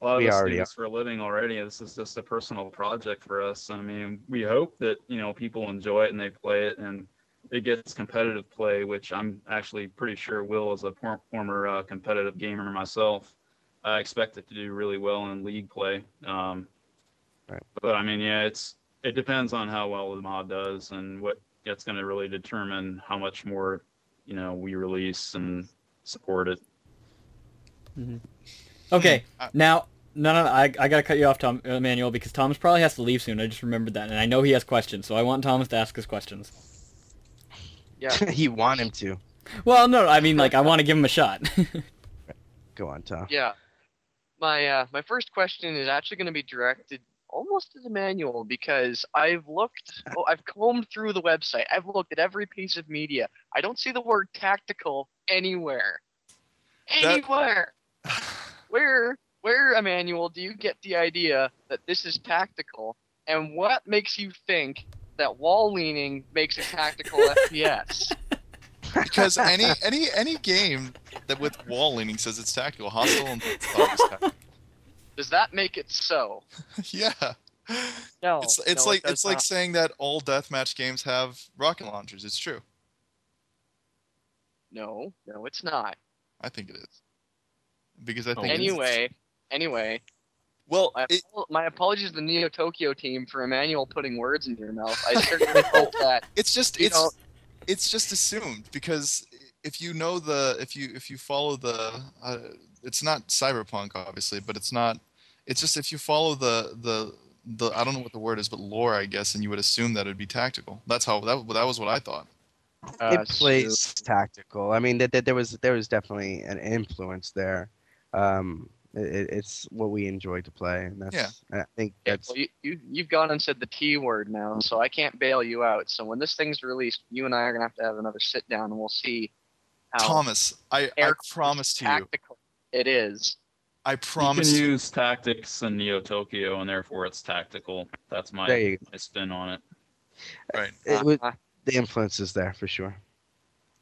a lot of We us do this for a living already. This is just a personal project for us. I mean, we hope that you know people enjoy it and they play it and it gets competitive play, which I'm actually pretty sure will, as a former uh, competitive gamer myself, I expect it to do really well in league play. Um, Right. But I mean, yeah, it's it depends on how well the mod does and what that's going to really determine how much more, you know, we release and support it. Okay, Uh, now no, no, no I, I gotta cut you off, Tom Emanuel, because Thomas probably has to leave soon. I just remembered that, and I know he has questions, so I want Thomas to ask his questions. Yeah. you want him to. Well, no, I mean like I want to give him a shot. Go on, Tom. Yeah. My uh, my first question is actually going to be directed almost to the manual because I've looked, oh, I've combed through the website. I've looked at every piece of media. I don't see the word tactical anywhere. That- Anywhere. Where where Emanuel do you get the idea that this is tactical, and what makes you think that wall leaning makes a tactical FPS? because any any any game that with wall leaning says it's tactical, hostile and thought it's tactical. Does that make it so? yeah. No. It's it's no, like it does it's like saying that all deathmatch games have rocket launchers. It's true. No, no, it's not. I think it is. Because I think it's- Anyway, anyway, well, my, it, my apologies to the Neo Tokyo team for Emanuel putting words in your mouth. I certainly hope that it's just it's know- it's just assumed because if you know the if you if you follow the uh, it's not cyberpunk obviously but it's not it's just if you follow the the the I don't know what the word is but lore I guess and you would assume that it'd be tactical that's how that that was what I thought uh, it plays tactical. I mean, that, that there was there was definitely an influence there. Um, it, it's what we enjoy to play, and that's Yeah. I think Yeah, that's well, you, you you've gone and said the T word now, so I can't bail you out. So when this thing's released, you and I are gonna have to have another sit down, and we'll see how Thomas I I air promise to you tactical it is. I promise. You promise can use tactics in Neo Tokyo, and therefore it's tactical. That's my, my spin on it. right it, was- the influence is there for sure.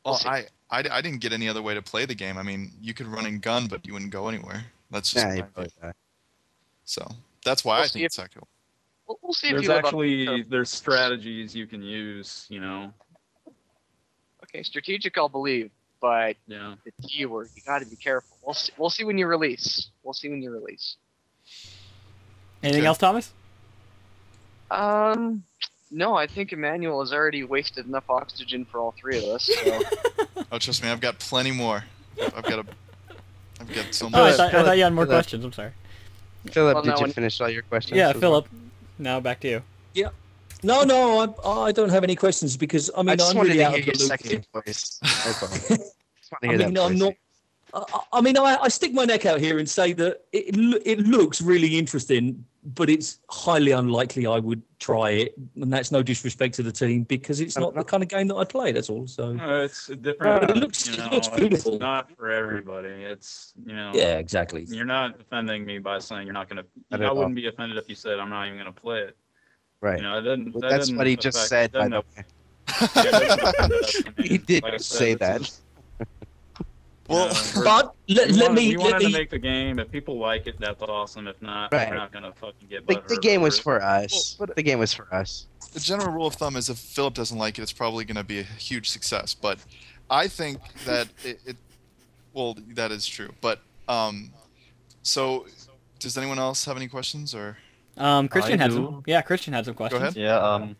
well. I, I I didn't get any other way to play the game I mean you could run and gun but you wouldn't go anywhere that's just Yeah, my you opinion. play that. so that's why We'll I think if- it's tactical we'll, we'll see if There's you up actually there's strategies you can use. You know, okay. Strategic, I'll believe, but yeah. the T word, you got to be careful. We'll see. We'll see when you release. We'll see when you release. Anything Okay. else, Thomas? Um, no, I think Emanuel has already wasted enough oxygen for all three of us. So. oh trust me I've got plenty more I've got a I've got so Oh, I much thought, I thought you had more Phillip. questions. I'm sorry. Phillip, Well, did you when- finish all your questions? Yeah, as well? Phillip. Now back to you. No, no, I, I don't have any questions because I mean I just I'm really to out hear of your the loop. second voice. That's all. Just want to I mean, that I'm not. I, I mean, I, I stick my neck out here and say that it it looks really interesting, but it's highly unlikely I would try it, and that's no disrespect to the team because it's not the kind of game that I play. That's all. So No, it's a different. But it looks- you it looks beautiful. It's not for everybody. It's you know. yeah, exactly. You're not offending me by saying you're not gonna. I wouldn't be offended if you said I'm not even gonna play it. Right. You know, it doesn't. That that's what he just said. By the way. yeah, it doesn't affect us. I mean, He did like I said, say that. just- well you know, we're- But let, we let wanted, me we let wanted me. to make the game. If people like it, that's awesome. If not, Right. we're not gonna fucking get. The, the game was it. for us. Well, but- the game was for us. the general rule of thumb is if Phillip doesn't like it, it's probably going to be a huge success. But I think that it, it well, that is true. But um, so does anyone else have any questions or? Um, Christian I had do. some. Yeah, Christian had some questions. ahead. Yeah. Um.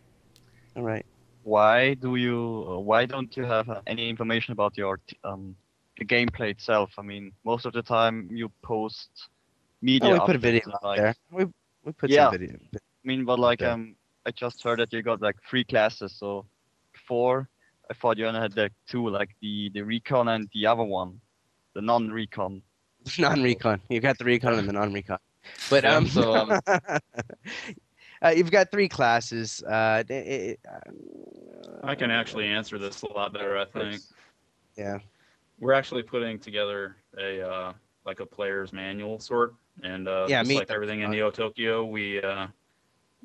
All right. Why do you? Uh, why don't you have uh, any information about your t- um the gameplay itself? I mean, most of the time you post media. Oh, we put a video and, out like, there. We we put Yeah. some video. I mean, but like Yeah. um, I just heard that you got like three classes. So before, I thought you only had like two, like the the recon and the other one, the non-recon. non-recon. You got the recon and the non-recon. But Yeah, um, so, um, uh, you've got three classes. Uh, it, it, I can actually answer this a lot better. I think Yeah. we're actually putting together a uh, like a player's manual sort, and uh, Yeah, just me- like everything in Neo Tokyo, we uh,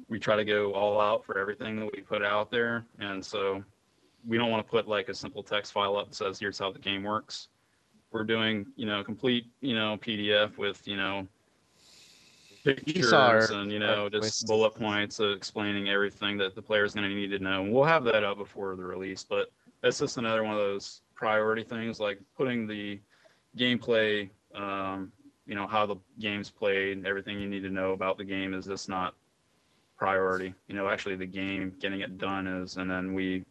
we try to go all out for everything that we put out there, and so we don't want to put like a simple text file up that says here's how the game works. We're doing you know complete you know PDF with you know pictures are and you know just twists. bullet points uh, explaining everything that the player is going to need to know. And we'll have that up before the release, but that's just another one of those priority things, like putting the gameplay, um, you know, how the game's played, and everything you need to know about the game is just not priority. You know, actually the game, getting it done is, and then we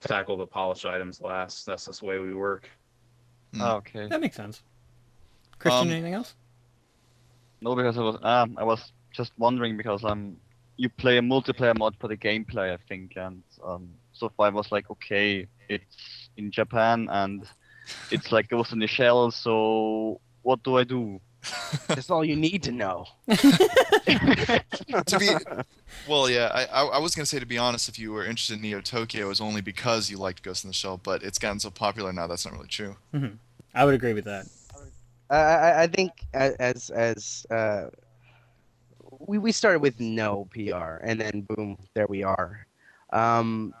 tackle the polish items last. That's just the way we work. Hmm. Okay. That makes sense. Christian, Um, anything else? No, because I was um I was just wondering because um you play a multiplayer mod for the gameplay I think and um so far I was like okay it's in Japan and it's like Ghost in the Shell so what do I do? That's all you need to know. to be well yeah I, I i was gonna say to be honest if you were interested in neo tokyo it was only because you liked ghost in the shell but it's gotten so popular now that's not really true I would agree with that. I, I think as as uh, we we started with no PR, and then boom, there we are. Um,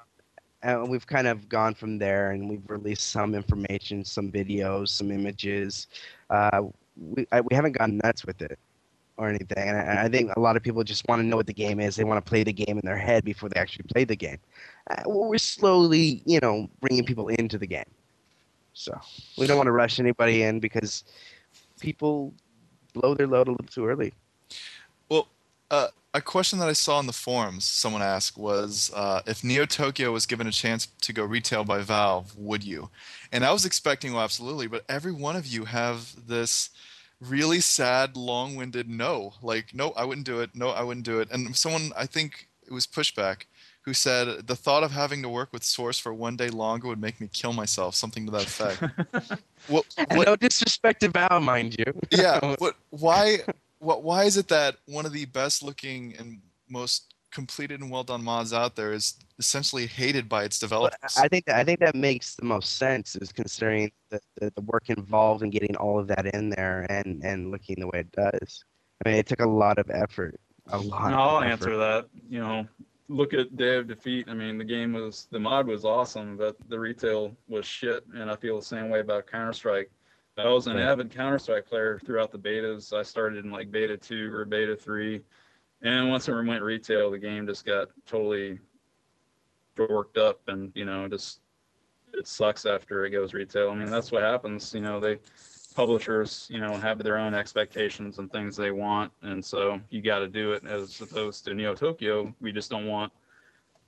and we've kind of gone from there, and we've released some information, some videos, some images. Uh, we I, we haven't gone nuts with it or anything, and I, I think a lot of people just want to know what the game is. They want to play the game in their head before they actually play the game. Uh, we're slowly, you know, bringing people into the game. So we don't want to rush anybody in because people blow their load a little too early. Well, uh, a question that i saw in the forums someone asked was uh, if neo tokyo was given a chance to go retail by valve would you and i was expecting well absolutely but every one of you have this really sad long-winded no like no i wouldn't do it no i wouldn't do it and someone i think it was pushback who said the thought of having to work with source for one day longer would make me kill myself something to that effect what, what no disrespect to Valve, mind you. yeah what why what why is it that one of the best looking and most completed and well done mods out there is essentially hated by its But developers I think that I think that makes the most sense, is considering the, the, the work involved in getting all of that in there and and looking the way it does. I mean, it took a lot of effort. A lot. No, I'll effort. answer that. You know, look at Day of Defeat. I mean, the game was the mod was awesome, but the retail was shit. And I feel the same way about Counter Strike. I was an avid Counter Strike player throughout the betas. I started in like beta two or beta three, and once it went retail, the game just got totally worked up, and you know, just it sucks after it goes retail. I mean, that's what happens. You know, they publishers, you know, have their own expectations and things they want, and so you got to do it. As opposed to Neo Tokyo, we just don't want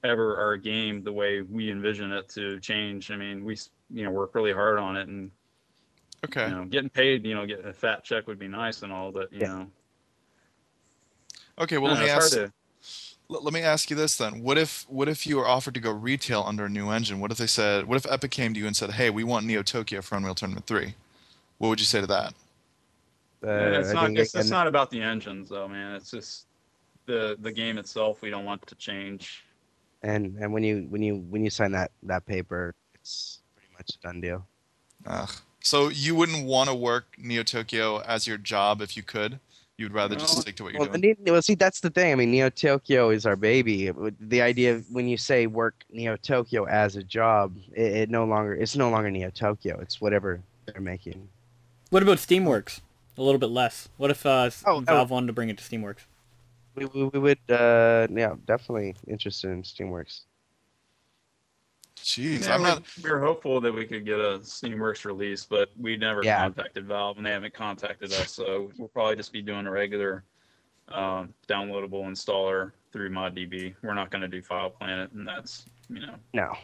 ever our game the way we envision it to change. I mean, we you know work really hard on it, and okay you know, getting paid, you know, getting a fat check would be nice and all, but you Yeah. know, okay well I let me know, it's hard ask to- let, let me ask you this then what if what if you were offered to go retail under a new engine what if they said what if epic came to you and said hey we want neo tokyo for unreal tournament 3 what would you say to that Uh, it's I not it's, it's not about the engines though, man. It's just the the game itself. We don't want to change. and and when you when you when you sign that that paper, it's pretty much a done deal. Ugh. so you wouldn't want to work neo tokyo as your job if you could you'd rather just stick to what you're Well, doing the well, see, that's the thing. I mean, Neo Tokyo is our baby. The idea of when you say work Neo Tokyo as a job, it, it no longer it's no longer Neo Tokyo. It's whatever they're making. What about Steamworks? A little bit less. What if uh, s- Oh, Valve wanted to bring it to Steamworks? We, we, we would, uh, yeah, definitely interested in Steamworks. jeez Yeah, i'm we- not We were hopeful that we could get a Steamworks release, but we never Yeah. contacted Valve, and they haven't contacted us. So we'll probably just be doing a regular um, downloadable installer through ModDB. We're not going to do File Planet, and that's you know No,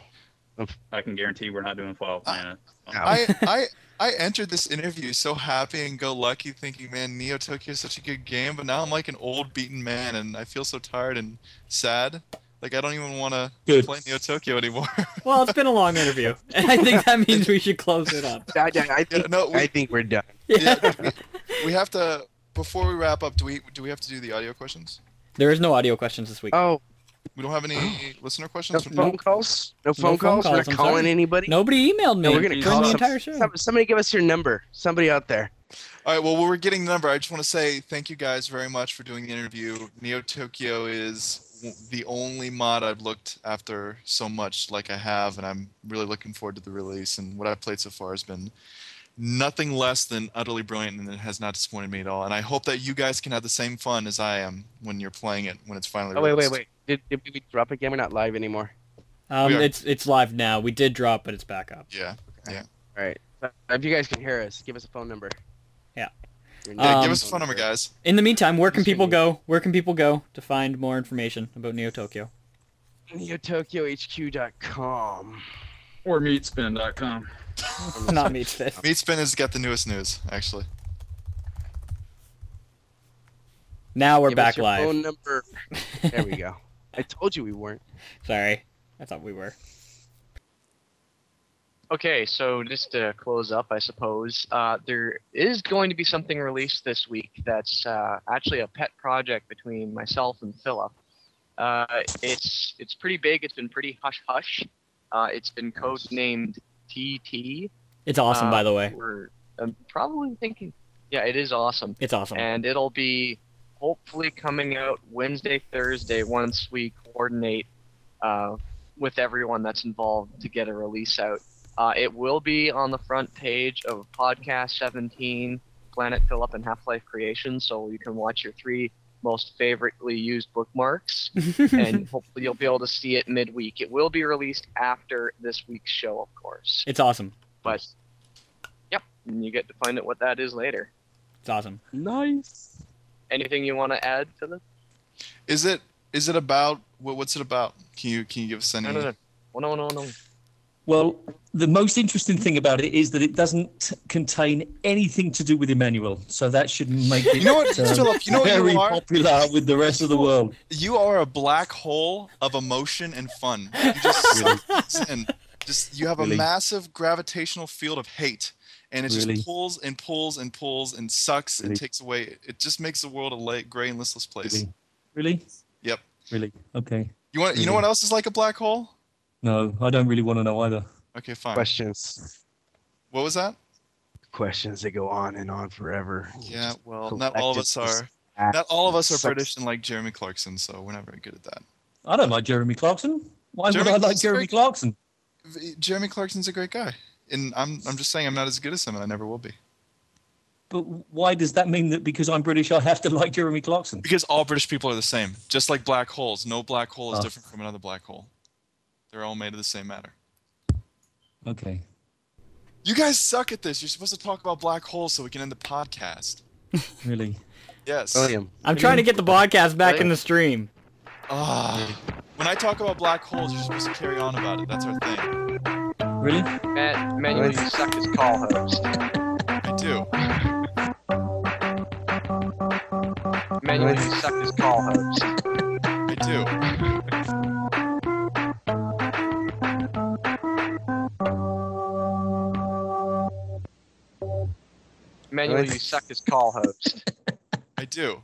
I can guarantee we're not doing File Planet. I, I I entered this interview so happy and go lucky, thinking, man, Neo Tokyo is such a good game. But now I'm like an old beaten man, and I feel so tired and sad. Like I don't even want to play Neo Tokyo anymore. Well, it's been a long interview. And I think that means we should close it up. I, I yeah, think no, we, I think we're done. yeah, we, we have to. Before we wrap up, do we do we have to do the audio questions? There is no audio questions this week. Oh, We don't have any listener questions. no questions. phone calls. No phone phone calls. We're not I'm calling sorry. anybody. Nobody emailed me No, we're gonna call the entire show. Somebody give us your number. Somebody out there. All right. Well, while we're getting the number, I just want to say thank you guys very much for doing the interview. Neo Tokyo is the only mod I've looked after so much like I have, and I'm really looking forward to the release. And what I've played so far has been nothing less than utterly brilliant, and it has not disappointed me at all. And I hope that you guys can have the same fun as I am when you're playing it when it's finally Oh wait, wait, released. wait. Did, did we drop again? We're not live anymore. Um, are- it's it's live now. We did drop, but it's back up. Yeah. Yeah. All right. Uh, If you guys can hear us, give us a phone number. Your Yeah, Um, give us a phone number, guys. In the meantime, where can people go? Where can people go to find more information about Neo Tokyo? NeoTokyoHQ.com. Or meatspin.com. Not me, Spit. Meatspin has got the newest news, actually. Now we're Give us back your live. Phone number. There we go. I told you we weren't. Sorry, I thought we were. Okay, so just to close up, I suppose, uh, there is going to be something released this week that's uh, actually a pet project between myself and Phillip. Uh, it's it's pretty big. It's been pretty hush hush. Uh, it's been code named TT. It's awesome, Uh, by the way. We're I'm probably thinking, yeah, it is awesome, It's awesome. and it'll be hopefully coming out Wednesday, Thursday once we coordinate uh, with everyone that's involved to get a release out. Uh, it will be on the front page of Podcast 17, Planet Phillip, and Half Life Creation, so you can watch your three most favoritely used bookmarks, and hopefully you'll be able to see it midweek. It will be released after this week's show, of course, it's awesome. but yep, and you get to find out what that is later. It's awesome. Nice. Anything you want to add to this? Is it is it about what, what's it about? Can you can you give us any? No, no, no. No, no, no. Well, the most interesting thing about it is that it doesn't contain anything to do with Emanuel, so that should make it You know what, um, Phillip? You know what very you are? popular with the rest of the world. You are a black hole of emotion and fun. You just suck in. Just you have a massive gravitational field of hate, and it Really? just pulls and pulls and pulls and sucks and takes away. It just makes the world a la- gray and listless place. Really? Really? Yep. Really? Okay. You want? You know what else is like a black hole? No, I don't really want to know either. Okay, fine. Questions. What was that? Questions that go on and on forever. Yeah, well, not all of us are. Not all of us are Sucks. British and like Jeremy Clarkson, so we're not very good at that. I don't like Jeremy Clarkson. Why Jeremy would I like Jeremy great. Clarkson? Jeremy Clarkson's a great guy, and I'm I'm just saying I'm not as good as him, and I never will be. But why does that mean that because I'm British, I have to like Jeremy Clarkson? Because all British people are the same, just like black holes. No black hole is Oh. different from another black hole. They're all made of the same matter. Okay. You guys suck at this. You're supposed to talk about black holes so we can end the podcast. Really? Yes. William. I'm trying to get the podcast back in the stream. Ah. when I talk about black holes, you're supposed to carry on about it. That's our thing. Really? Man, Manuel, you suck as call host. I do. Manuel, you suck as call host. I do. Manuel, you suck as call host. I do.